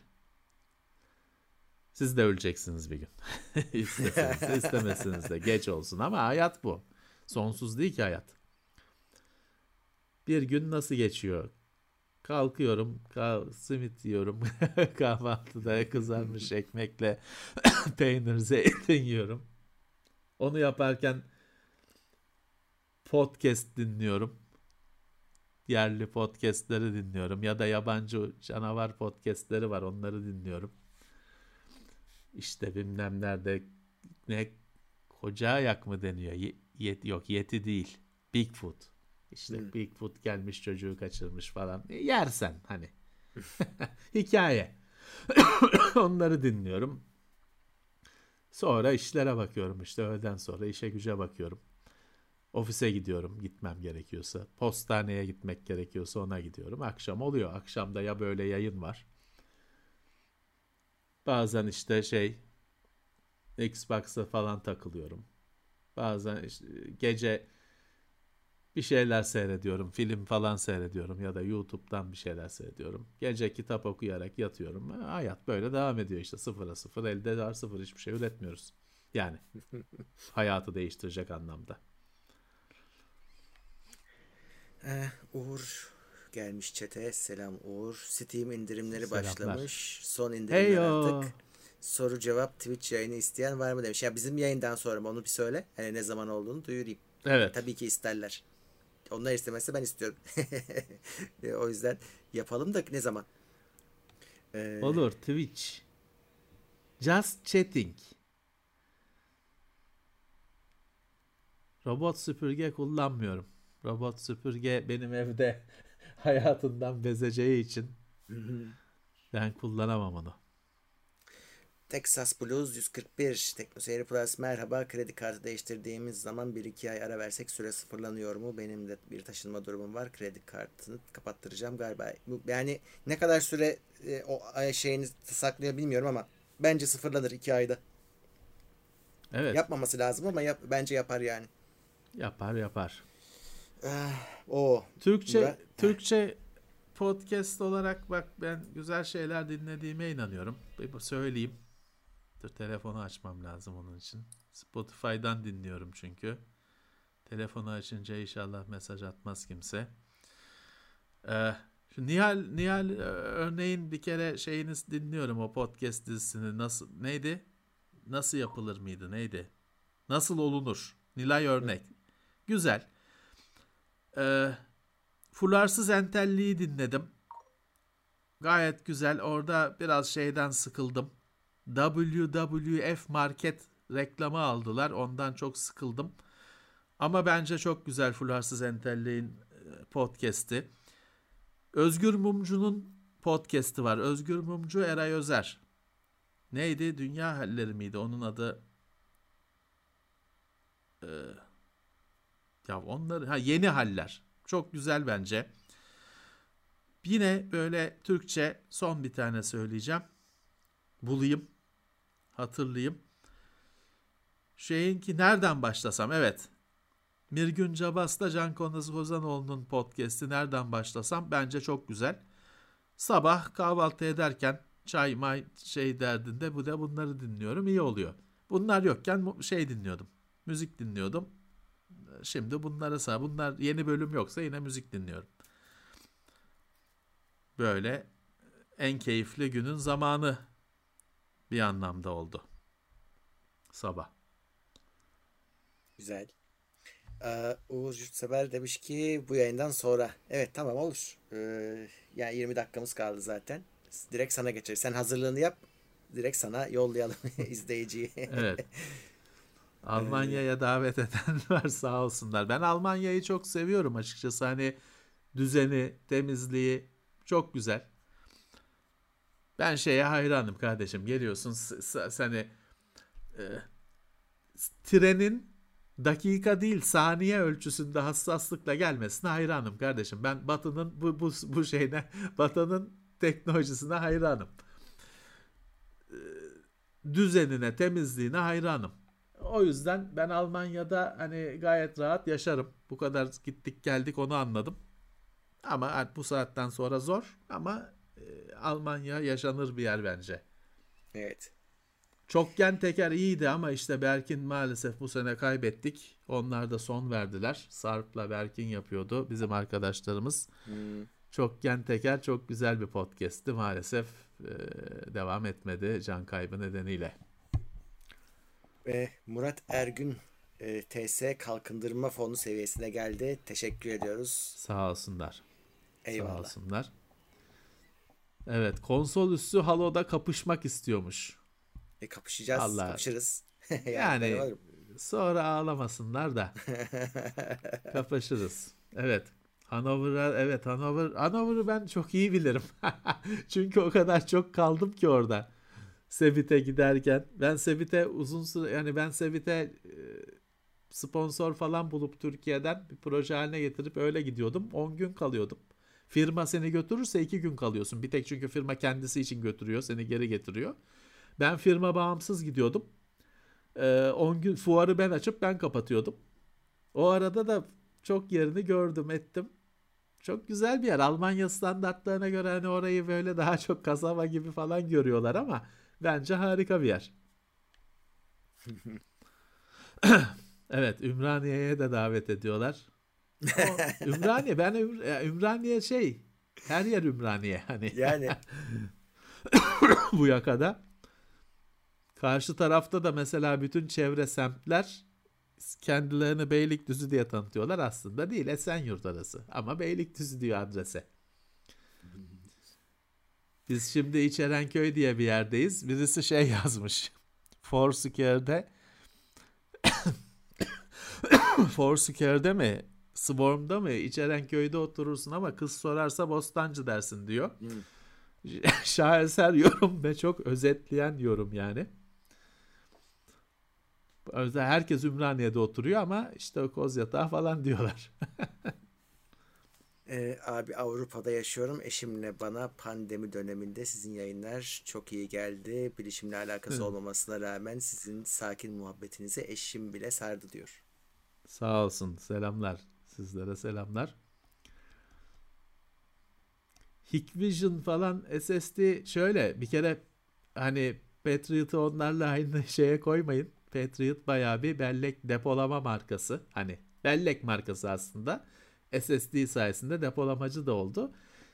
Siz de öleceksiniz bir gün. İsteseniz de istemeseniz de geç olsun ama hayat bu. Sonsuz değil ki hayat. Bir gün nasıl geçiyor? Kalkıyorum, kah- simit yiyorum. Kahvaltıda kızarmış ekmekle peynir, zeytin yiyorum. Onu yaparken podcast dinliyorum. Yerli podcastleri dinliyorum ya da yabancı canavar podcastleri var onları dinliyorum. İşte bilmem nerede ne koca ayak mı deniyor? Ye- yet, yok yeti değil. Bigfoot. İşte Hmm. Bigfoot gelmiş çocuğu kaçırmış falan. E, yersen hani. Hikaye. Onları dinliyorum. Sonra işlere bakıyorum işte öğleden sonra işe güce bakıyorum. Ofise gidiyorum gitmem gerekiyorsa. Postaneye gitmek gerekiyorsa ona gidiyorum. Akşam oluyor. Akşamda ya böyle yayın var. Bazen işte şey Xbox'a falan takılıyorum. Bazen işte gece bir şeyler seyrediyorum. Film falan seyrediyorum ya da YouTube'dan bir şeyler seyrediyorum. Gece kitap okuyarak yatıyorum. Hayat böyle devam ediyor işte sıfıra sıfır. Elde var sıfır hiçbir şey üretmiyoruz. Yani hayatı değiştirecek anlamda. Eh, Uğur gelmiş çete. Selam Uğur. Steam indirimleri Selamlar. başlamış. Son indirimler Heyo. artık. Soru cevap Twitch yayını isteyen var mı demiş. Ya bizim yayından sonra mı onu bir söyle. Hani ne zaman olduğunu duyurayım. Evet. Tabii ki isterler. Onlar istemezse ben istiyorum. E, o yüzden yapalım da ne zaman? Ee, Olur Twitch. Just chatting. Robot süpürge kullanmıyorum. Robot süpürge benim evde hayatından bezeceği için ben kullanamam onu. Texas Blues 141 Teknoseyir Plus merhaba kredi kartı değiştirdiğimiz zaman 1-2 ay ara versek süre sıfırlanıyor mu? Benim de bir taşınma durumum var. Kredi kartını kapattıracağım galiba. Yani ne kadar süre e, o şeyini saklıyor bilmiyorum ama bence sıfırlanır 2 ayda. Evet. Yapmaması lazım ama yap, bence yapar yani. Yapar yapar. O Türkçe Murat- Türkçe podcast olarak bak ben güzel şeyler dinlediğime inanıyorum. Bir söyleyeyim. Dur telefonu açmam lazım onun için. Spotify'dan dinliyorum çünkü. Telefonu açınca inşallah mesaj atmaz kimse. Ee, şu Nihal Nihal e, örneğin bir kere şeyiniz dinliyorum o podcast dizisini nasıl neydi? Nasıl yapılır mıydı? Neydi? Nasıl olunur? Nilay örnek. Güzel. Ee, Fularsız Entelli'yi dinledim. Gayet güzel. Orada biraz şeyden sıkıldım. WWF Market reklamı aldılar. Ondan çok sıkıldım. Ama bence çok güzel Fularsız Entelli'nin e, podcast'i. Özgür Mumcu'nun podcast'i var. Özgür Mumcu Eray Özer. Neydi? Dünya Halleri miydi? Onun adı ee, ya onlar ha yeni haller. Çok güzel bence. Yine böyle Türkçe son bir tane söyleyeceğim. Bulayım. Hatırlayayım. Şeyin ki nereden başlasam? Evet. Mirgün Cabas'ta Can Konuz Kozanoğlu'nun podcast'i nereden başlasam bence çok güzel. Sabah kahvaltı ederken çay may şey derdinde bu da bunları dinliyorum iyi oluyor. Bunlar yokken şey dinliyordum. Müzik dinliyordum. Şimdi bunlara sağ bunlar yeni bölüm yoksa yine müzik dinliyorum. Böyle en keyifli günün zamanı bir anlamda oldu. Sabah. Güzel. Ee, Uğur Yurtsever demiş ki bu yayından sonra. Evet tamam olur. Ee, yani 20 dakikamız kaldı zaten. Direkt sana geçer. Sen hazırlığını yap. Direkt sana yollayalım izleyiciyi. evet. Almanya'ya davet eden var sağ olsunlar. Ben Almanya'yı çok seviyorum açıkçası. Hani düzeni, temizliği çok güzel. Ben şeye hayranım kardeşim. Geliyorsun seni e, trenin dakika değil saniye ölçüsünde hassaslıkla gelmesine hayranım kardeşim. Ben Batı'nın bu bu bu şeyine Batı'nın teknolojisine hayranım. E, düzenine, temizliğine hayranım. O yüzden ben Almanya'da hani gayet rahat yaşarım. Bu kadar gittik geldik onu anladım. Ama bu saatten sonra zor ama Almanya yaşanır bir yer bence. Evet. Çokgen teker iyiydi ama işte Berkin maalesef bu sene kaybettik. Onlar da son verdiler. Sarp'la Berkin yapıyordu bizim arkadaşlarımız. Hmm. Çokgen teker çok güzel bir podcast'ti maalesef e, devam etmedi can kaybı nedeniyle. Ve Murat Ergün e, TS Kalkındırma Fonu seviyesine geldi. Teşekkür ediyoruz. Sağ olsunlar. Eyvallah. Sağ olsunlar. Evet konsol üstü Halo'da kapışmak istiyormuş. E kapışacağız. Allah. Kapışırız. yani, yani sonra ağlamasınlar da kapışırız. Evet. Hanover'a evet Hanover Hanover'ı ben çok iyi bilirim. Çünkü o kadar çok kaldım ki orada. Sevit'e giderken. Ben Sevit'e uzun süre yani ben Sevit'e e, sponsor falan bulup Türkiye'den bir proje haline getirip öyle gidiyordum. 10 gün kalıyordum. Firma seni götürürse 2 gün kalıyorsun. Bir tek çünkü firma kendisi için götürüyor. Seni geri getiriyor. Ben firma bağımsız gidiyordum. 10 gün fuarı ben açıp ben kapatıyordum. O arada da çok yerini gördüm ettim. Çok güzel bir yer. Almanya standartlarına göre hani orayı böyle daha çok kasaba gibi falan görüyorlar ama Bence harika bir yer. evet Ümraniye'ye de davet ediyorlar. O, Ümraniye ben Ümraniye şey her yer Ümraniye hani. Yani bu yakada. Karşı tarafta da mesela bütün çevre semtler kendilerini Beylikdüzü diye tanıtıyorlar aslında değil Esenyurt arası ama Beylikdüzü diyor adrese. Biz şimdi İçerenköy diye bir yerdeyiz. Birisi şey yazmış. Foursquare'de Foursquare'de mi? Swarm'da mı? İçerenköy'de oturursun ama kız sorarsa Bostancı dersin diyor. Hmm. Şaheser yorum ve çok özetleyen yorum yani. Herkes Ümraniye'de oturuyor ama işte o koz yatağı falan diyorlar. Ee, abi Avrupa'da yaşıyorum. Eşimle bana pandemi döneminde sizin yayınlar çok iyi geldi. Bilişimle alakası Hı. olmamasına rağmen sizin sakin muhabbetinize eşim bile sardı diyor. Sağ olsun. Selamlar. Sizlere selamlar. Hikvision falan SSD şöyle bir kere hani Patriot'ı onlarla aynı şeye koymayın. Patriot bayağı bir bellek depolama markası. Hani bellek markası aslında. SSD sayesinde depolamacı da oldu.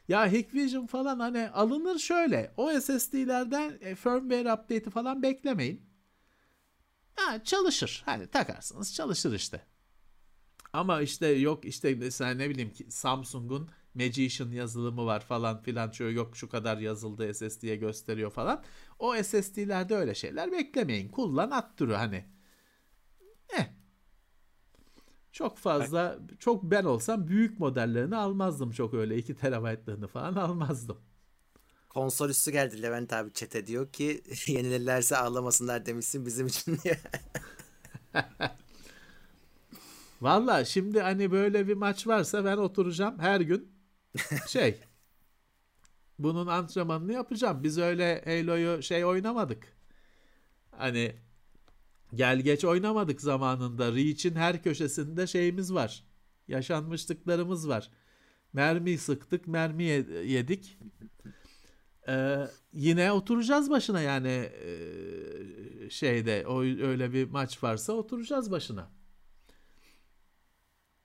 Ya Hikvision falan hani alınır şöyle. O SSD'lerden e, firmware update'i falan beklemeyin. Ha, çalışır. Hani takarsınız çalışır işte. Ama işte yok işte mesela ne bileyim ki Samsung'un Magician yazılımı var falan filan şu yok şu kadar yazıldı SSD'ye gösteriyor falan. O SSD'lerde öyle şeyler beklemeyin. Kullan at türü hani. Eh. Çok fazla çok ben olsam büyük modellerini almazdım çok öyle 2 terabaytlarını falan almazdım. Konsol üstü geldi Levent abi çete diyor ki yenilirlerse ağlamasınlar demişsin bizim için diye. Valla şimdi hani böyle bir maç varsa ben oturacağım her gün şey bunun antrenmanını yapacağım. Biz öyle Halo'yu şey oynamadık. Hani gel geç oynamadık zamanında. Reach'in her köşesinde şeyimiz var. Yaşanmışlıklarımız var. Mermi sıktık, mermi yedik. Ee, yine oturacağız başına yani e, şeyde o öyle bir maç varsa oturacağız başına.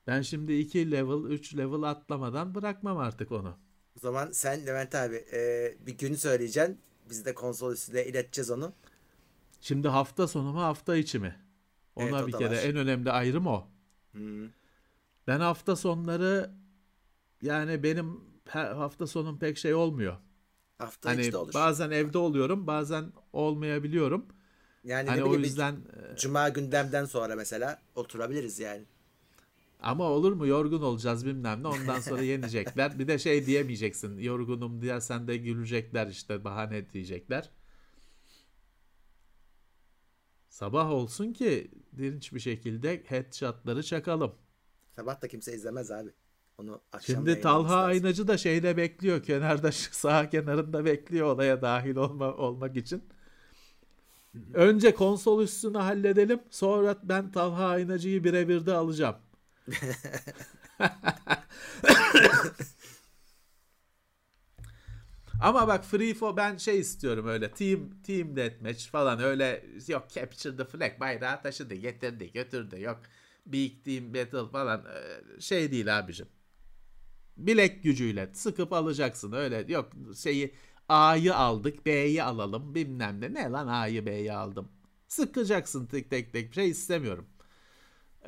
Ben şimdi 2 level 3 level atlamadan bırakmam artık onu. O zaman sen Levent abi e, bir gün söyleyeceksin. Biz de konsol üstüne ileteceğiz onu. Şimdi hafta sonu mu hafta içi mi? Ona evet, bir kere var. en önemli ayrım o. Hmm. Ben hafta sonları yani benim hafta sonum pek şey olmuyor. Hafta hani içi olur. Bazen evde oluyorum, bazen olmayabiliyorum. Yani hani o yüzden cuma gündemden sonra mesela oturabiliriz yani. Ama olur mu yorgun olacağız bilmem ne ondan sonra yenecekler. Bir de şey diyemeyeceksin yorgunum diye sen de gülecekler işte bahane diyecekler. Sabah olsun ki dinç bir şekilde headshotları çakalım. Sabah da kimse izlemez abi. Onu akşam Şimdi Talha Aynacı da şeyde bekliyor. Kenarda sağ kenarında bekliyor olaya dahil olma, olmak için. Önce konsol üstünü halledelim. Sonra ben Talha Aynacı'yı birebir de alacağım. Ama bak Free for ben şey istiyorum öyle team team deathmatch falan öyle yok capture the flag bayrağı taşıdı getirdi götürdü yok big team battle falan şey değil abicim. Bilek gücüyle sıkıp alacaksın öyle yok şeyi A'yı aldık B'yi alalım bilmem ne ne lan A'yı B'yi aldım. Sıkacaksın tek tek tek şey istemiyorum.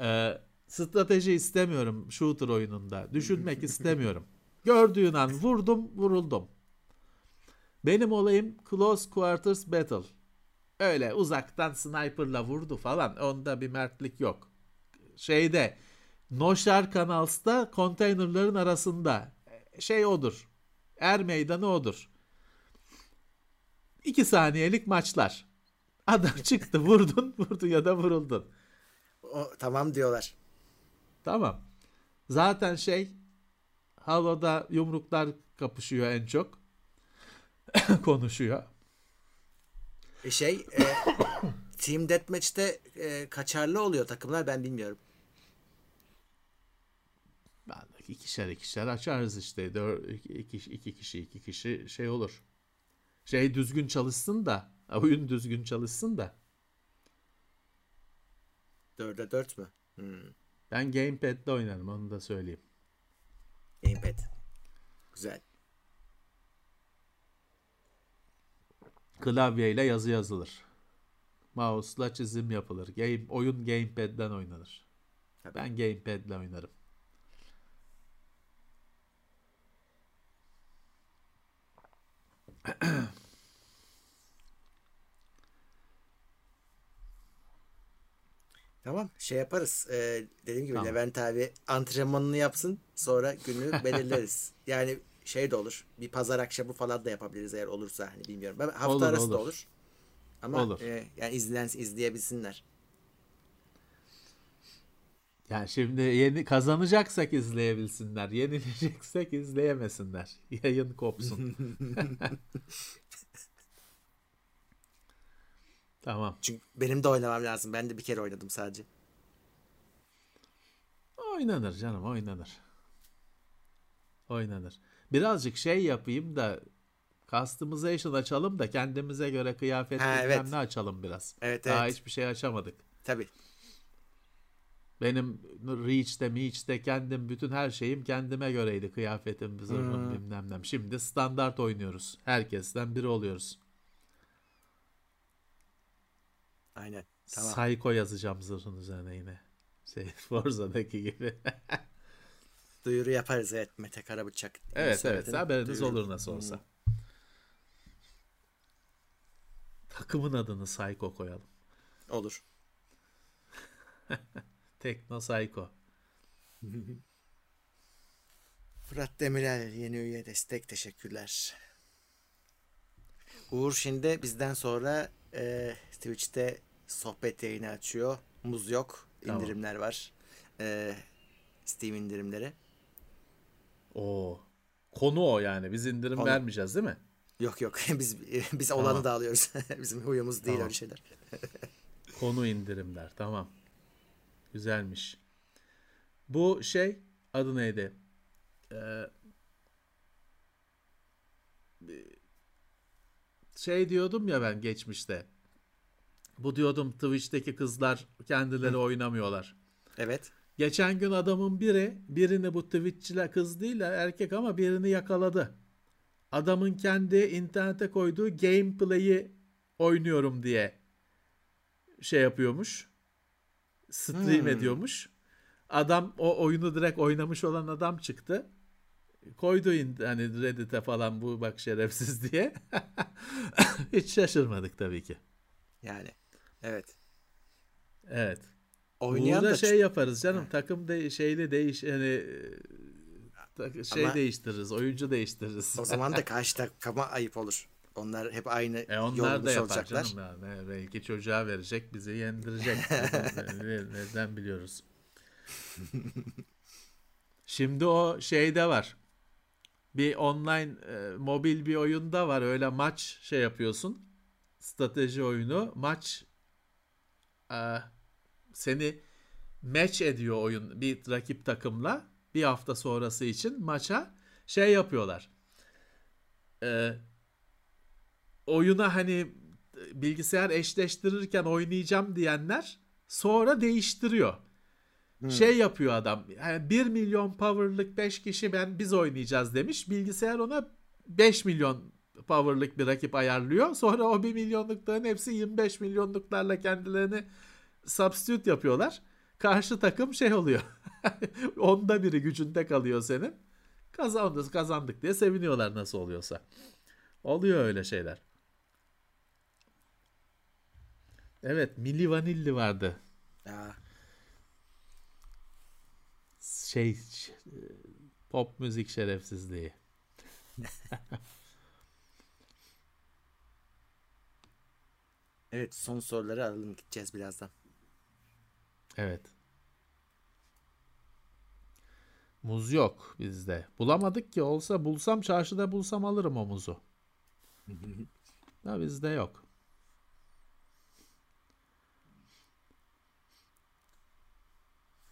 Ee, Strateji istemiyorum shooter oyununda. Düşünmek istemiyorum. Gördüğün an vurdum, vuruldum. Benim olayım Close Quarters Battle. Öyle uzaktan sniperla vurdu falan. Onda bir mertlik yok. Şeyde Noşar Kanals'ta konteynerların arasında şey odur. Er meydanı odur. İki saniyelik maçlar. Adam çıktı vurdun vurdu ya da vuruldun. O, tamam diyorlar. Tamam. Zaten şey Halo'da yumruklar kapışıyor en çok. Konuşuyor. E şey e, Team Deathmatch'te e, kaçarlı oluyor takımlar ben bilmiyorum. Ben ikişer ikişer açarız işte. Dör, iki, iki kişi iki kişi şey olur. Şey düzgün çalışsın da oyun düzgün çalışsın da. Dörde dört mü? Hmm. Ben gamepad'de oynarım onu da söyleyeyim. Gamepad. Güzel. Klavyeyle yazı yazılır. Mouse'la çizim yapılır. Game, oyun gamepad'den oynanır. Tabii. Ben gamepad'le oynarım. Tamam şey yaparız. Ee, dediğim gibi tamam. Levent abi antrenmanını yapsın. Sonra günü belirleriz. yani şey de olur. Bir pazar akşamı falan da yapabiliriz eğer olursa. Hani bilmiyorum. Ben, hafta olur, arası olur. da olur. Ama olur. E, yani izleyen izleyebilsinler. Yani şimdi yeni kazanacaksak izleyebilsinler. Yenileceksek izleyemesinler. Yayın kopsun. Tamam. Çünkü benim de oynamam lazım. Ben de bir kere oynadım sadece. Oynanır canım oynanır. Oynanır. Birazcık şey yapayım da customization açalım da kendimize göre kıyafet ha, evet. ne açalım biraz. Evet, Daha evet. hiçbir şey açamadık. Tabii. Benim Reach'te, Meach'te kendim bütün her şeyim kendime göreydi. Kıyafetim, zırhım hmm. bilmem ne. Şimdi standart oynuyoruz. Herkesten biri oluyoruz. Aynen. Tamam. Psycho yazacağım zırhın üzerine yine. Şey, Forza'daki gibi. Duyuru yaparız evet Mete Karabıçak. Evet evet haberiniz Duyuru. olur nasıl olsa. Hmm. Takımın adını Psycho koyalım. Olur. Tekno Psycho. Fırat Demirel yeni üye destek teşekkürler. Uğur şimdi bizden sonra e, Twitch'te sohbet yayını açıyor. Muz yok. indirimler tamam. var. E, Steam indirimleri. O konu o yani. Biz indirim konu. vermeyeceğiz değil mi? Yok yok. biz biz tamam. olanı dağılıyoruz. Bizim huyumuz değil tamam. öyle şeyler. konu indirimler. Tamam. Güzelmiş. Bu şey adı neydi? Ee, şey diyordum ya ben geçmişte. Bu diyordum Twitch'teki kızlar kendileri Hı. oynamıyorlar. Evet. Geçen gün adamın biri birini bu Twitch'çiler kız değil erkek ama birini yakaladı. Adamın kendi internete koyduğu gameplay'i oynuyorum diye şey yapıyormuş. Stream hmm. ediyormuş. Adam o oyunu direkt oynamış olan adam çıktı. Koydu hani Reddit'e falan bu bak şerefsiz diye. Hiç şaşırmadık tabii ki. Yani evet. Evet. Oynayan Burada da şey yaparız canım ha. takım de şeyli değiş hani şey Ama değiştiririz, oyuncu değiştiririz. O zaman da karşı takıma ayıp olur. Onlar hep aynı e onlar da yapar olacaklar. canım yani. Belki çocuğa verecek, bizi yendirecek. Neden biliyoruz. Şimdi o şeyde var. Bir online e, mobil bir oyunda var. Öyle maç şey yapıyorsun. Strateji oyunu. Maç e, seni match ediyor oyun bir rakip takımla bir hafta sonrası için maça şey yapıyorlar. E, oyuna hani bilgisayar eşleştirirken oynayacağım diyenler sonra değiştiriyor. Hmm. Şey yapıyor adam. Yani 1 milyon power'lık 5 kişi ben biz oynayacağız demiş. Bilgisayar ona 5 milyon power'lık bir rakip ayarlıyor. Sonra o 1 milyonlukların hepsi 25 milyonluklarla kendilerini substitute yapıyorlar. Karşı takım şey oluyor. Onda biri gücünde kalıyor senin. Kazandık kazandık diye seviniyorlar nasıl oluyorsa. Oluyor öyle şeyler. Evet Milli Vanilli vardı. Ya. Şey pop müzik şerefsizliği. evet son soruları alalım gideceğiz birazdan. Evet. Muz yok bizde. Bulamadık ki olsa bulsam çarşıda bulsam alırım o muzu. da bizde yok.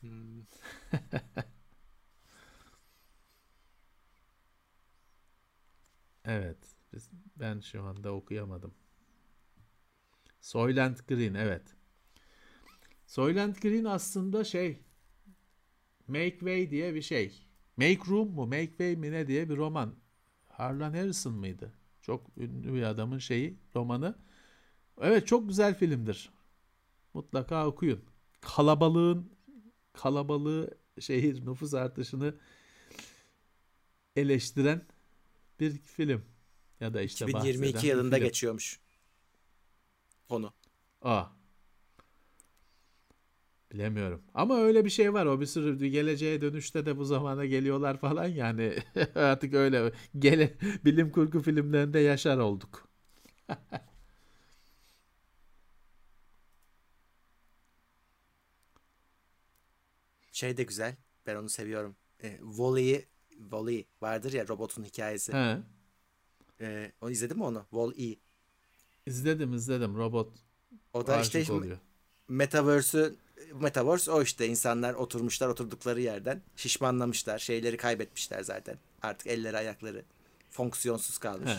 Hmm. evet. Biz, ben şu anda okuyamadım. Soylent Green evet. Soylent Green aslında şey Make Way diye bir şey. Make Room mu Make Way mi ne diye bir roman. Harlan Harrison mıydı? Çok ünlü bir adamın şeyi romanı. Evet çok güzel filmdir. Mutlaka okuyun. Kalabalığın kalabalığı şehir nüfus artışını eleştiren bir film. Ya da işte 2022 yılında geçiyormuş. Konu. Aa, Bilemiyorum. Ama öyle bir şey var. O bir sürü geleceğe dönüşte de bu zamana geliyorlar falan yani artık öyle gele, bilim kurgu filmlerinde yaşar olduk. şey de güzel. Ben onu seviyorum. E, Wall-E Wall-E vardır ya robotun hikayesi. He. E, o izledin mi onu? Wall-E. İzledim izledim. Robot o da işte oluyor. Metaverse'ü Metaverse o işte insanlar oturmuşlar oturdukları yerden şişmanlamışlar şeyleri kaybetmişler zaten artık elleri ayakları fonksiyonsuz kalmış.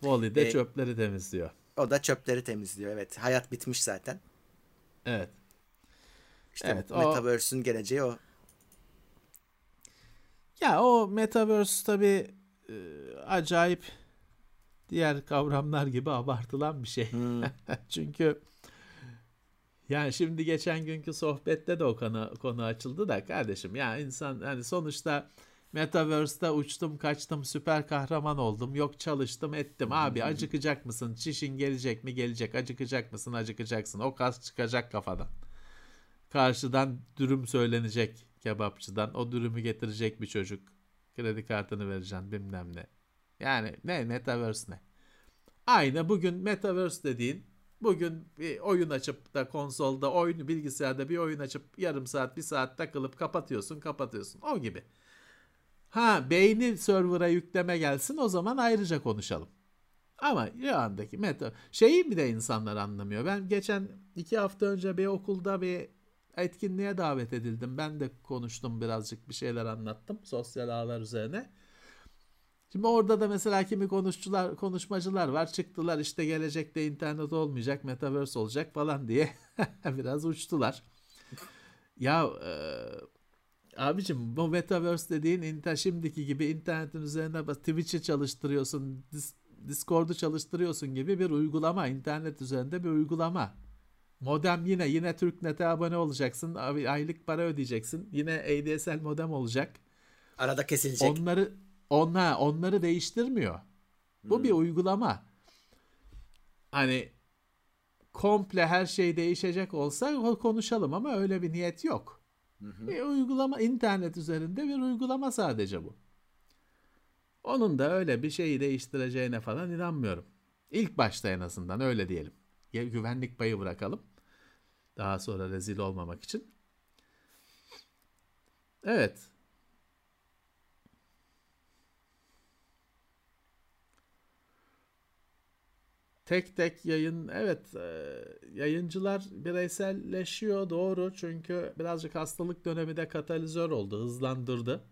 Wally de ee, çöpleri temizliyor. O da çöpleri temizliyor evet hayat bitmiş zaten. Evet. İşte evet, Metaverse'ün o... geleceği o. Ya o Metaverse tabi e, acayip diğer kavramlar gibi abartılan bir şey. Hmm. Çünkü Yani şimdi geçen günkü sohbette de o konu, konu açıldı da kardeşim ya insan hani sonuçta Metaverse'de uçtum kaçtım süper kahraman oldum yok çalıştım ettim. Abi acıkacak mısın? Çişin gelecek mi? Gelecek. Acıkacak mısın? Acıkacaksın. O kas çıkacak kafadan. Karşıdan dürüm söylenecek kebapçıdan. O dürümü getirecek bir çocuk. Kredi kartını vereceksin bilmem ne yani ne Metaverse ne aynı bugün Metaverse dediğin Bugün bir oyun açıp da konsolda, oyun bilgisayarda bir oyun açıp yarım saat, bir saat takılıp kapatıyorsun, kapatıyorsun. O gibi. Ha beyni server'a yükleme gelsin o zaman ayrıca konuşalım. Ama şu andaki meta şeyi bir de insanlar anlamıyor. Ben geçen iki hafta önce bir okulda bir etkinliğe davet edildim. Ben de konuştum birazcık bir şeyler anlattım sosyal ağlar üzerine. Şimdi orada da mesela kimi konuşçular, konuşmacılar var. Çıktılar işte gelecekte internet olmayacak, metaverse olacak falan diye biraz uçtular. ya e, abicim bu metaverse dediğin inter, şimdiki gibi internetin üzerine Twitch'i çalıştırıyorsun, Discord'u çalıştırıyorsun gibi bir uygulama. internet üzerinde bir uygulama. Modem yine yine TürkNet'e abone olacaksın. Aylık para ödeyeceksin. Yine ADSL modem olacak. Arada kesilecek. Onları onlar onları değiştirmiyor. Bu hmm. bir uygulama. Hani komple her şey değişecek olsa konuşalım ama öyle bir niyet yok. Hı Bir uygulama internet üzerinde bir uygulama sadece bu. Onun da öyle bir şeyi değiştireceğine falan inanmıyorum. İlk başta en azından öyle diyelim. Güvenlik payı bırakalım. Daha sonra rezil olmamak için. Evet. Tek tek yayın evet e, yayıncılar bireyselleşiyor doğru. Çünkü birazcık hastalık dönemi de katalizör oldu hızlandırdı.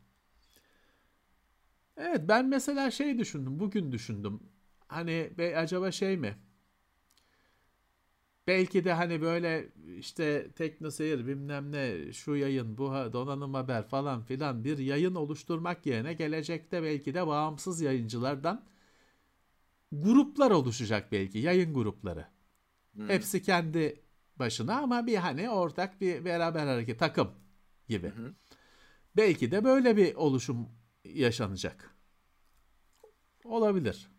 Evet ben mesela şey düşündüm bugün düşündüm. Hani be, acaba şey mi? Belki de hani böyle işte tekno seyir bilmem ne şu yayın bu donanım haber falan filan bir yayın oluşturmak yerine gelecekte belki de bağımsız yayıncılardan gruplar oluşacak belki yayın grupları. Hmm. Hepsi kendi başına ama bir hani ortak bir beraber hareket takım gibi. Hı Belki de böyle bir oluşum yaşanacak. Olabilir.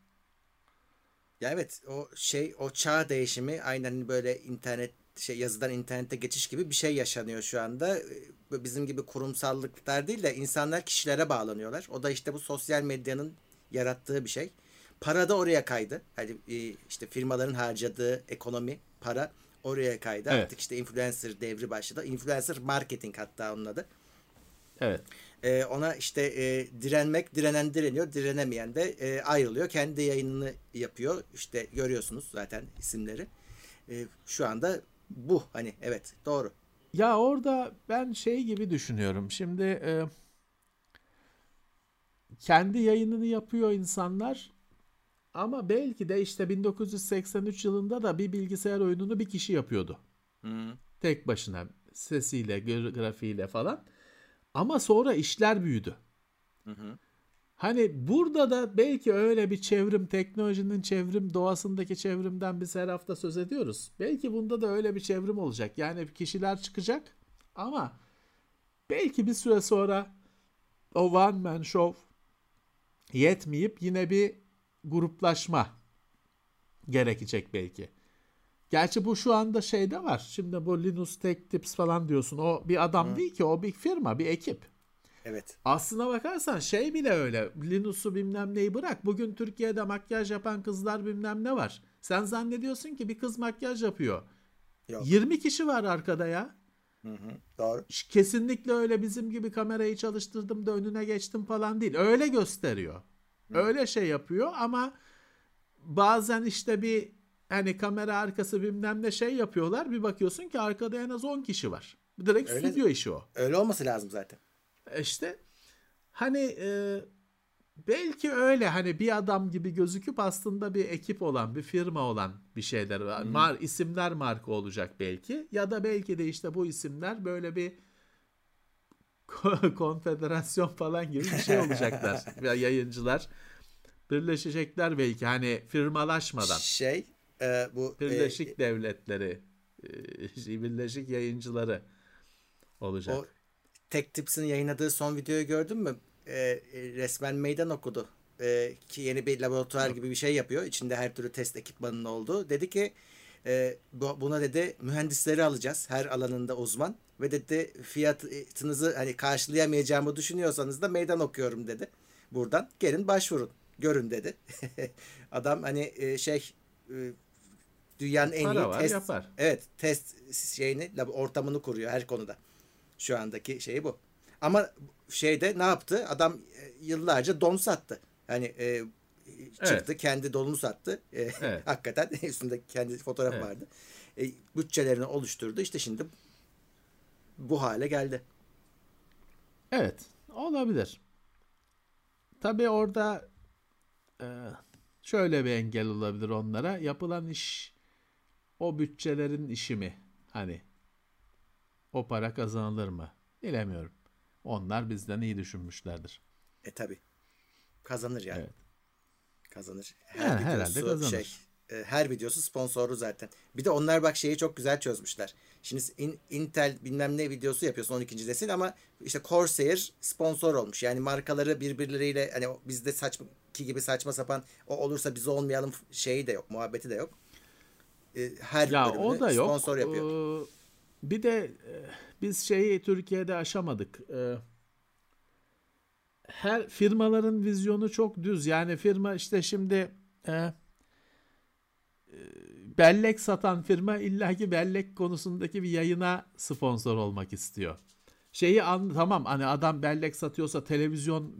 Ya evet o şey o çağ değişimi aynen böyle internet şey yazıdan internete geçiş gibi bir şey yaşanıyor şu anda. Bizim gibi kurumsallıklar değil de insanlar kişilere bağlanıyorlar. O da işte bu sosyal medyanın yarattığı bir şey. Para da oraya kaydı. Hani işte firmaların harcadığı ekonomi, para oraya kaydı. Evet. Artık işte influencer devri başladı. Influencer marketing hatta onun adı. Evet. Ee, ona işte e, direnmek, direnen direniyor, direnemeyen de e, ayrılıyor. Kendi yayınını yapıyor. İşte görüyorsunuz zaten isimleri. E, şu anda bu hani evet doğru. Ya orada ben şey gibi düşünüyorum. Şimdi e, kendi yayınını yapıyor insanlar ama belki de işte 1983 yılında da bir bilgisayar oyununu bir kişi yapıyordu. Hmm. Tek başına sesiyle, grafiğiyle falan. Ama sonra işler büyüdü. Hı Hani burada da belki öyle bir çevrim, teknolojinin çevrim, doğasındaki çevrimden biz her hafta söz ediyoruz. Belki bunda da öyle bir çevrim olacak. Yani kişiler çıkacak ama belki bir süre sonra o one man show yetmeyip yine bir gruplaşma gerekecek belki. Gerçi bu şu anda şeyde var. Şimdi bu Linus Tech Tips falan diyorsun. O bir adam Hı. değil ki. O bir firma, bir ekip. Evet. Aslına bakarsan şey bile öyle. Linus'u bilmem neyi bırak. Bugün Türkiye'de makyaj yapan kızlar bilmem ne var. Sen zannediyorsun ki bir kız makyaj yapıyor. Yok. 20 kişi var arkada ya. Hı hı, doğru. Kesinlikle öyle bizim gibi kamerayı çalıştırdım da önüne geçtim falan değil. Öyle gösteriyor. Öyle şey yapıyor ama bazen işte bir hani kamera arkası bilmem ne şey yapıyorlar. Bir bakıyorsun ki arkada en az 10 kişi var. Direkt öyle, stüdyo işi o. Öyle olması lazım zaten. E işte hani e, belki öyle hani bir adam gibi gözüküp aslında bir ekip olan, bir firma olan bir şeyler var. Hmm. Mar isimler marka olacak belki ya da belki de işte bu isimler böyle bir konfederasyon falan gibi bir şey olacaklar. yayıncılar birleşecekler belki hani firmalaşmadan. Şey e, bu Birleşik e, Devletleri e, Birleşik Yayıncıları olacak. O Tek Tips'in yayınladığı son videoyu gördün mü? E, e, resmen meydan okudu. E, ki yeni bir laboratuvar gibi bir şey yapıyor. İçinde her türlü test ekipmanının olduğu. Dedi ki e, bu, buna dedi mühendisleri alacağız. Her alanında uzman. Ve dedi fiyatınızı hani karşılayamayacağımı düşünüyorsanız da meydan okuyorum dedi. Buradan gelin başvurun. Görün dedi. Adam hani e, şey e, dünyanın en Para iyi var, test yapar. evet test şeyini ortamını kuruyor her konuda. Şu andaki şeyi bu. Ama şeyde ne yaptı? Adam e, yıllarca don sattı. Yani e, çıktı kendi donunu sattı. E, Evet. hakikaten üstünde kendi fotoğraf Evet. vardı. E, bütçelerini oluşturdu. İşte şimdi bu hale geldi. Evet, olabilir. Tabii orada e, şöyle bir engel olabilir onlara. Yapılan iş o bütçelerin işi mi? Hani o para kazanılır mı? Bilemiyorum. Onlar bizden iyi düşünmüşlerdir. E tabi. Kazanır yani. Evet. Kazanır. Yani herhalde kazanır. Şey, her videosu sponsorlu zaten. Bir de onlar bak şeyi çok güzel çözmüşler. Şimdi in- Intel bilmem ne videosu yapıyorsun 12. nesil ama işte Corsair sponsor olmuş. Yani markaları birbirleriyle hani bizde saçma ki gibi saçma sapan o olursa biz olmayalım şeyi de yok. Muhabbeti de yok. E, her Ya o da yok. sponsor yapıyor. Ee, bir de e, biz şeyi Türkiye'de aşamadık. Ee, her firmaların vizyonu çok düz. Yani firma işte şimdi e, e, bellek satan firma illaki bellek konusundaki bir yayına sponsor olmak istiyor. Şeyi an, tamam hani adam bellek satıyorsa televizyon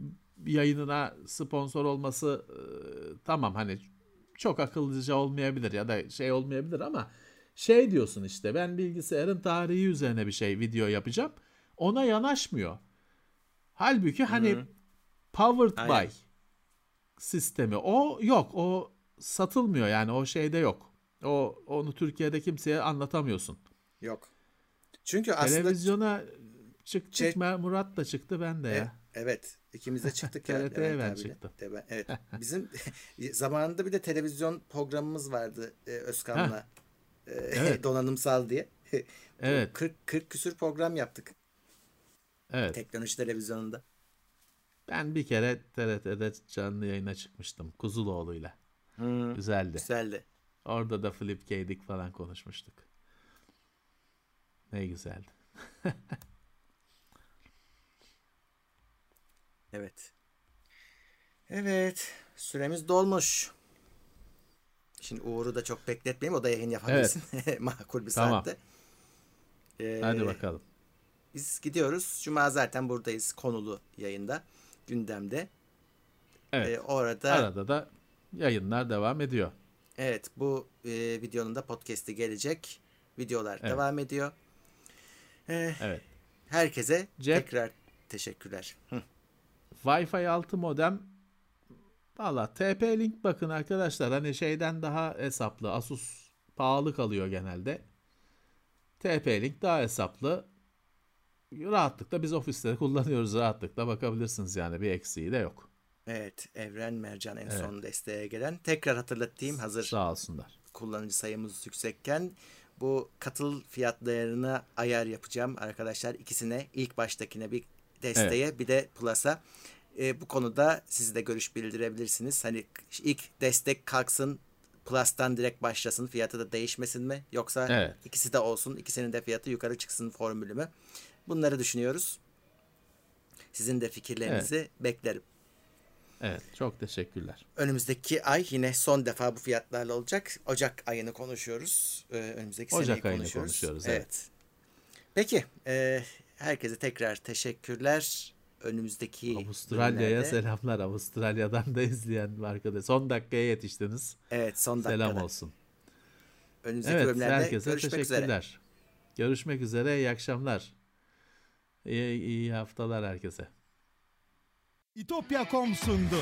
yayınına sponsor olması e, tamam hani çok akıllıca olmayabilir ya da şey olmayabilir ama şey diyorsun işte ben bilgisayarın tarihi üzerine bir şey video yapacağım. Ona yanaşmıyor. Halbuki hani powered Aynen. by sistemi o yok. O satılmıyor yani o şeyde yok. O onu Türkiye'de kimseye anlatamıyorsun. Yok. Çünkü aslında Televizyona çıktık Şey- mı Murat da çıktı ben de E, ya. evet. ikimiz de çıktık ya. TRT'ye ben çıktım. Evet. Bizim zamanında bir de televizyon programımız vardı e, Özkan'la. E, Evet. donanımsal diye. Evet. 40 40 küsür program yaptık Evet. teknoloji televizyonunda. Ben bir kere TRT'de canlı yayına çıkmıştım Kuzuloğlu'yla. Güzeldi. Güzeldi. Orada da Flip K'dik falan konuşmuştuk. Ne güzeldi. Evet. Evet. Süremiz dolmuş. Şimdi Uğur'u da çok bekletmeyeyim. O da yayın yapabilsin. Makul bir Tamam. saatte. Ee, Hadi bakalım. Biz gidiyoruz. Cuma zaten buradayız. Konulu yayında. Gündemde. Evet. Ee, orada Arada da yayınlar devam ediyor. evet bu e, videonun da podcast'i gelecek. Videolar Evet. devam ediyor. Ee, Evet. herkese Cep- tekrar teşekkürler. Hı. Wi-Fi 6 modem valla TP-Link bakın arkadaşlar hani şeyden daha hesaplı. Asus pahalı kalıyor genelde. TP-Link daha hesaplı. Rahatlıkla biz ofiste kullanıyoruz rahatlıkla bakabilirsiniz yani bir eksiği de yok. Evet, Evren Mercan en son desteğe gelen. Tekrar hatırlatayım hazır Sağ olsunlar. kullanıcı sayımız yüksekken bu katıl fiyatlarına ayar yapacağım arkadaşlar. ikisine ilk baştakine bir desteğe bir de Plus'a. E, bu konuda siz de görüş bildirebilirsiniz. Hani ilk destek kalksın Plus'tan direkt başlasın fiyatı da değişmesin mi? Yoksa Evet. ikisi de olsun ikisinin de fiyatı yukarı çıksın formülü mü? Bunları düşünüyoruz. Sizin de fikirlerinizi beklerim. Evet çok teşekkürler. Önümüzdeki ay yine son defa bu fiyatlarla olacak. Ocak ayını konuşuyoruz. Ee, önümüzdeki Ocak seneyi ayını konuşuyoruz. konuşuyoruz, Evet. evet. Peki. e, herkese tekrar teşekkürler. Önümüzdeki Avustralya'ya bölümlerde- selamlar. Avustralya'dan da izleyen arkadaş. Son dakikaya yetiştiniz. Evet son dakikada. Selam olsun. Önümüzdeki Evet bölümlerde herkese görüşmek üzere. teşekkürler. Görüşmek üzere. İyi akşamlar. İyi, iyi haftalar herkese. İtopya.com sundu.